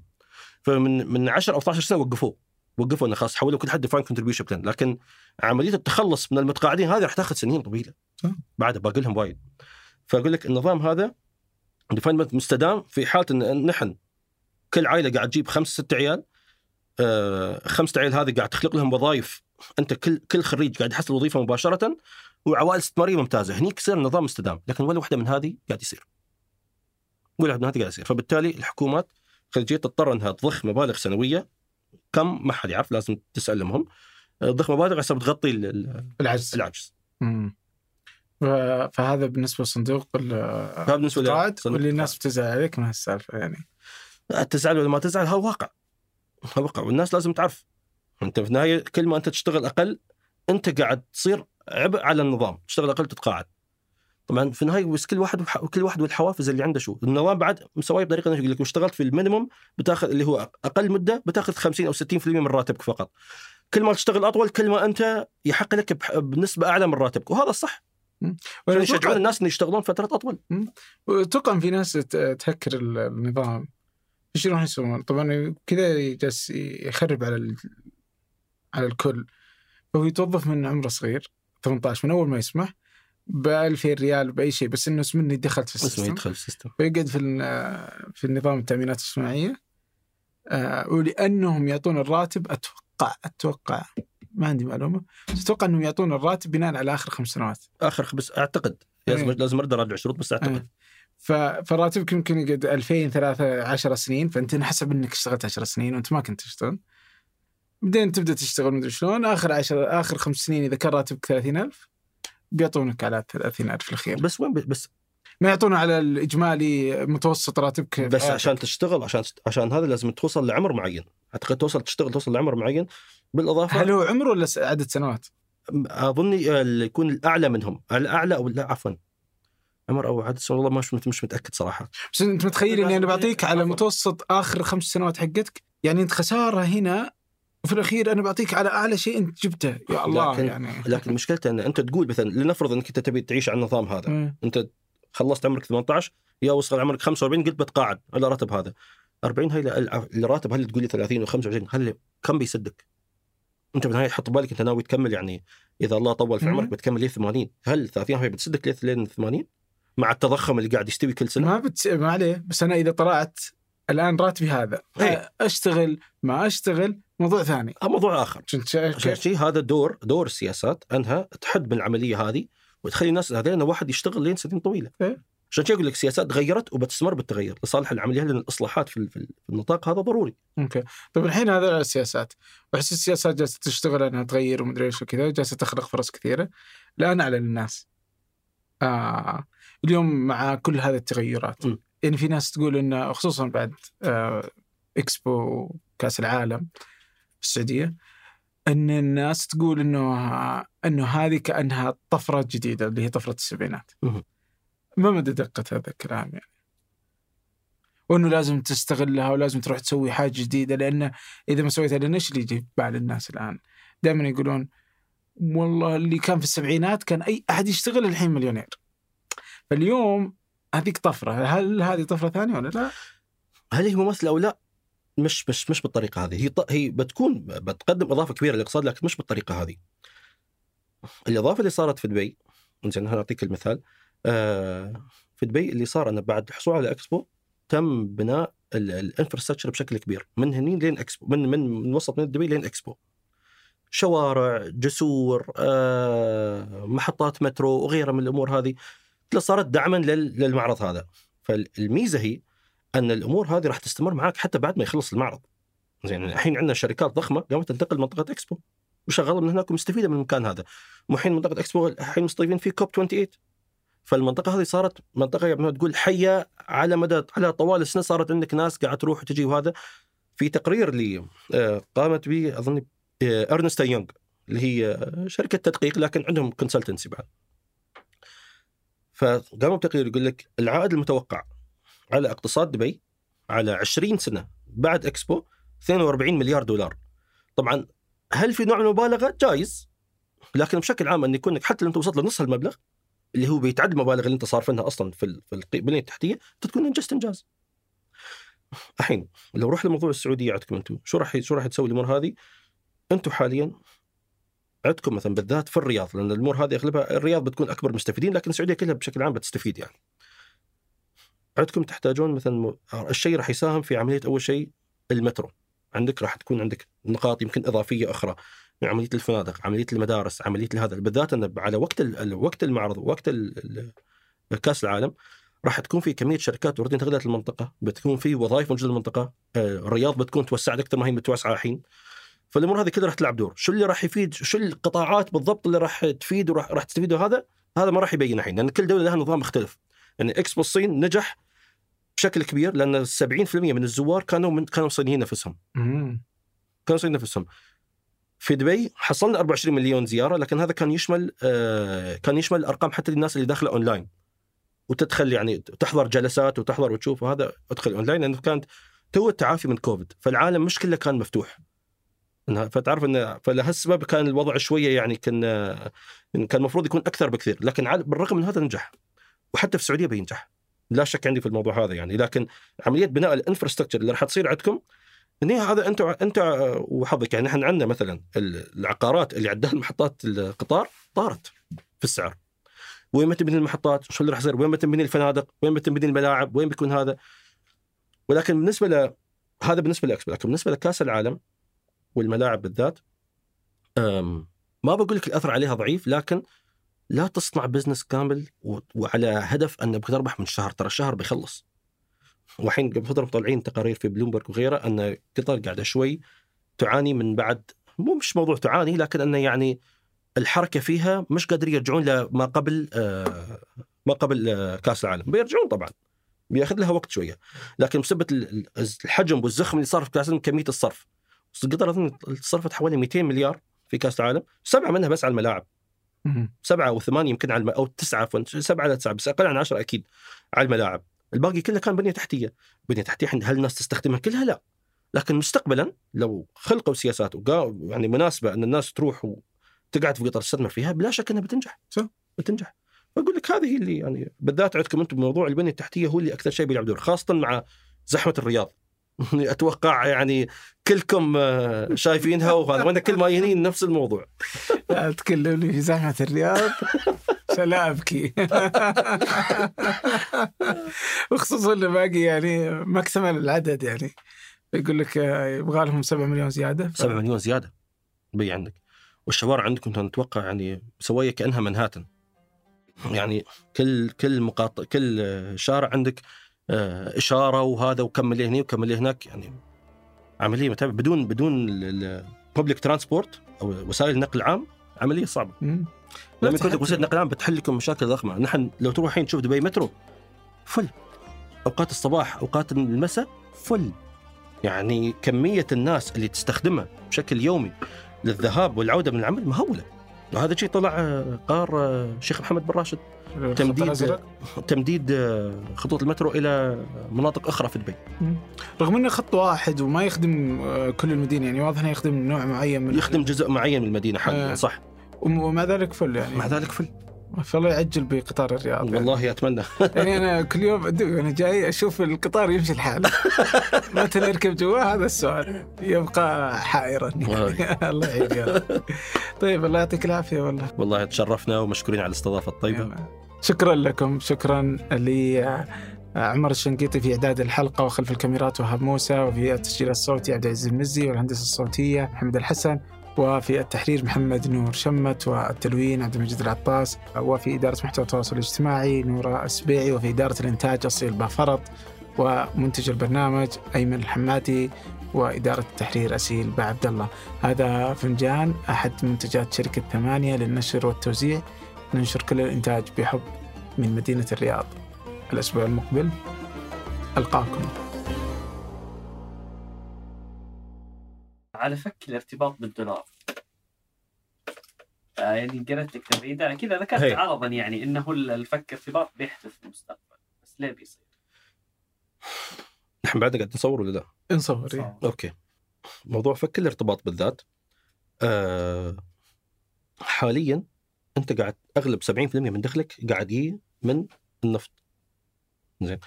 Speaker 3: فمن من 10 أو 12 سنة وقفوه وقفوا إنه خلاص حولوا كل حد defined contribution plan لكن عملية التخلص من المتقاعدين هذه راح تاخذ سنين طويلة.
Speaker 1: صح.
Speaker 3: بعد باقي لهم وايد. فأقول لك النظام هذا ديفاين مستدام في حالة إن نحن كل عائلة قاعد تجيب خمس ست عيال آه خمسة عيال هذه قاعد تخلق لهم وظائف. أنت كل كل خريج قاعد يحصل وظيفة مباشرة وعوائل استثماريه ممتازة. هنيك يصير النظام مستدام لكن ولا واحدة من هذه قاعد يصير. ولا واحدة من هذه قاعد يصير. فبالتالي الحكومات خليجيه تضطر إنها تضخ مبالغ سنوية. كم؟ ما حد يعرف لازم تسأل لهم آه، تضخ مبالغ عشان تغطي ال- ال-
Speaker 1: العجز.
Speaker 3: العجز.
Speaker 1: مم. فهذا بالنسبة لصندوق ال-
Speaker 3: هذا
Speaker 1: بالنسبة
Speaker 3: لصندوق
Speaker 1: واللي الناس بتزعل عليك من هالسالفه يعني.
Speaker 3: تزعل ولا ما تزعل هذا واقع. هذا واقع. والناس لازم تعرف. أنت في النهاية كل ما أنت تشتغل أقل أنت قاعد تصير عبء على النظام. تشتغل أقل تتقاعد. طبعا في النهاية بس كل واحد وح... كل واحد والحوافز اللي عنده شو؟ النظام بعد مسويه بطريقة إنه يقول لك اشتغلت في المينيموم بتاخذ اللي هو أقل مدة بتاخذ 50 أو 60% من راتبك فقط. كل ما تشتغل أطول كل ما أنت يحق لك بنسبة أعلى من راتبك. وهذا الصح. عشان يشجعون الناس ان يشتغلون فترات أطول.
Speaker 1: أتوقع في ناس تهكر ال- النظام. إيش يروحون يسوون؟ طبعا كذا جالس يخرب على ال... على الكل. فهو يتوظف من عمره صغير 18 من أول ما يسمح ب 2000 ريال بأي شيء بس إنه اسمه اني دخلت في
Speaker 3: اسمه
Speaker 1: ال system.
Speaker 3: يدخل ال system.
Speaker 1: فيقعد في في النظام التأمينات الاجتماعيه آه، ولأنهم يعطون الراتب أتوقع أتوقع ما عندي معلومة. بس أتوقع إنهم يعطون الراتب بناء على آخر خمس سنوات.
Speaker 3: آخر بس أعتقد. لازم
Speaker 1: إيه.
Speaker 3: لازم أرد اراجع شروط بس
Speaker 1: أعتقد. ف... فراتبك يمكن يقعد 2000 3 10 سنين. فأنت حسب إنك اشتغلت 10 سنين وأنت ما كنت تشتغل. بعدين تبدأ تشتغل مدري شلون. آخر 10 آخر خمس سنين إذا كان راتبك 30000 بيعطونك على 30000 في الأخير.
Speaker 3: بس وين بس
Speaker 1: ما يعطونه على الإجمالي متوسط راتبك
Speaker 3: بس
Speaker 1: في
Speaker 3: عشان تشتغل عشان عشان هذا لازم توصل لعمر معين. أعتقد توصل تشتغل توصل لعمر معين. بالإضافة
Speaker 1: هل هو عمر ولا عدد سنوات؟
Speaker 3: اظن اللي يكون الأعلى منهم. الأعلى أو لا عفوا. عمر أو عدد سنوات والله مش مش متأكد صراحة.
Speaker 1: بس أنت متخيل إني
Speaker 3: أنا
Speaker 1: بعطيك على. متوسط آخر خمس سنوات حقتك؟ يعني أنت خسارة هنا وفي الأخير أنا بعطيك على أعلى شيء أنت جبته. يا الله
Speaker 3: لكن-
Speaker 1: يعني.
Speaker 3: لكن مشكلته إن أنت تقول مثلا لنفرض إنك أنت تبي تعيش على النظام هذا.
Speaker 1: مم.
Speaker 3: أنت خلصت عمرك 18 يا وصل عمرك 45 قلت بتقاعد على الراتب هذا. 40 هاي الراتب هل تقول لي 30 و25 هل كم بيسدك؟ أنت بالنهايه حط بالك أنت ناوي تكمل يعني إذا الله طول في. عمرك بتكمل ليه 80 هل 30 هاي بتسدك ليه لين 80 مع التضخم اللي قاعد يستوي كل سنة؟
Speaker 1: ما بت... ما عليه. بس أنا إذا طلعت الآن راتبي هذا
Speaker 3: إيه.
Speaker 1: أشتغل ما أشتغل موضوع ثاني.
Speaker 3: هذا موضوع
Speaker 1: آخر.
Speaker 3: عشان شيء هذا دور دور السياسات أنها تحد من العملية هذه وتخلي الناس هذين واحد يشتغل لين سنين طويلة.
Speaker 1: إيه.
Speaker 3: عشان كذا أقول لك السياسات تغيرت وبتستمر بالتغير لصالح العملية لأن الاصلاحات في في النطاق هذا ضروري.
Speaker 1: أوكي. طيب الحين هذا السياسات. واحس السياسات جالسة تشتغل إنها تغير ومدري إيش وكذا جالسة تخلق فرص كثيرة. الان على الناس. آه اليوم مع كل هذه التغيرات
Speaker 3: م.
Speaker 1: يعني في ناس تقول إنه خصوصا بعد آه إكسبو كأس العالم في السعودية إن الناس تقول إنه إنه هذه كأنها طفرة جديدة اللي هي طفرة السبعينات. ما مدى دقة هذا الكلام يعني وإنه لازم تستغلها ولازم تروح تسوي حاجة جديدة لأنه إذا ما سويتها لأن إيش اللي يجي في بال الناس الآن؟ دائما يقولون والله اللي كان في السبعينات كان أي أحد يشتغل الحين مليونير. فاليوم هذيك طفرة، هل هذه طفرة ثانية ولا لا؟
Speaker 3: هل هي مماثلة أو لا؟ مش مش مش بالطريقة هذه، هي هي بتكون بتقدم إضافة كبيرة للاقتصاد لكن مش بالطريقة هذه. الإضافة اللي صارت في دبي زين أعطيك المثال آه، في دبي اللي صار أنه بعد الحصول على إكسبو تم بناء ال infrastructure بشكل كبير من هني لين إكسبو من من من وسط من دبي لين إكسبو. شوارع، جسور، آه، محطات مترو وغيرها من الأمور هذه صارت دعما لل- للمعرض هذا. فالميزة هي أن الأمور هذه راح تستمر معك حتى بعد ما يخلص المعرض. زين الحين عندنا شركات ضخمة قامت تنتقل لمنطقة إكسبو وشغالة من هناك ومستفيدة من المكان هذا. والحين منطقة إكسبو الحين مستضيفين فيه كوب 28 فالمنطقة هذه صارت منطقة يعني تقول حية على مدى على طوال السنة صارت عندك ناس قاعد تروح وتجي وهذا في تقرير اللي آه، قامت به أظن إرنست يونغ اللي هي آه، شركة تدقيق لكن عندهم كونسلتنسي بعد. فقاموا بتقرير يقول لك العائد المتوقع على اقتصاد دبي على 20 سنة بعد إكسبو 42 مليار دولار. طبعا هل في نوع من المبالغه؟ جايز لكن بشكل عام أن يكون حتى لو أنت وصلت لنص المبلغ اللي هو بيتعدى المبالغ اللي أنت صارفينها أصلا في البنيه التحتية تكون إنجزت إنجاز. الحين لو رحنا لموضوع السعودية عندكم أنتم شو راح شو راح تسوي الأمور هذه؟ أنتم حاليا عندكم مثلا بالذات في الرياض لأن الأمور هذه أغلبها الرياض بتكون أكبر مستفيدين لكن السعودية كلها بشكل عام بتستفيد يعني. عندكم تحتاجون مثلا الشيء راح يساهم في عملية أول شيء المترو. عندك راح تكون عندك نقاط يمكن إضافية أخرى عملية الفنادق، عملية المدارس، عملية هذا بالذات إن على وقت وقت المعرض ال- كأس العالم راح تكون في كمية شركات already انتقلت المنطقة، بتكون في وظائف موجودة المنطقة، آه، الرياض بتكون توسعت أكثر ما هي متوسعة الحين. فالأمور هذه كلها راح تلعب دور، شو اللي راح يفيد شو القطاعات بالضبط اللي راح تفيد وراح راح تستفيد هذا هذا ما راح يبين الحين لأن كل دولة لها نظام مختلف. يعني إكسبو الصين نجح بشكل كبير لأن 70% من الزوار كانوا من كانوا صينيين نفسهم.
Speaker 1: مم.
Speaker 3: كانوا صينيين نفسهم. في دبي حصلنا 24 مليون زيارة لكن هذا كان يشمل آه كان يشمل أرقام حتى للناس اللي داخلة أونلاين وتدخل يعني تحضر جلسات وتحضر وتشوف وهذا أدخل أونلاين لأنه كانت تو التعافي من كوفيد فالعالم مش كله كان مفتوح فتعرف ان فلهالسبب كان الوضع شوية يعني كان آه، كان المفروض يكون أكثر بكثير لكن بالرغم من هذا نجح وحتى في السعودية بينجح لا شك عندي في الموضوع هذا يعني. لكن عملية بناء ال infrastructure اللي راح تصير عندكم هني هذا أنت أنت وحظك يعني. إحنا عندنا مثلا العقارات اللي عندها محطات القطار طارت في السعر. وين ما تبني المحطات شو اللي راح يصير؟ وين ما تبني الفنادق؟ وين ما تبني الملاعب؟ وين بيكون هذا؟ ولكن بالنسبة ل هذا بالنسبة لاكسبو لكن بالنسبة لكأس العالم والملاعب بالذات ما بقول لك الأثر عليها ضعيف لكن لا تصنع business كامل وعلى هدف انك تربح من الشهر ترى الشهر بيخلص. والحين قبل فترة مطلعين تقارير في بلومبرج وغيره أن قطر قاعدة شوي تعاني من بعد مو مش موضوع تعاني لكن انه يعني الحركة فيها مش قادرين يرجعون لما قبل آه ما قبل آه كأس العالم. بيرجعون طبعا. بياخذ لها وقت شوية. لكن بسبب ال- ال- الحجم والزخم اللي صار في كأس العالم كمية الصرف. قطر أظن صرفت حوالي 200 مليار في كأس العالم. سبعة منها بس على الملاعب. سبعة أو ثمانية يمكن على الم... أو تسعة عفوا سبعة لا تسعة بس أقل عن عشرة أكيد على الملاعب. الباقي كله كان بنية تحتية. بنية تحتية هل الناس تستخدمها؟ كلها لا. لكن مستقبلا لو خلقوا سياسات وقا يعني مناسبة أن الناس تروح وتقعد في قطر تستثمر فيها بلا شك إنها بتنجح.
Speaker 1: صح.
Speaker 3: بتنجح. فأقول لك هذه اللي يعني بالذات عندكم أنتم بموضوع البنية التحتية هو اللي أكثر شيء بيلعب دور خاصة مع زحمة الرياض. [laughs] أتوقع يعني كلكم آه، شايفينها وهذا وأنا كل ما يهني نفس الموضوع. [laughs]
Speaker 1: لا تكلمني في زحمه الرياض. [laughs] لا أبكي. وخصوصا اللي باقي يعني ما اكتمل العدد يعني. يقول لك آه، يبغى لهم 7 مليون زيادة. ف...
Speaker 3: 7 مليون زيادة؟ بي عندك. والشوارع عندكم نتوقع يعني سوية كأنها منهاتن. يعني كل كل مقاطع كل شارع عندك آه، إشارة وهذا وكمل هنا وكمل هناك يعني عملية متابعة بدون بدون ال public transport أو وسائل النقل العام عملية صعبة.
Speaker 1: مم.
Speaker 3: لما يكون لك وسيله نقل عام بتحل لكم مشاكل ضخمة. نحن لو تروح الحين تشوف دبي مترو فل. أوقات الصباح أوقات المساء فل. يعني كمية الناس اللي تستخدمها بشكل يومي للذهاب والعودة من العمل مهولة. وهذا شيء طلع آه، قرار آه، الشيخ محمد بن راشد. تمديد
Speaker 1: الأزرق.
Speaker 3: تمديد آه، خطوط المترو إلى مناطق أخرى في دبي
Speaker 1: رغم إنه خط واحد وما يخدم آه، كل المدينة يعني واضح إنه يخدم نوع معين من
Speaker 3: يخدم جزء معين من المدينة حاليا
Speaker 1: آه.
Speaker 3: صح.
Speaker 1: وم- ومع ذلك فل يعني.
Speaker 3: مع ذلك فل.
Speaker 1: فالله يعجل بقطار الرياض يعني.
Speaker 3: والله أتمنى. [laughs]
Speaker 1: يعني أنا كل يوم أدق وأنا جاي أشوف القطار يمشي الحال [laughs] متى نركب جواه هذا السؤال. يبقى حائرا. [laughs] الله يعين طيب الله يعطيك العافية والله.
Speaker 3: والله تشرفنا ومشكورين على الاستضافة الطيبة.
Speaker 1: يلا. شكرا لكم. شكرا لعمر الشنقيطي في إعداد الحلقة وخلف الكاميرات وهاب موسى وفي التسجيل الصوتي عبد العزيز المزي والهندسة الصوتية محمد الحسن. وفي التحرير محمد نور شمت والتلوين عبد المجيد العطاس وفي إدارة محتوى التواصل الاجتماعي نورا السبيعي وفي إدارة الإنتاج أصيل بافرط ومنتج البرنامج أيمن الحماتي وإدارة التحرير أسيل بعبد الله. هذا فنجان أحد منتجات شركة ثمانية للنشر والتوزيع. ننشر كل الإنتاج بحب من مدينة الرياض. الأسبوع المقبل ألقاكم.
Speaker 8: على فك الارتباط بالدولار آه، يعني قرأت لك تغريدة كذا ذكرت
Speaker 3: هي.
Speaker 8: عرضا يعني إنه الفك ارتباط بيحدث في المستقبل بس ليه بيصير؟
Speaker 3: نحن بعدنا قاعد نصور ولا لا؟
Speaker 1: انصور إيه.
Speaker 3: أوكي موضوع فك الارتباط بالذات آه حاليا أنت قاعد أغلب 70% من دخلك قاعد يجي من النفط زين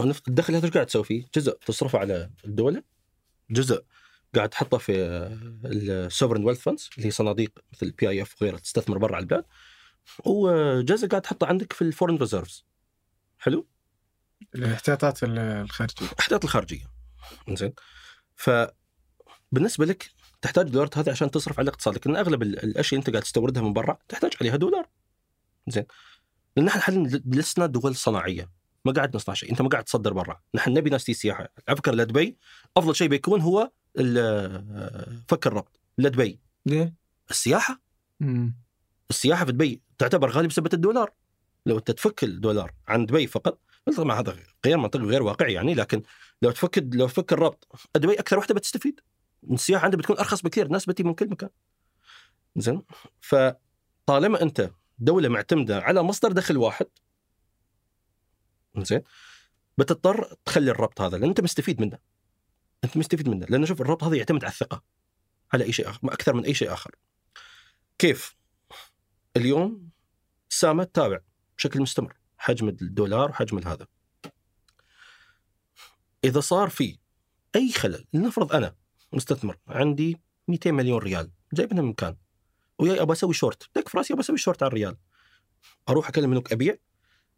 Speaker 3: النفط الدخل هذا إيش قاعد تسوي فيه؟ جزء تصرفه على الدولة جزء قاعد تحطه في ال sovereign wealth funds اللي هي صناديق مثل PIF وغيرها تستثمر برا على البلاد وجزء قاعد تحطه عندك في ال foreign reserves حلو؟
Speaker 1: الاحتياطات الخارجية.
Speaker 3: الاحتياطات الخارجية. زين فبالنسبة لك تحتاج دولارات هذه عشان تصرف على الاقتصاد لكن أغلب ال- الأشياء أنت قاعد تستوردها من برا تحتاج عليها دولار. زين لأن إحنا حاليا لسنا دول صناعية. ما قاعد نصنع شيء. أنت ما قاعد تصدر برا. نحن نبي ناس تيجي سياحة. على فكرة لدبي أفضل شيء بيكون هو فك الربط لدبي
Speaker 1: ليه؟
Speaker 3: السياحة؟
Speaker 1: مم.
Speaker 3: السياحة في دبي تعتبر غالية بسبب الدولار. لو انت تفك الدولار عن دبي فقط طبعا هذا غير منطقي غير واقعي يعني لكن لو تفك لو تفك الربط دبي أكثر وحدة بتستفيد. السياحة عندها بتكون أرخص بكثير الناس بتجي من كل مكان. زين؟ فطالما أنت دولة معتمدة على مصدر دخل واحد زين؟ بتضطر تخلي الربط هذا لأن أنت مستفيد منه. أنت مستفيد منه لأن شوف الربط هذا يعتمد على الثقة. على أي شيء آخر أكثر من أي شيء آخر. كيف؟ اليوم سامة تابع بشكل مستمر حجم الدولار وحجم هذا. إذا صار في أي خلل لنفرض أنا مستثمر عندي 200 مليون ريال جايبها من مكان وياي ابى أسوي شورت لك في رأسي ابى أسوي شورت على الريال. أروح أكلم منك أبيع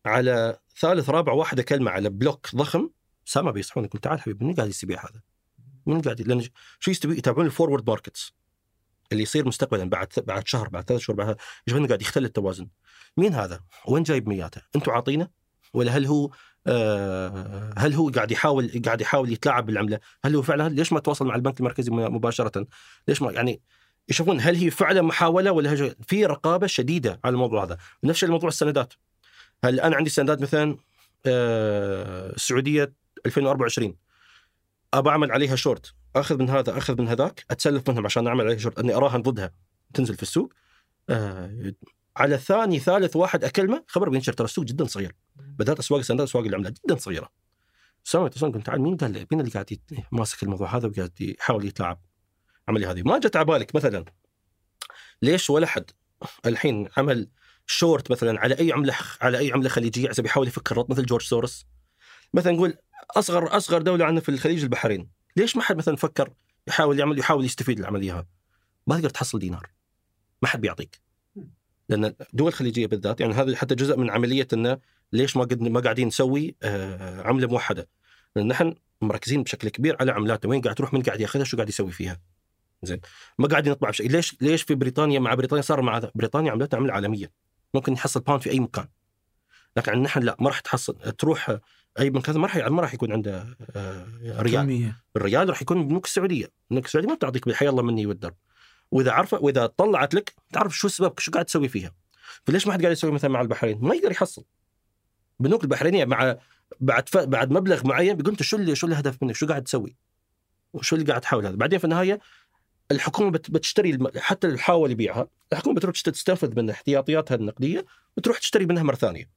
Speaker 3: على ثالث رابع واحد أكلمه على بلوك ضخم سامع بيصحون يقول تعال حبيبي قاعد يستبيع هذا؟ من قاعد لأن شو يستبيع يتابعون الفورورد ماركتس اللي يصير مستقبلا بعد بعد شهر بعد ثلاث شهور بعد يشوفون قاعد يختل التوازن مين هذا؟ وين جايب مياته؟ أنتم عاطينه؟ ولا هل هو آه هل هو قاعد يحاول قاعد يحاول يتلاعب بالعملة؟ هل هو فعلا ليش ما تواصل مع البنك المركزي مباشرة؟ ليش ما يعني يشوفون هل هي فعلا محاولة ولا في رقابة شديدة على الموضوع هذا، نفس الشيء موضوع السندات. هل أنا عندي سندات مثلا آه السعودية 2024 أبى أعمل عليها شورت أخذ من هذا أخذ من هذاك أتسلف منهم عشان أعمل عليها شورت اني اراهن ضدها تنزل في السوق. آه على ثاني ثالث واحد أكلمه خبر بينشر. ترى السوق جدا صغير. بالذات أسواق السندات أسواق العملات جدا صغيرة. سامع اتصل قلت تعال مين قال مين اللي قاعد ماسك الموضوع هذا وقاعد يحاول يتلاعب عملية هذه؟ ما جت على بالك مثلا. ليش ولا حد الحين عمل شورت مثلا على أي عملة على أي عملة خليجية؟ عشان بيحاول يفك الربط مثل جورج سورس مثلا نقول أصغر أصغر دولة عندنا في الخليج البحرين. ليش ما حد مثلا فكر يحاول يعمل يحاول يستفيد العملية هذه؟ ما تقدر تحصل دينار. ما حد بيعطيك. لأن الدول الخليجية بالذات يعني هذا حتى جزء من عملية إنه ليش ما قد ما قاعدين نسوي آه، عملة موحدة. لأن نحن مركزين بشكل كبير على عملاتنا وين قاعد تروح من قاعد ياخذها شو قاعد يسوي فيها. زين. ما قاعدين نطبع بشيء ليش ليش في بريطانيا مع بريطانيا صار مع بريطانيا عملتها عملة عالمية. ممكن يحصل pound في أي مكان. لكن نحن لا ما راح تحصل تروح أي مكان ما راح ما راح يكون عنده آه، ريال الريال راح يكون بنوك السعوديه، البنوك السعوديه ما بتعطيك بالحياة الله مني والدرب. وإذا عارفه وإذا طلعت لك تعرف شو السبب شو قاعد تسوي فيها. فليش ما حد قاعد يسوي مثلا مع البحرين؟ ما يقدر يحصل. بنوك البحرينية مع بعد ف... بعد مبلغ معين بيقول أنت شو اللي شو الهدف منك؟ شو قاعد تسوي؟ وشو اللي قاعد تحاول هذا؟ بعدين في النهاية الحكومة بت... بتشتري الم... حتى اللي حاول يبيعها، الحكومة بتروح تست- تستنفذ من احتياطياتها النقدية وتروح تشتري منها مرة ثانية.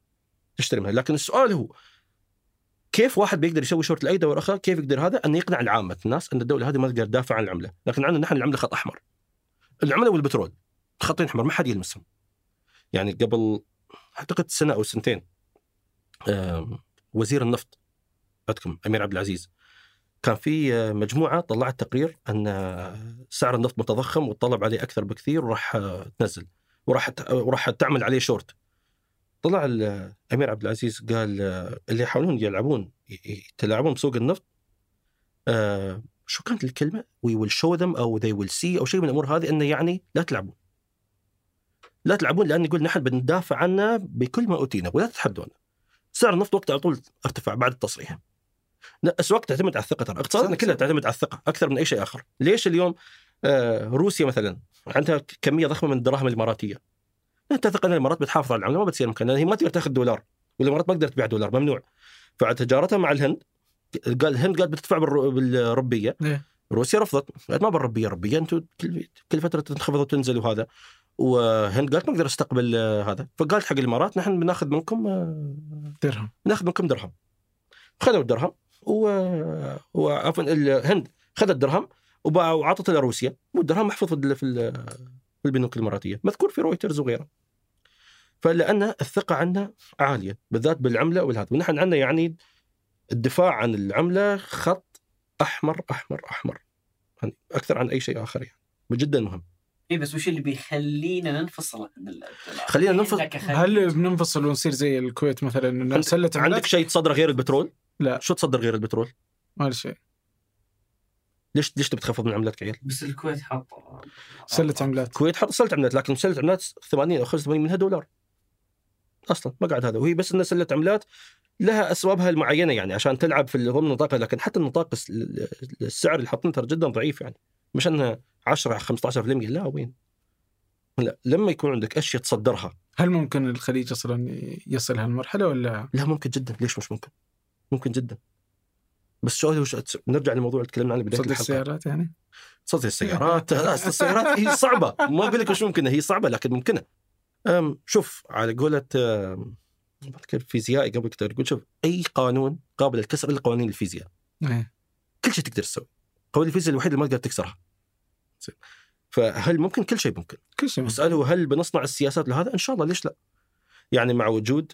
Speaker 3: تشتري منها، لكن السؤال هو كيف واحد بيقدر يسوي شورت لأي دوله أخرى كيف يقدر هذا؟ ان يقنع العامة الناس أن الدولة هذه ما تقدر تدافع عن العملة. لكن عندنا نحن العملة خط أحمر. العملة والبترول خطين أحمر ما حد يلمسهم. يعني قبل أعتقد سنة أو سنتين وزير النفط عندكم أمير عبد العزيز كان في آه، مجموعة طلعت تقرير أن آه، سعر النفط متضخم والطلب عليه أكثر بكثير وراح آه، تنزل وراح وراح تعمل عليه شورت. طلع الامير عبد العزيز قال آه، اللي يحاولون يلعبون يتلاعبون بسوق النفط آه شو كانت الكلمة؟ we will show them أو they will see أو شيء من الأمور هذه إنه يعني لا تلعبون. لا تلعبون لأن يقول نحن بندافع عنه بكل ما أوتينا ولا تتحدونا. سعر النفط وقته على طول ارتفع بعد التصريح. لا، الاسواق تعتمد على الثقة ترى، اقتصادنا كلها. تعتمد على الثقة أكثر من أي شيء آخر. ليش اليوم آه روسيا مثلا عندها كمية ضخمة من الدراهم الإماراتية. انت تثق أن الامارات بتحافظ على العملة ما بتصير مكان لأن هي ما تقدر تاخذ دولار والامارات ما تقدر تبيع دولار ممنوع. فعلى تجارتها مع الهند قال الهند قالت بتدفع بالر- بالربية.
Speaker 1: إيه.
Speaker 3: روسيا رفضت. قالت ما بالربية ربية أنتم كل كل فترة تنخفض وتنزل وهذا. وهند قالت ما أقدر أستقبل آه، هذا. فقالت حق الامارات نحن بناخذ منكم آه،
Speaker 1: درهم.
Speaker 3: بناخذ منكم درهم. خذوا الدرهم و... وعفوا الهند خذت درهم وباع- وعطت إلى روسيا. والدرهم محفوظ في في البنوك الاماراتيه مذكور في رويترز وغيره فلأن الثقة عندنا عالية بالذات بالعملة والهذا ونحن عندنا يعني الدفاع عن العملة خط أحمر أحمر أحمر يعني أكثر عن أي شيء آخر يعني جدا مهم
Speaker 8: اي بس وش اللي بيخلينا ننفصل عن؟
Speaker 3: خلينا ننفصل.
Speaker 1: هل بننفصل ونصير زي الكويت مثلا
Speaker 3: عندك-
Speaker 1: سلة
Speaker 3: عندك؟ شيء تصدره غير البترول؟
Speaker 1: لا.
Speaker 3: شو تصدر غير البترول؟
Speaker 1: ولا شيء
Speaker 3: ليش ليش تبي تخفض من عملتك عيال؟
Speaker 8: بس الكويت حط
Speaker 1: سلة عملات
Speaker 3: الكويت حط سلة عملات لكن سلة عملات 80 أو 85 منها دولار أصلا ما قاعد هذا. وهي بس انها سله عملات لها أسبابها المعينة يعني عشان تلعب في ضمن نطاقها لكن حتى النطاق الس- السعر اللي حاطينه ترى جدا ضعيف يعني. مش إنها 10 15% لا وين؟ لا لما يكون عندك أشياء تصدرها.
Speaker 1: هل ممكن الخليج أصلا يصل هالمرحلة ولا؟
Speaker 3: لا ممكن جدا. ليش مش ممكن؟ ممكن جدا. بس وش نرجع للموضوع اللي تكلمنا عنه
Speaker 1: بداية
Speaker 3: الحلقة.
Speaker 1: السيارات يعني؟
Speaker 3: صدق السيارات. السيارات هي صعبة. ما أقول لك مش ممكنة. هي صعبة لكن ممكنة. شوف على قولة فيزيائي قبل كده يقول شوف أي قانون قابل للكسر إلا قوانين الفيزياء.
Speaker 1: إيه.
Speaker 3: كل شيء تقدر تسوي. قوانين الفيزياء الوحيدة اللي ما تقدر تكسرها. زين. فهل ممكن؟ كل شيء ممكن.
Speaker 1: كل شيء.
Speaker 3: اساله هل بنصنع السياسات لهذا؟ إن شاء الله ليش لا؟ يعني مع وجود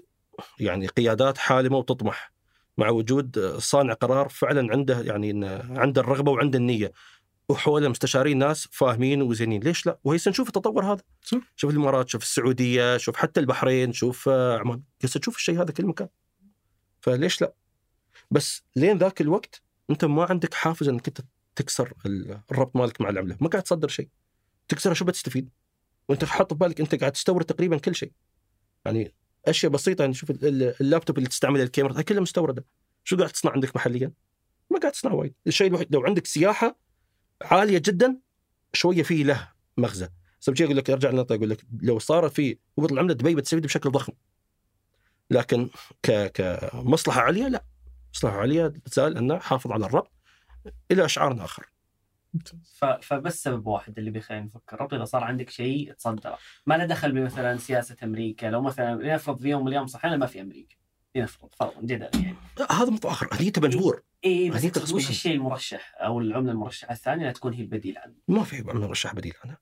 Speaker 3: يعني قيادات حالمة وتطمح. مع وجود صانع قرار فعلا عنده يعني عنده الرغبة وعنده النية. وحوله مستشارين ناس فاهمين وزينين. ليش لا؟ وهي نشوف التطور هذا.
Speaker 1: صح.
Speaker 3: شوف الإمارات شوف السعودية شوف حتى البحرين شوف آه، عمان. قصة تشوف الشيء هذا كل مكان. فليش لا؟ بس لين ذاك الوقت أنت ما عندك حافز إنك أنت تكسر ال- الربط مالك مع العملة. ما قاعد تصدر شيء. تكسرها شو بتستفيد؟ وأنت حاط ببالك أنت قاعد تستورد تقريبا كل شيء. يعني أشياء بسيطة يعني شوف ال- ال- اللابتوب اللي تستعمله الكاميرا هاي كلها مستوردة. شو قاعد تصنع عندك محليا؟ ما قاعد تصنع وايد. الشيء الوحيد لو عندك سياحة عالية جدا شوية فيه له مغزى. بس أقول لك أرجع للنقطه أقول لك لو صارت في هبوط العملة دبي بتستفيد بشكل ضخم. لكن ك كمصلحة عليا لا. مصلحة عليا تزال انه حافظ على الربط إلى أشعار
Speaker 8: آخر. فبس سبب واحد اللي بيخلينا نفكر ربط إذا صار عندك شيء تصدره. ما له دخل بمثلا سياسة أمريكا لو مثلا لنفرض في يوم من الأيام صحينا ما في أمريكا. لنفرض فرضا جدلا يعني.
Speaker 3: لا، هذا موضوع اخر هذه انت مجبور
Speaker 8: اي بس
Speaker 3: هذه
Speaker 8: أقصد
Speaker 3: تقصد
Speaker 8: وش. الشيء المرشح أو العملة المرشحة الثانية انها تكون هي البديل عنه.
Speaker 3: ما في مرشح بديل عنها.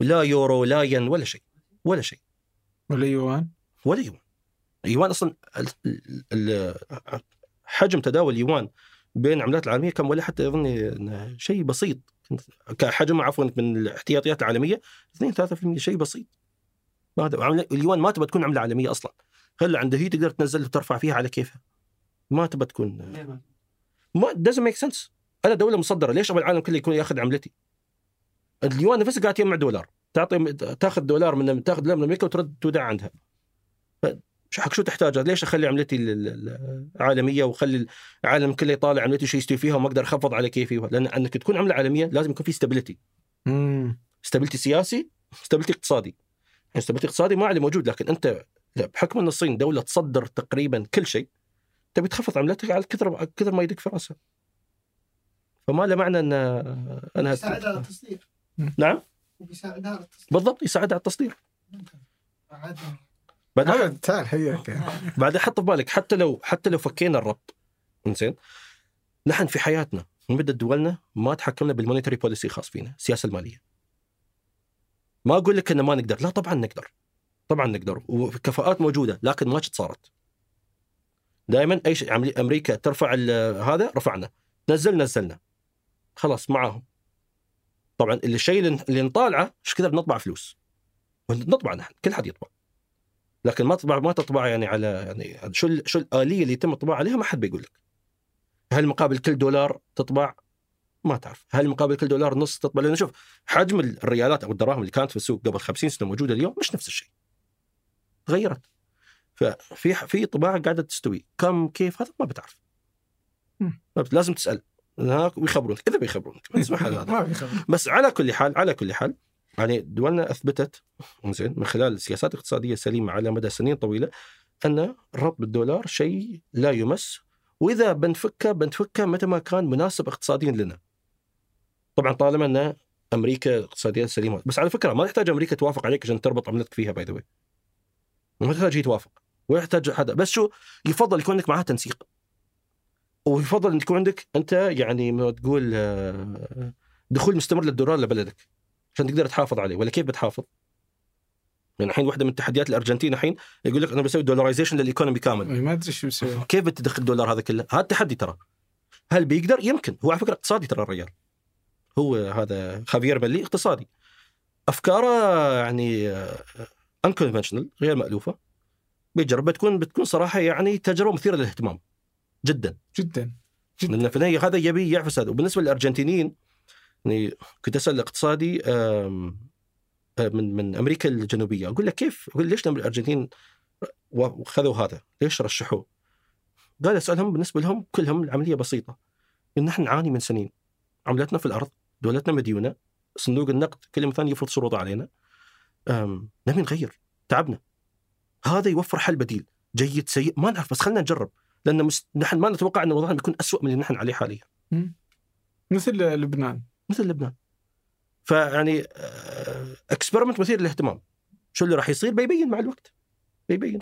Speaker 3: لا يورو لا ين ولا شيء ولا شيء.
Speaker 1: ولا يوان؟
Speaker 3: ولا يوان. يوان أصلا ال- ال- ال- حجم تداول اليوان بين العملات العالمية كان ولا حتى أظن شيء بسيط. كحجم عفوا من الاحتياطيات العالمية 2 3% شيء بسيط. ما اليوان ما تبى تكون عملة عالمية أصلا. خلي عندها هي تقدر تنزل وترفع فيها على كيفها. ما تبى تكون ما doesn't make sense. أنا دولة مصدرة. ليش أبغى العالم كله يكون ياخذ عملتي؟ اليوان نفسه قاعد يجمع دولار. تعطي تاخذ دولار من تاخذ دولار من أمريكا وترد تودع عندها. حق شو تحتاج؟ ليش أخلي عملتي ال- ال- العالميه واخلي العالم كله يطالع عملتي شو يستوي فيها وما أقدر أخفض على كيفي؟ لأن أنك تكون عملة عالمية لازم يكون في stability
Speaker 1: مم.
Speaker 3: stability سياسي stability اقتصادي. يعني stability اقتصادي ما عليه موجود لكن أنت بحكم أن الصين دولة تصدر تقريبا كل شيء تبي تخفض عملتك على كثر كثر ما يدق في رأسها. فما له معنى ان أنا
Speaker 9: يساعد على التصدير.
Speaker 3: نعم.
Speaker 9: وبيساعد على التصدير.
Speaker 3: بالضبط يساعد على التصدير. بعد
Speaker 1: تعال حياك [laughs]
Speaker 3: بعد حط في بالك حتى لو حتى لو فكينا الربط إنزين. نحن في حياتنا من بدأ دولنا ما تحكمنا بال monetary policy خاص فينا السياسة المالية. ما أقول لك إن ما نقدر. لا طبعا نقدر. طبعا نقدر وكفاءات موجودة لكن ما صارت. دائما أي شيء أمريكا ترفع هذا رفعنا. نزل نزلنا. خلاص معاهم. طبعا الشيء اللي نطالعه إيش كثر نطبع فلوس؟ نطبع نحن كل حد يطبع. لكن ما تطبع ما تطبع يعني على يعني شو شو الآلية اللي يتم الطباعه عليها؟ ما حد بيقول لك. هل مقابل كل دولار تطبع؟ ما تعرف. هل مقابل كل دولار نص تطبع؟ لأن شوف حجم الريالات أو الدراهم اللي كانت في السوق قبل 50 سنة موجودة اليوم مش نفس الشيء. تغيرت ففي في طباعة قاعدة تستوي. كم كيف؟ هذا ما بتعرف.
Speaker 1: مم.
Speaker 3: ما بت- لازم تسأل. هناك ويخبرونك. إذا بيخبرونك. ما هذا. [laughs] بس على كل حال على كل حال يعني دولنا أثبتت زين من خلال سياسات اقتصادية سليمة على مدى سنين طويلة أن الربط بالدولار شيء لا يمس. وإذا بنفكه بنفكه متى ما كان مناسب اقتصاديا لنا. طبعا طالما أن أمريكا اقتصاديا سليمة. بس على فكرة ما تحتاج أمريكا توافق عليك عشان تربط عملتك فيها by the way ما تحتاج هي توافق ولا يحتاج هذا بس شو؟ يفضل يكون عندك معها تنسيق. ويفضل إن يكون عندك أنت يعني ما تقول آه، دخول مستمر للدولار لبلدك عشان تقدر تحافظ عليه. ولا كيف بتحافظ؟ يعني الحين واحدة من تحديات الأرجنتين الحين يقول لك أنا بسوي dollarization لل economy كامل.
Speaker 1: ما أدري شو يسوي [laughs]
Speaker 3: كيف بتدخل الدولار هذا كله؟ هذا تحدي ترى. هل بيقدر؟ يمكن. هو على فكرة اقتصادي ترى الرجال. هو هذا خافير ملي اقتصادي. أفكاره يعني انكونفشنال غير مألوفة. بيجرب بتكون بتكون صراحة يعني تجربة مثيرة للاهتمام. جدا.
Speaker 1: جدا. جدا.
Speaker 3: لأن في النهاية هذا يبي يعفس هذا وبالنسبة للأرجنتينيين يعني كنت أسأل اقتصادي آم، آه، من من أمريكا الجنوبية. أقول له كيف؟ أقول ليش الأرجنتين؟ وخذوا هذا؟ ليش رشحوه؟ قال أسألهم بالنسبة لهم كلهم العملية بسيطة. إن نحن نعاني من سنين. عملتنا في الأرض دولتنا مديونة صندوق النقد كل يوم ثاني يفرض شروطه علينا. نبي نغير تعبنا. هذا يوفر حل بديل جيد سيء ما نعرف بس خلينا نجرب. لأن مس... نحن ما نتوقع إن وضعنا بيكون أسوأ من اللي نحن عليه حاليا.
Speaker 1: مثل لبنان.
Speaker 3: مثل لبنان. فيعني اكسبيرمنت مثير للاهتمام. شو اللي راح يصير؟ بيبين مع الوقت. بيبين.